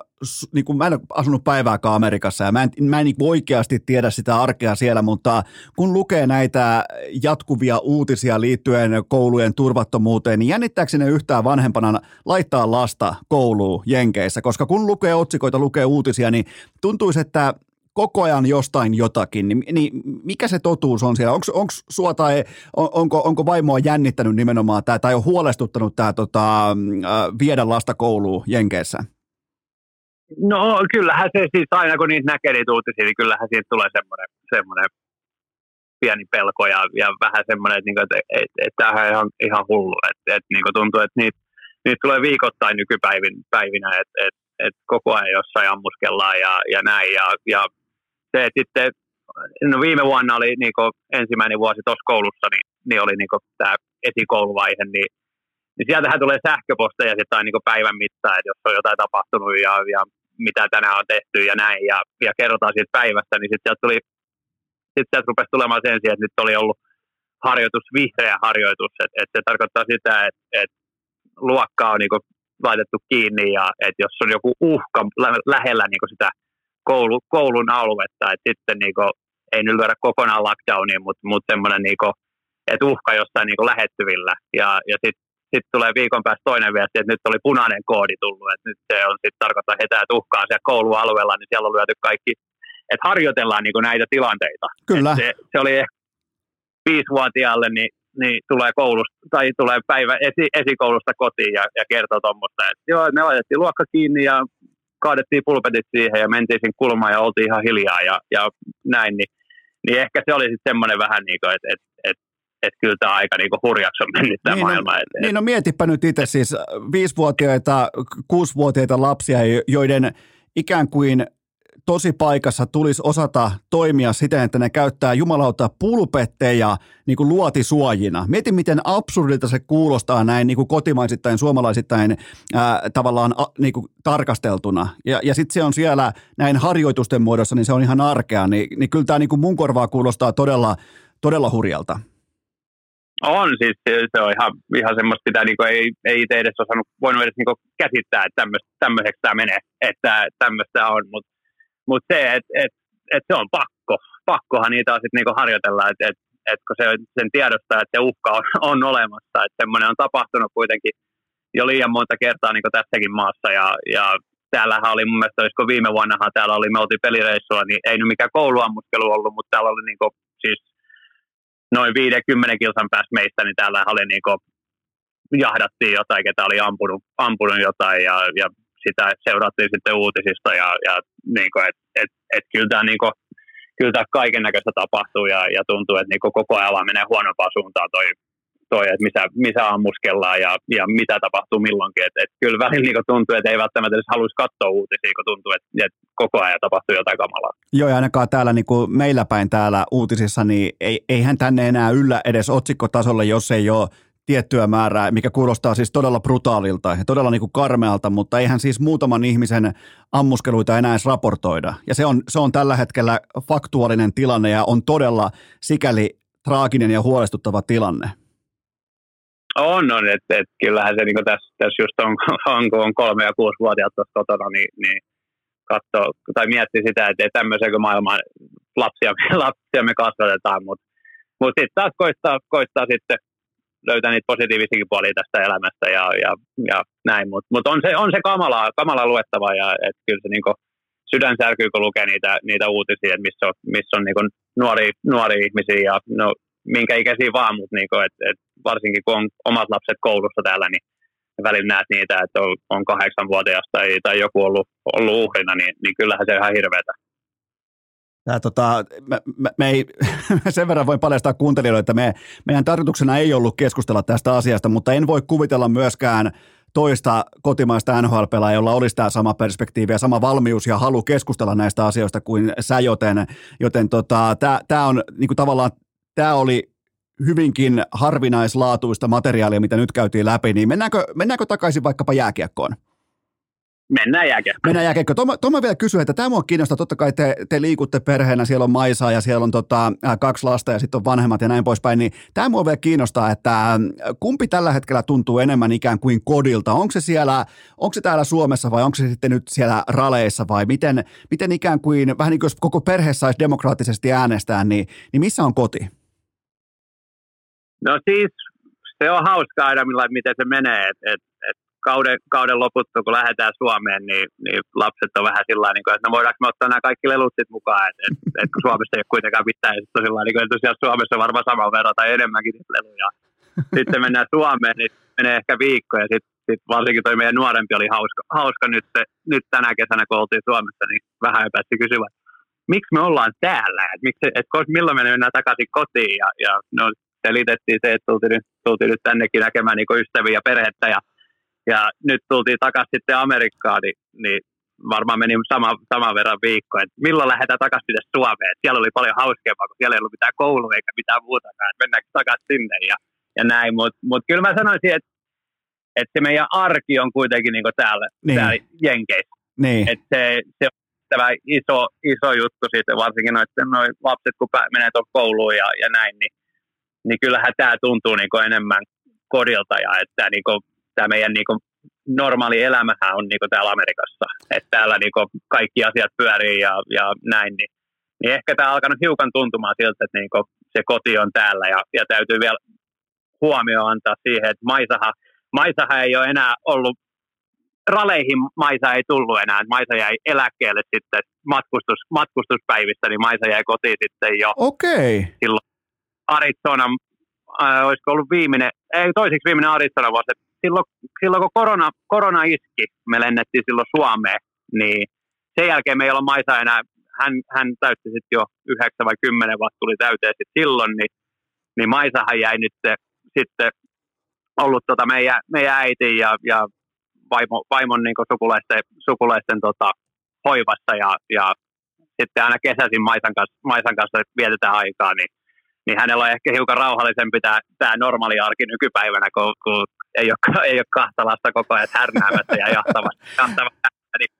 niin kuin mä en ole asunut päivääkään Amerikassa ja mä en, mä en niin oikeasti tiedä sitä arkea siellä, mutta kun lukee näitä jatkuvia uutisia liittyen koulujen turvattomuuteen, niin jännittääkö sinne yhtään vanhempana laittaa lasta kouluun Jenkeissä? Koska kun lukee otsikoita, lukee uutisia, niin tuntuisi, että koko ajan jostain jotakin, niin, niin mikä se totuus on siellä? Onko sua tai on, onko, onko vaimoa jännittänyt nimenomaan tämä tai on huolestuttanut tämä tota, äh, viedä lasta kouluun Jenkeissä? No kyllähän se siis aina kun niitä näkee niitä uutisia, niin kyllähän siitä tulee semmoinen, semmoinen pieni pelko ja, ja vähän semmoinen, että, niinku, että, että, että, että tämähän on ihan, ihan hullu. Että, että niin tuntuu, että niitä, niitä tulee viikoittain nykypäivinä, että, että, että koko ajan jossain ammuskellaan ja, ja näin. Ja, ja se, että sitten no viime vuonna oli niin ensimmäinen vuosi tuossa koulussa, niin, niin oli niin tämä esikouluvaihe, niin, niin sieltähän tulee sähköposteja sitten niin päivän mittaan, että jos on jotain tapahtunut ja, ja mitä tänään on tehty ja näin, ja, ja kerrotaan siitä päivästä, niin sitten sieltä, tuli, sit sieltä rupesi tulemaan sen sijaan, että nyt oli ollut harjoitus, vihreä harjoitus, että, että se tarkoittaa sitä, että, että luokka on niin laitettu kiinni, ja että jos on joku uhka lähellä niin sitä koulu, koulun aluetta, että sitten niin kuin, ei nyt lyödä kokonaan lockdowniin, mutta, mutta semmoinen, niin kuin, että uhka jossain niin kuin lähettyvillä. Ja, ja sitten sit tulee viikon päästä toinen viesti, että nyt oli punainen koodi tullut, että nyt se on sitten tarkoittaa heti, että uhkaa siellä koulualueella, niin siellä on lyöty kaikki, että harjoitellaan niin kuin näitä tilanteita. Kyllä. se, se oli ehkä viisivuotiaalle, niin niin tulee koulusta, tai tulee päivä esi, esikoulusta kotiin ja, ja kertoo tuommoista, että joo, me laitettiin luokka kiinni ja kaadettiin pulpetit siihen ja mentiin sinne kulmaan ja oltiin ihan hiljaa ja, ja näin, niin, niin ehkä se oli sitten semmoinen vähän niin kuin, että, että, että että kyllä tämä aika niin hurjaksi on mennyt tämä niin, no, maailma. No, niin no mietipä nyt itse siis viisivuotiaita, kuusivuotiaita lapsia, joiden ikään kuin tosi paikassa tulisi osata toimia siten, että ne käyttää jumalauta pulpetteja niin kuin luotisuojina. Mieti, miten absurdilta se kuulostaa näin niin kuin kotimaisittain, suomalaisittain ää, tavallaan a, niin kuin tarkasteltuna. Ja, ja sitten se on siellä näin harjoitusten muodossa, niin se on ihan arkea. Niin, niin kyllä tämä niin kuin mun korvaa kuulostaa todella, todella hurjalta. On siis, se on ihan, ihan semmoista, mitä niin ei, ei itse edes osannut, voinut edes niin käsittää, että tämmöiseksi tämä menee, että tämmöistä on, mutta mut se, että et, et se on pakko, pakkohan niitä on sitten niin harjoitella, että et, et kun se, sen tiedostaa, että se uhka on, on olemassa, että semmoinen on tapahtunut kuitenkin jo liian monta kertaa niin tässäkin maassa. Ja, ja täällähän oli mun mielestä, olisiko viime vuonnahan täällä oli, me oltiin pelireissulla, niin ei nyt mikään kouluammuskelu ollut, mutta täällä oli niin siis noin 50 kilsan päästä meistä, niin täällä oli niin jahdattiin jotain, ketä oli ampunut, ampunut jotain ja, ja sitä seurattiin sitten uutisista ja, ja niin kuin, et, et, et kyllä tämä niin kuin, kyllä tämä kaiken näköistä tapahtuu ja, ja tuntuu, että niin koko ajan vaan menee huonompaan suuntaan toi, toi että missä, missä ammuskellaan ja, ja mitä tapahtuu milloinkin. Et, et kyllä välillä niin tuntuu, että ei välttämättä edes haluaisi katsoa uutisia, kun tuntuu, että, että koko ajan tapahtuu jotain kamalaa. Joo, ja ainakaan täällä niin kuin meillä päin täällä uutisissa, niin ei, eihän tänne enää yllä edes otsikkotasolle, jos ei ole tiettyä määrää, mikä kuulostaa siis todella brutaalilta ja todella niin kuin karmealta, mutta eihän siis muutaman ihmisen ammuskeluita enää edes raportoida. Ja se on, se on tällä hetkellä faktuaalinen tilanne ja on todella sikäli traaginen ja huolestuttava tilanne. On, on että et, kyllähän se niin tässä, tässä just on, on, kun on kolme- ja kuusi-vuotiaat tuossa kotona, niin, niin katsoo, tai miettii sitä, että ei tämmöisen maailman lapsia, lapsia me kasvatetaan, mutta mut sitten taas koittaa, koittaa sitten löytää niitä positiivisiakin puolia tästä elämästä ja, ja, ja näin, mutta mut on, se, on se kamala, kamala luettava ja et kyllä se niinku sydän särkyy, kun lukee niitä, niitä uutisia, että missä on, missä on niinku nuoria, nuoria ihmisiä ja no, minkä ikäisiä vaan, mutta niinku, et, et varsinkin kun on omat lapset koulussa täällä, niin välillä näet niitä, että on, on kahdeksanvuotias tai, tai joku ollut, ollut uhrina, niin, niin kyllähän se on ihan hirveätä. Tää, tota, me, me, me ei, sen verran voi paljastaa kuuntelijoille, että me, meidän tarkoituksena ei ollut keskustella tästä asiasta, mutta en voi kuvitella myöskään toista kotimaista nhl jolla olisi tämä sama perspektiivi ja sama valmius ja halu keskustella näistä asioista kuin sä, joten, joten tota, tämä on niin kuin tavallaan, tämä oli hyvinkin harvinaislaatuista materiaalia, mitä nyt käytiin läpi, niin mennäänkö, mennäänkö takaisin vaikkapa jääkiekkoon? Mennään jääkiekkoon. Mennään jääkiekkoon. Tuo, tuo vielä kysyä, että tämä mua kiinnostaa. Totta kai te, te liikutte perheenä, siellä on Maisaa ja siellä on tota, kaksi lasta ja sitten on vanhemmat ja näin poispäin. Niin tämä mua vielä kiinnostaa, että kumpi tällä hetkellä tuntuu enemmän ikään kuin kodilta? Onko se siellä, onko se täällä Suomessa vai onko se sitten nyt siellä raleissa vai miten, miten ikään kuin, vähän niin kuin jos koko perhe saisi demokraattisesti äänestää, niin, niin missä on koti? No siis se on hauska aina, miten se menee. Et, et kauden, kauden loputtu, kun lähdetään Suomeen, niin, niin lapset on vähän sillä niin että no voidaanko me ottaa nämä kaikki lelut sit mukaan, että et, et, kun Suomessa ei ole kuitenkaan mitään, ja sitten on niin kuin, että Suomessa varmaan saman verran tai enemmänkin niitä leluja. Sitten mennään Suomeen, niin menee ehkä viikko, ja sitten sit varsinkin toi meidän nuorempi oli hauska, hauska nyt, nyt tänä kesänä, kun oltiin Suomessa, niin vähän epästi kysyä, miksi me ollaan täällä, että miksi, et, milloin me mennään takaisin kotiin, ja, ja no, selitettiin se, että tultiin nyt, tultiin nyt tännekin näkemään niin ystäviä ja perhettä, ja ja nyt tultiin takaisin sitten Amerikkaan, niin, niin varmaan meni sama, saman verran viikko, että milloin lähdetään takaisin sinne Suomeen. Et siellä oli paljon hauskempaa, kun siellä ei ollut mitään koulua eikä mitään muutakaan, että mennäänkö takaisin sinne ja, ja näin. Mutta mut kyllä mä sanoisin, että, että se meidän arki on kuitenkin niin täällä, niin. täällä Jenkeissä. Niin. Että se, se on tämä iso, iso juttu siitä, varsinkin noiden noi lapset, kun menee tuon kouluun ja, ja näin, niin, niin kyllähän tämä tuntuu niin enemmän kodilta ja että niin kuin, tämä meidän niin kuin, normaali elämähän on niin kuin täällä Amerikassa. Että täällä niin kuin, kaikki asiat pyörii ja, ja näin, niin, niin ehkä tämä on alkanut hiukan tuntumaan siltä, että niin kuin, se koti on täällä ja, ja täytyy vielä huomio antaa siihen, että Maisaha, Maisaha ei ole enää ollut raleihin Maisa ei tullut enää. Maisa jäi eläkkeelle sitten matkustus, matkustuspäivistä, niin Maisa jäi kotiin sitten jo. Okei. Okay. Silloin Arizona, äh, olisiko ollut viimeinen, ei toiseksi viimeinen Arizona vuosi, silloin, silloin kun korona, korona iski, me lennettiin silloin Suomeen, niin sen jälkeen me ei olla maisa enää, hän, hän täytti sitten jo yhdeksän vai kymmenen vuotta tuli täyteen sitten silloin, niin, niin Maisahan jäi nyt sitten ollut tota meidän, meidän äiti ja, ja vaimo, vaimon niin sukulaisten, sukulaisten tota, hoivassa ja, ja sitten aina kesäisin Maisan kanssa, Maisan kanssa vietetään aikaa, niin, niin hänellä on ehkä hiukan rauhallisempi tämä, tämä normaali arki nykypäivänä, kun, kun ei, ole, ei ole kahta lasta koko ajan härnäämässä ja jahtamassa. jahtamassa niin,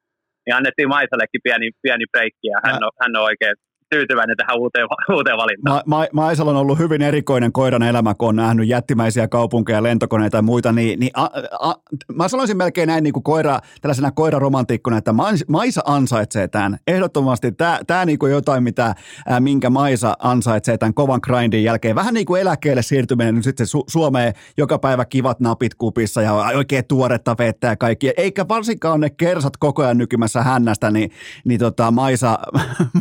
niin annettiin Maisallekin pieni, pieni breikki ja hän on, hän on oikein tyytyväinen tähän uuteen, uuteen valintaan. Ma, Ma, Maisalla on ollut hyvin erikoinen koiran elämä, kun on nähnyt jättimäisiä kaupunkeja, lentokoneita ja muita, niin, niin a, a, mä sanoisin melkein näin niin kuin koira, tällaisena koiraromantiikkona, että Maisa ansaitsee tämän. Ehdottomasti tämä, tämä niin kuin jotain, mitä, ää, minkä Maisa ansaitsee tämän kovan grindin jälkeen. Vähän niin kuin eläkkeelle siirtyminen nyt sitten Su- Suomeen joka päivä kivat napit kupissa ja oikein tuoretta vettä ja kaikki. Eikä varsinkaan ne kersat koko ajan nykymässä hännästä, niin, niin tota Maisa,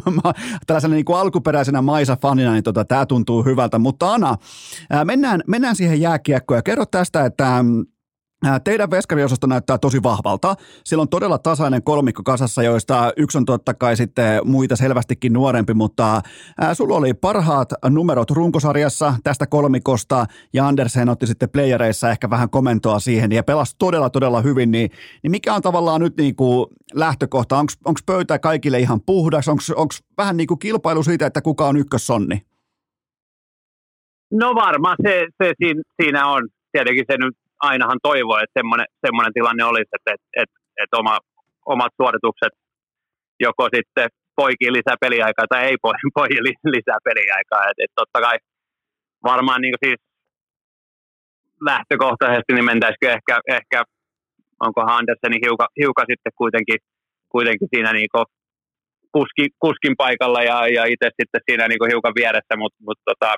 tällaisena niin kuin alkuperäisenä Maisa-fanina, niin tota, tämä tuntuu hyvältä. Mutta Ana, ää, mennään, mennään siihen jääkiekkoon ja kerro tästä, että Teidän veskariosasto näyttää tosi vahvalta. Siellä on todella tasainen kolmikko kasassa, joista yksi on totta kai sitten muita selvästikin nuorempi, mutta sulla oli parhaat numerot runkosarjassa tästä kolmikosta ja Andersen otti sitten playereissa ehkä vähän komentoa siihen ja pelasi todella todella hyvin, niin, niin mikä on tavallaan nyt niin kuin lähtökohta? Onko pöytä kaikille ihan puhdas? Onko vähän niin kuin kilpailu siitä, että kuka on ykkössonni? No varmaan se, se siinä, on. Tietenkin se nyt ainahan toivoo, että semmoinen, semmoinen tilanne olisi, että, että, että, että oma, omat suoritukset joko sitten poikii lisää peliaikaa tai ei poiki lisää peliaikaa. Että, että totta kai varmaan niin siis lähtökohtaisesti niin mentäisikö ehkä, ehkä onko Anderseni hiukan, hiuka sitten kuitenkin, kuitenkin siinä niin kuski, kuskin paikalla ja, ja itse sitten siinä niin hiukan vieressä, mutta mut tota,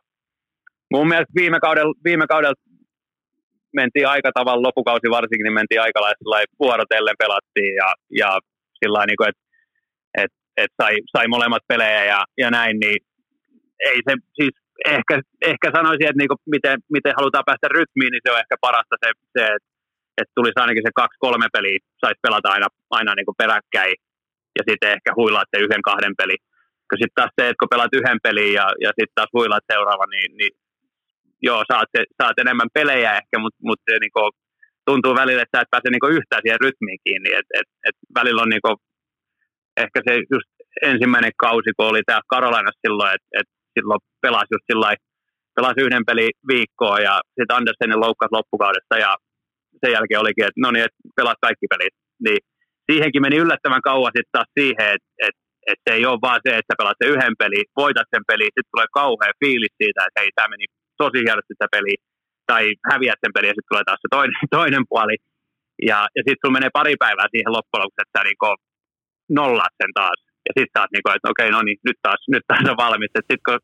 mun mielestä viime kaudella, viime kaudella mentiin aika tavalla, lopukausi varsinkin, niin mentiin aika lailla vuorotellen pelattiin ja, ja sillä niin kuin, että et, et sai, sai molemmat pelejä ja, ja näin, niin ei se siis ehkä, ehkä sanoisin, että niin kuin miten, miten halutaan päästä rytmiin, niin se on ehkä parasta se, se että että tulisi ainakin se kaksi-kolme peliä, saisi pelata aina, aina niin kuin peräkkäin ja sitten ehkä huilaat se yhden kahden peli. Sitten taas se, että kun pelaat yhden pelin ja, ja sitten taas huilaat seuraava, niin, niin joo, saat, saat enemmän pelejä ehkä, mutta mut niin kuin, tuntuu välillä, että sä et pääse niin yhtään siihen rytmiin kiinni. Et, et, et välillä on niin kuin, ehkä se just ensimmäinen kausi, kun oli täällä Karolinassa silloin, että et silloin pelasi just sillä pelasi yhden peli viikkoa ja sitten Andersenin loukkasi loppukaudesta ja sen jälkeen olikin, että no niin, että pelaat kaikki pelit. Niin siihenkin meni yllättävän kauan sitten taas siihen, että et, et se ei ole vaan se, että pelaat sen yhden peli, voitat sen peli, sitten tulee kauhean fiilis siitä, että hei, tämä meni tosi hienosti sitä peliä, tai häviät sen peliä, ja sitten tulee taas se toinen, toinen puoli. Ja, ja sitten sulla menee pari päivää siihen loppujen lopuksi, että sä niinku nollaat sen taas. Ja sitten taas, niinku, että okei, no niin, nyt taas, nyt taas on valmis. Sitten kun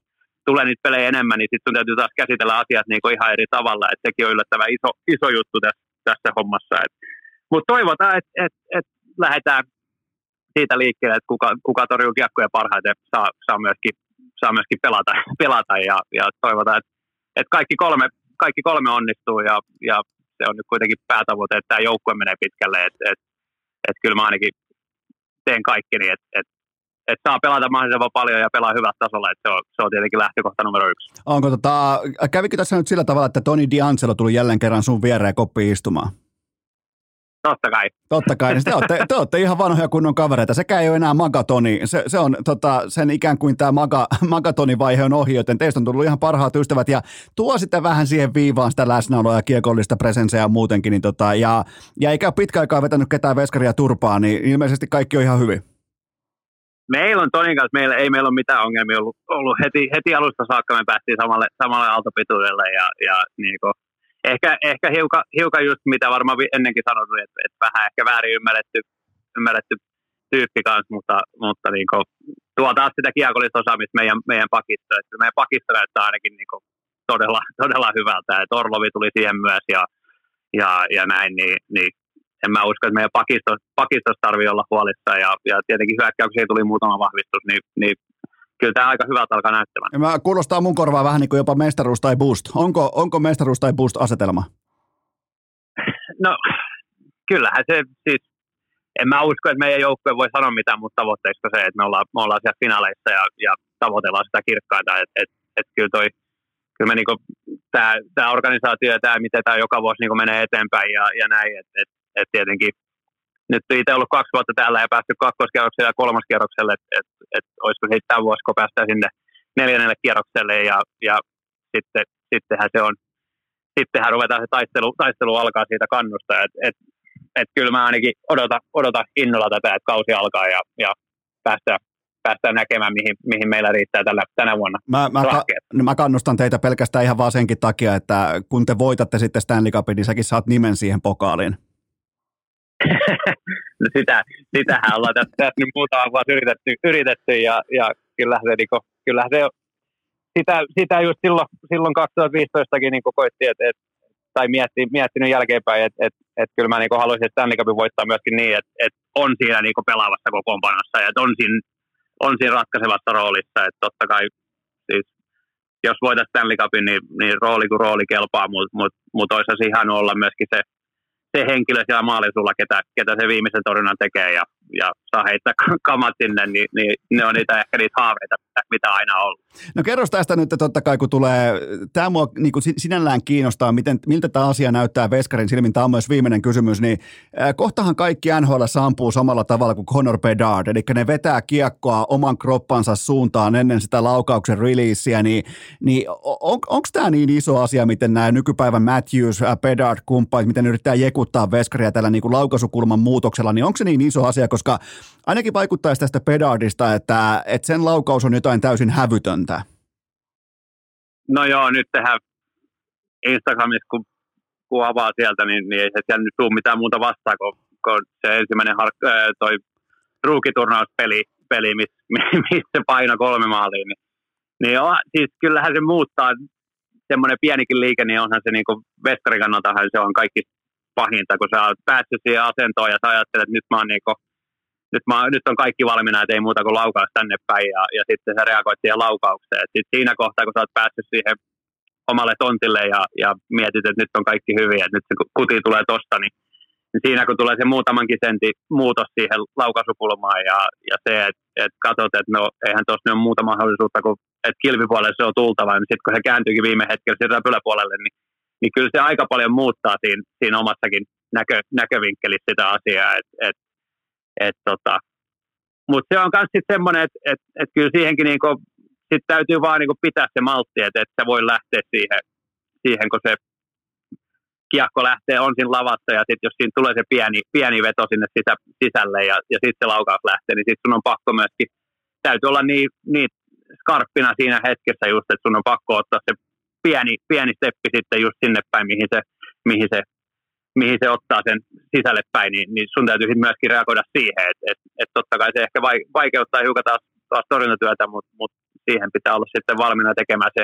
tulee niitä pelejä enemmän, niin sitten sun täytyy taas käsitellä asiat niinku ihan eri tavalla. Että sekin on yllättävän iso, iso juttu tässä, tässä hommassa. Mutta toivotaan, että et, et lähdetään siitä liikkeelle, että kuka, kuka torjuu kiekkoja parhaiten, saa, saa, myöskin, saa myöskin pelata, pelata ja, ja toivotaan, että että kaikki kolme, kaikki kolme onnistuu ja, ja se on nyt kuitenkin päätavoite, että tämä joukkue menee pitkälle. Että et, et kyllä mä ainakin teen kaikki niin, että et, et saa pelata mahdollisimman paljon ja pelaa hyvällä tasolla, että se on, se on tietenkin lähtökohta numero yksi. Onko tota, kävikö tässä nyt sillä tavalla, että Toni D'Angelo tuli jälleen kerran sun viereen koppiin istumaan? Totta kai. Totta kai. Niin te, olette, te olette ihan vanhoja kunnon kavereita. Sekä ei ole enää magatoni. Se, se on tota, sen ikään kuin tämä maga, magatonivaihe on ohi, joten teistä on tullut ihan parhaat ystävät. Ja tuo sitten vähän siihen viivaan sitä läsnäoloa ja kiekollista presenseä muutenkin. Niin tota, ja, ja eikä ole pitkä aikaa vetänyt ketään veskaria turpaa, niin ilmeisesti kaikki on ihan hyvin. Meillä on Tonin kanssa, meillä, ei meillä ole mitään ongelmia ollut, ollut heti, heti alusta saakka, me päästiin samalle, samalle aaltopituudelle ja, ja niin kuin, ehkä, ehkä hiukan, hiukan just mitä varmaan ennenkin sanottu, että, että vähän ehkä väärin ymmärretty, ymmärretty tyyppi kanssa, mutta, mutta niin kuin, tuo taas sitä kiekollista osaamista meidän, meidän pakisto. Että meidän pakisto näyttää ainakin niin kuin, todella, todella hyvältä. Että Orlovi tuli siihen myös ja, ja, ja näin, niin, niin en mä usko, että meidän pakisto, pakistossa tarvii olla huolissa ja, ja tietenkin hyökkäyksiä tuli muutama vahvistus, niin, niin kyllä tämä aika hyvältä alkaa näyttämään. Mä kuulostaa mun korvaa vähän niin kuin jopa mestaruus tai boost. Onko, onko mestaruus tai boost asetelma? No, kyllähän se siis, en mä usko, että meidän joukkue voi sanoa mitään muuta tavoitteista se, että me ollaan, me ollaan siellä finaaleissa ja, ja tavoitellaan sitä kirkkaita. Että et, et kyllä toi, kyllä me niinku, tämä, tämä organisaatio ja tämä, miten tämä joka vuosi niinku menee eteenpäin ja, ja näin, että et, et tietenkin nyt itse ollut kaksi vuotta täällä ja päässyt kakkoskierrokselle ja kolmoskierrokselle, että et, että olisiko sitten tämä vuosi, kun päästään sinne neljännelle kierrokselle ja, ja sitten, sittenhän se on, sittenhän ruvetaan se taistelu, taistelu alkaa siitä kannusta, että et, et kyllä mä ainakin odotan, odotan innolla tätä, että kausi alkaa ja, ja päästään, päästään näkemään, mihin, mihin meillä riittää tällä, tänä vuonna. Mä, mä, ka, mä kannustan teitä pelkästään ihan vaan senkin takia, että kun te voitatte sitten Stanley Cupin, niin säkin saat nimen siihen pokaaliin. No sitä, sitähän ollaan tässä, tässä nyt muutama vuosi yritetty, yritetty ja, ja kyllä se, niin kyllä se sitä, sitä just silloin, silloin 2015kin niin koitti, että, et, tai mietti, miettinyt jälkeenpäin, että et, et kyllä mä niin haluaisin Stanley Cupin voittaa myöskin niin, että et on siinä niin pelaavassa kokoonpanossa ja on siinä, on siinä ratkaisevassa roolissa. Että totta kai siis, jos voitaisiin Stanley Cupin, niin, niin rooli kuin rooli kelpaa, mutta mut, mut olisi ihan olla myöskin se se henkilö siellä maalisulla, ketä, ketä se viimeisen torjunnan tekee ja, ja saa heittää kamat sinne, niin, niin ne on niitä ehkä niitä haaveita, mitä aina on ollut. No kerros tästä nyt totta kai, kun tulee, tämä mua niin kuin sinällään kiinnostaa, miten, miltä tämä asia näyttää Veskarin silmin, tämä on myös viimeinen kysymys, niin äh, kohtahan kaikki NHL sampuu samalla tavalla kuin Conor Bedard, eli ne vetää kiekkoa oman kroppansa suuntaan ennen sitä laukauksen releaseä, niin, niin on, onko tämä niin iso asia, miten nämä nykypäivän Matthews, Bedard kumppanit, miten yrittää jekuttaa Veskaria tällä niin kuin laukaisukulman muutoksella, niin onko se niin iso asia, koska ainakin vaikuttaisi tästä Bedardista, että, että sen laukaus on jotain täysin hävytöntä. No joo, nyt tehdään Instagramissa, kun, kun avaa sieltä, niin, niin ei se siellä nyt tule mitään muuta vastaan, kun, kun se ensimmäinen hark, toi ruukiturnauspeli, peli, missä miss se paino kolme maaliin, niin, niin joo, siis kyllähän se muuttaa semmoinen pienikin liike, niin onhan se niin kuin Veskarin kannaltahan se on kaikki pahinta, kun sä oot päässyt siihen asentoon ja sä ajattelet, että nyt mä oon niin kuin, nyt, mä, nyt on kaikki valmiina, että ei muuta kuin laukaus tänne päin ja, ja sitten sä reagoit siihen laukaukseen. Sitten siinä kohtaa, kun sä oot päässyt siihen omalle tontille ja, ja mietit, että nyt on kaikki hyvin, että nyt se kuti tulee tosta, niin, niin siinä kun tulee se muutamankin sentti muutos siihen laukaisukulmaan ja, ja se, että et katsot, että no eihän tuossa ole muuta mahdollisuutta kuin, että kilpipuolelle se on tultava, niin sitten kun se kääntyykin viime hetkellä sieltä yläpuolelle, niin, niin kyllä se aika paljon muuttaa siinä, siinä omassakin näkö, näkövinkkelissä sitä asiaa, että et et tota, mutta se on myös sitten semmoinen, että et, et kyllä siihenkin niinku, sit täytyy vaan niinku pitää se maltti, että et sä voi lähteä siihen, siihen, kun se kiekko lähtee, on siinä lavassa ja sitten jos siinä tulee se pieni, pieni veto sinne sisä, sisälle ja, ja sitten se laukaus lähtee, niin sitten sun on pakko myöskin, täytyy olla niin, niin skarppina siinä hetkessä just, että sun on pakko ottaa se pieni, pieni steppi sitten just sinne päin, mihin se, mihin se mihin se ottaa sen sisälle päin, niin, niin sun täytyy myöskin reagoida siihen. Että et, et totta kai se ehkä vaikeuttaa hiukan taas, taas torjuntatyötä, mutta mut siihen pitää olla sitten valmiina tekemään se,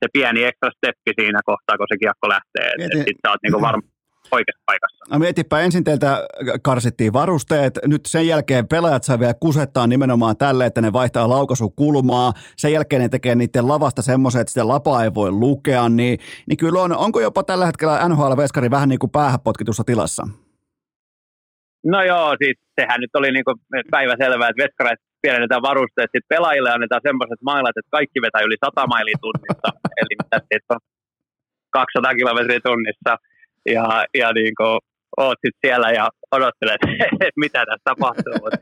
se pieni ekstra steppi siinä kohtaa, kun se kiekko lähtee. Että et, et sitten sä oot niinku varma oikeassa paikassa. No mietipä, ensin teiltä karsittiin varusteet, nyt sen jälkeen pelaajat saa vielä kusettaa nimenomaan tälle, että ne vaihtaa laukaisukulmaa, sen jälkeen ne tekee niiden lavasta semmoisen, että sitä lapaa ei voi lukea, niin, niin kyllä on, onko jopa tällä hetkellä NHL-veskari vähän niin kuin päähän potkitussa tilassa? No joo, siis sehän nyt oli niin kuin päivä selvää, että veskareet pienennetään varusteet, sitten pelaajille annetaan semmoiset mailat, että kaikki vetää yli 100 mailia tunnissa, eli mitä on 200 kilometriä tunnissa, ja, ja niin kuin, oot sit siellä ja odottelet, että mitä tässä tapahtuu. Mutta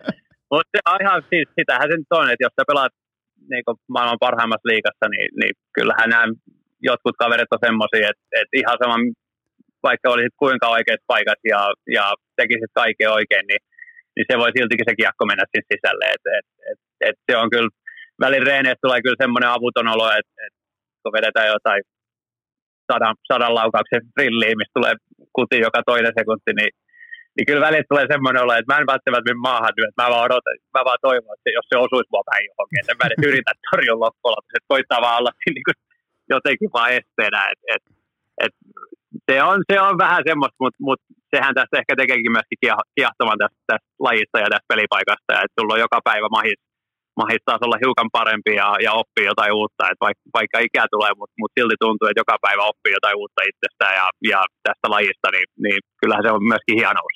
mut se on ihan, siis sitähän se nyt on, että jos sä pelaat niin kuin maailman parhaimmassa liigassa, niin, niin kyllähän nämä jotkut kaverit on semmoisia, että, että ihan sama, vaikka olisit kuinka oikeat paikat ja, ja tekisit kaiken oikein, niin, niin se voi siltikin se kiekko mennä sinne sisälle. Et, et, et, et se on kyllä, välin reeneistä tulee kyllä semmoinen avuton olo, että, että kun vedetään jotain sadan, sadan laukauksen rilliin, mistä tulee kuti joka toinen sekunti, niin, niin kyllä välillä tulee semmoinen olo, että mä en välttämättä mene maahan nyt, että mä vaan odotan, mä vaan toivon, että jos se osuisi mua vähän johonkin, että mä edes yritän torjua loppujen että koittaa vaan olla niin jotenkin vaan esteenä, että et, et, se, on, se on vähän semmoista, mutta mut sehän tästä ehkä tekeekin myöskin kiehtoman tästä, tästä lajista ja tästä pelipaikasta, että sulla on joka päivä mahis mahis olla hiukan parempi ja, ja oppii jotain uutta, että vaikka, vaikka ikää tulee, mutta mut silti tuntuu, että joka päivä oppii jotain uutta itsestään ja, ja tästä lajista, niin, niin kyllähän se on myöskin hienous.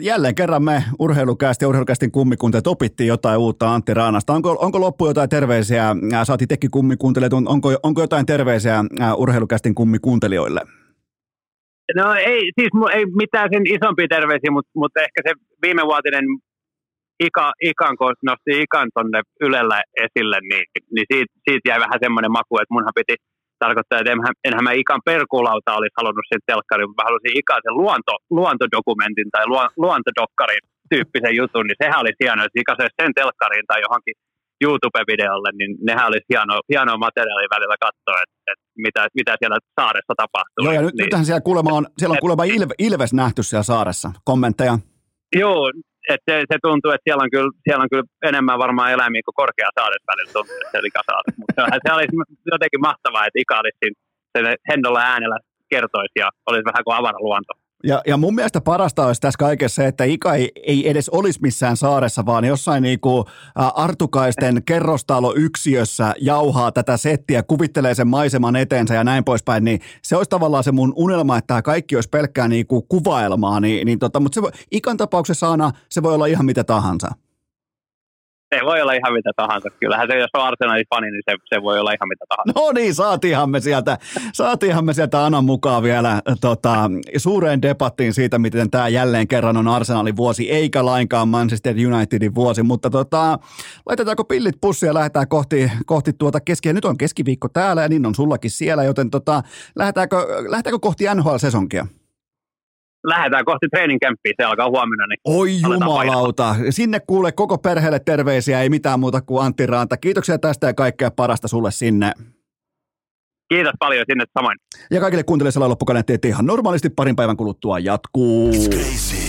Jälleen kerran me urheilukästi ja urheilukästin kummikunteet opittiin jotain uutta Antti Raanasta. Onko, onko loppu jotain terveisiä, saati itsekin kummikuuntelijat, onko, onko jotain terveisiä urheilukästin kummikuuntelijoille? No ei, siis ei mitään sen isompia terveisiä, mutta, mutta ehkä se viimevuotinen Ika, Ikan, kun nosti Ikan tonne Ylellä esille, niin, niin siitä, siitä jäi vähän semmoinen maku, että munhan piti tarkoittaa, että enhän, enhän mä Ikan perkulauta olisi halunnut sen telkkarin, mutta mä halusin Ikan sen luonto, luontodokumentin tai luo, luontodokkarin tyyppisen jutun, niin sehän olisi hienoa, että Ika sen telkkariin tai johonkin YouTube-videolle, niin nehän olisi hieno, hienoa materiaalia välillä katsoa, että, että mitä, mitä siellä saaressa tapahtuu. Joo, ja nyt, niin, nythän siellä kuulemma on, siellä on kuulemma ilve, Ilves nähty siellä saaressa. Kommentteja? Joo, että se, se, tuntuu, että siellä on, kyllä, siellä on kyllä enemmän varmaan eläimiä kuin korkea saares välillä tuntuu, että se Ika Mutta se, olisi jotenkin mahtavaa, että Ika olisi sen hendolla äänellä kertoisi ja olisi vähän kuin avara luonto. Ja, ja mun mielestä parasta olisi tässä kaikessa että Ika ei, ei edes olisi missään saaressa, vaan jossain niinku Artukaisten kerrostaloyksiössä jauhaa tätä settiä, kuvittelee sen maiseman eteensä ja näin poispäin, niin se olisi tavallaan se mun unelma, että tämä kaikki olisi pelkkää niinku kuvailmaa, niin, niin tota, mutta Ikan tapauksessa aina se voi olla ihan mitä tahansa se voi olla ihan mitä tahansa. Kyllähän se, jos on Arsenalin fani, niin se, se voi olla ihan mitä tahansa. No niin, saatiinhan me sieltä, saatiinhan me sieltä Anan mukaan vielä tota, suureen debattiin siitä, miten tämä jälleen kerran on Arsenalin vuosi, eikä lainkaan Manchester Unitedin vuosi, mutta tota, laitetaanko pillit pussia ja lähdetään kohti, kohti tuota keskiä. Nyt on keskiviikko täällä ja niin on sullakin siellä, joten tota, lähdetäänkö, lähdetäänkö kohti NHL-sesonkia? Lähdetään kohti treeninkämppiä, se alkaa huomenna. Niin Oi jumalauta, painaa. sinne kuule koko perheelle terveisiä, ei mitään muuta kuin Antti Raanta. Kiitoksia tästä ja kaikkea parasta sulle sinne. Kiitos paljon sinne samoin. Ja kaikille kuuntelijoille loppukaneetti, että ihan normaalisti parin päivän kuluttua jatkuu. It's crazy.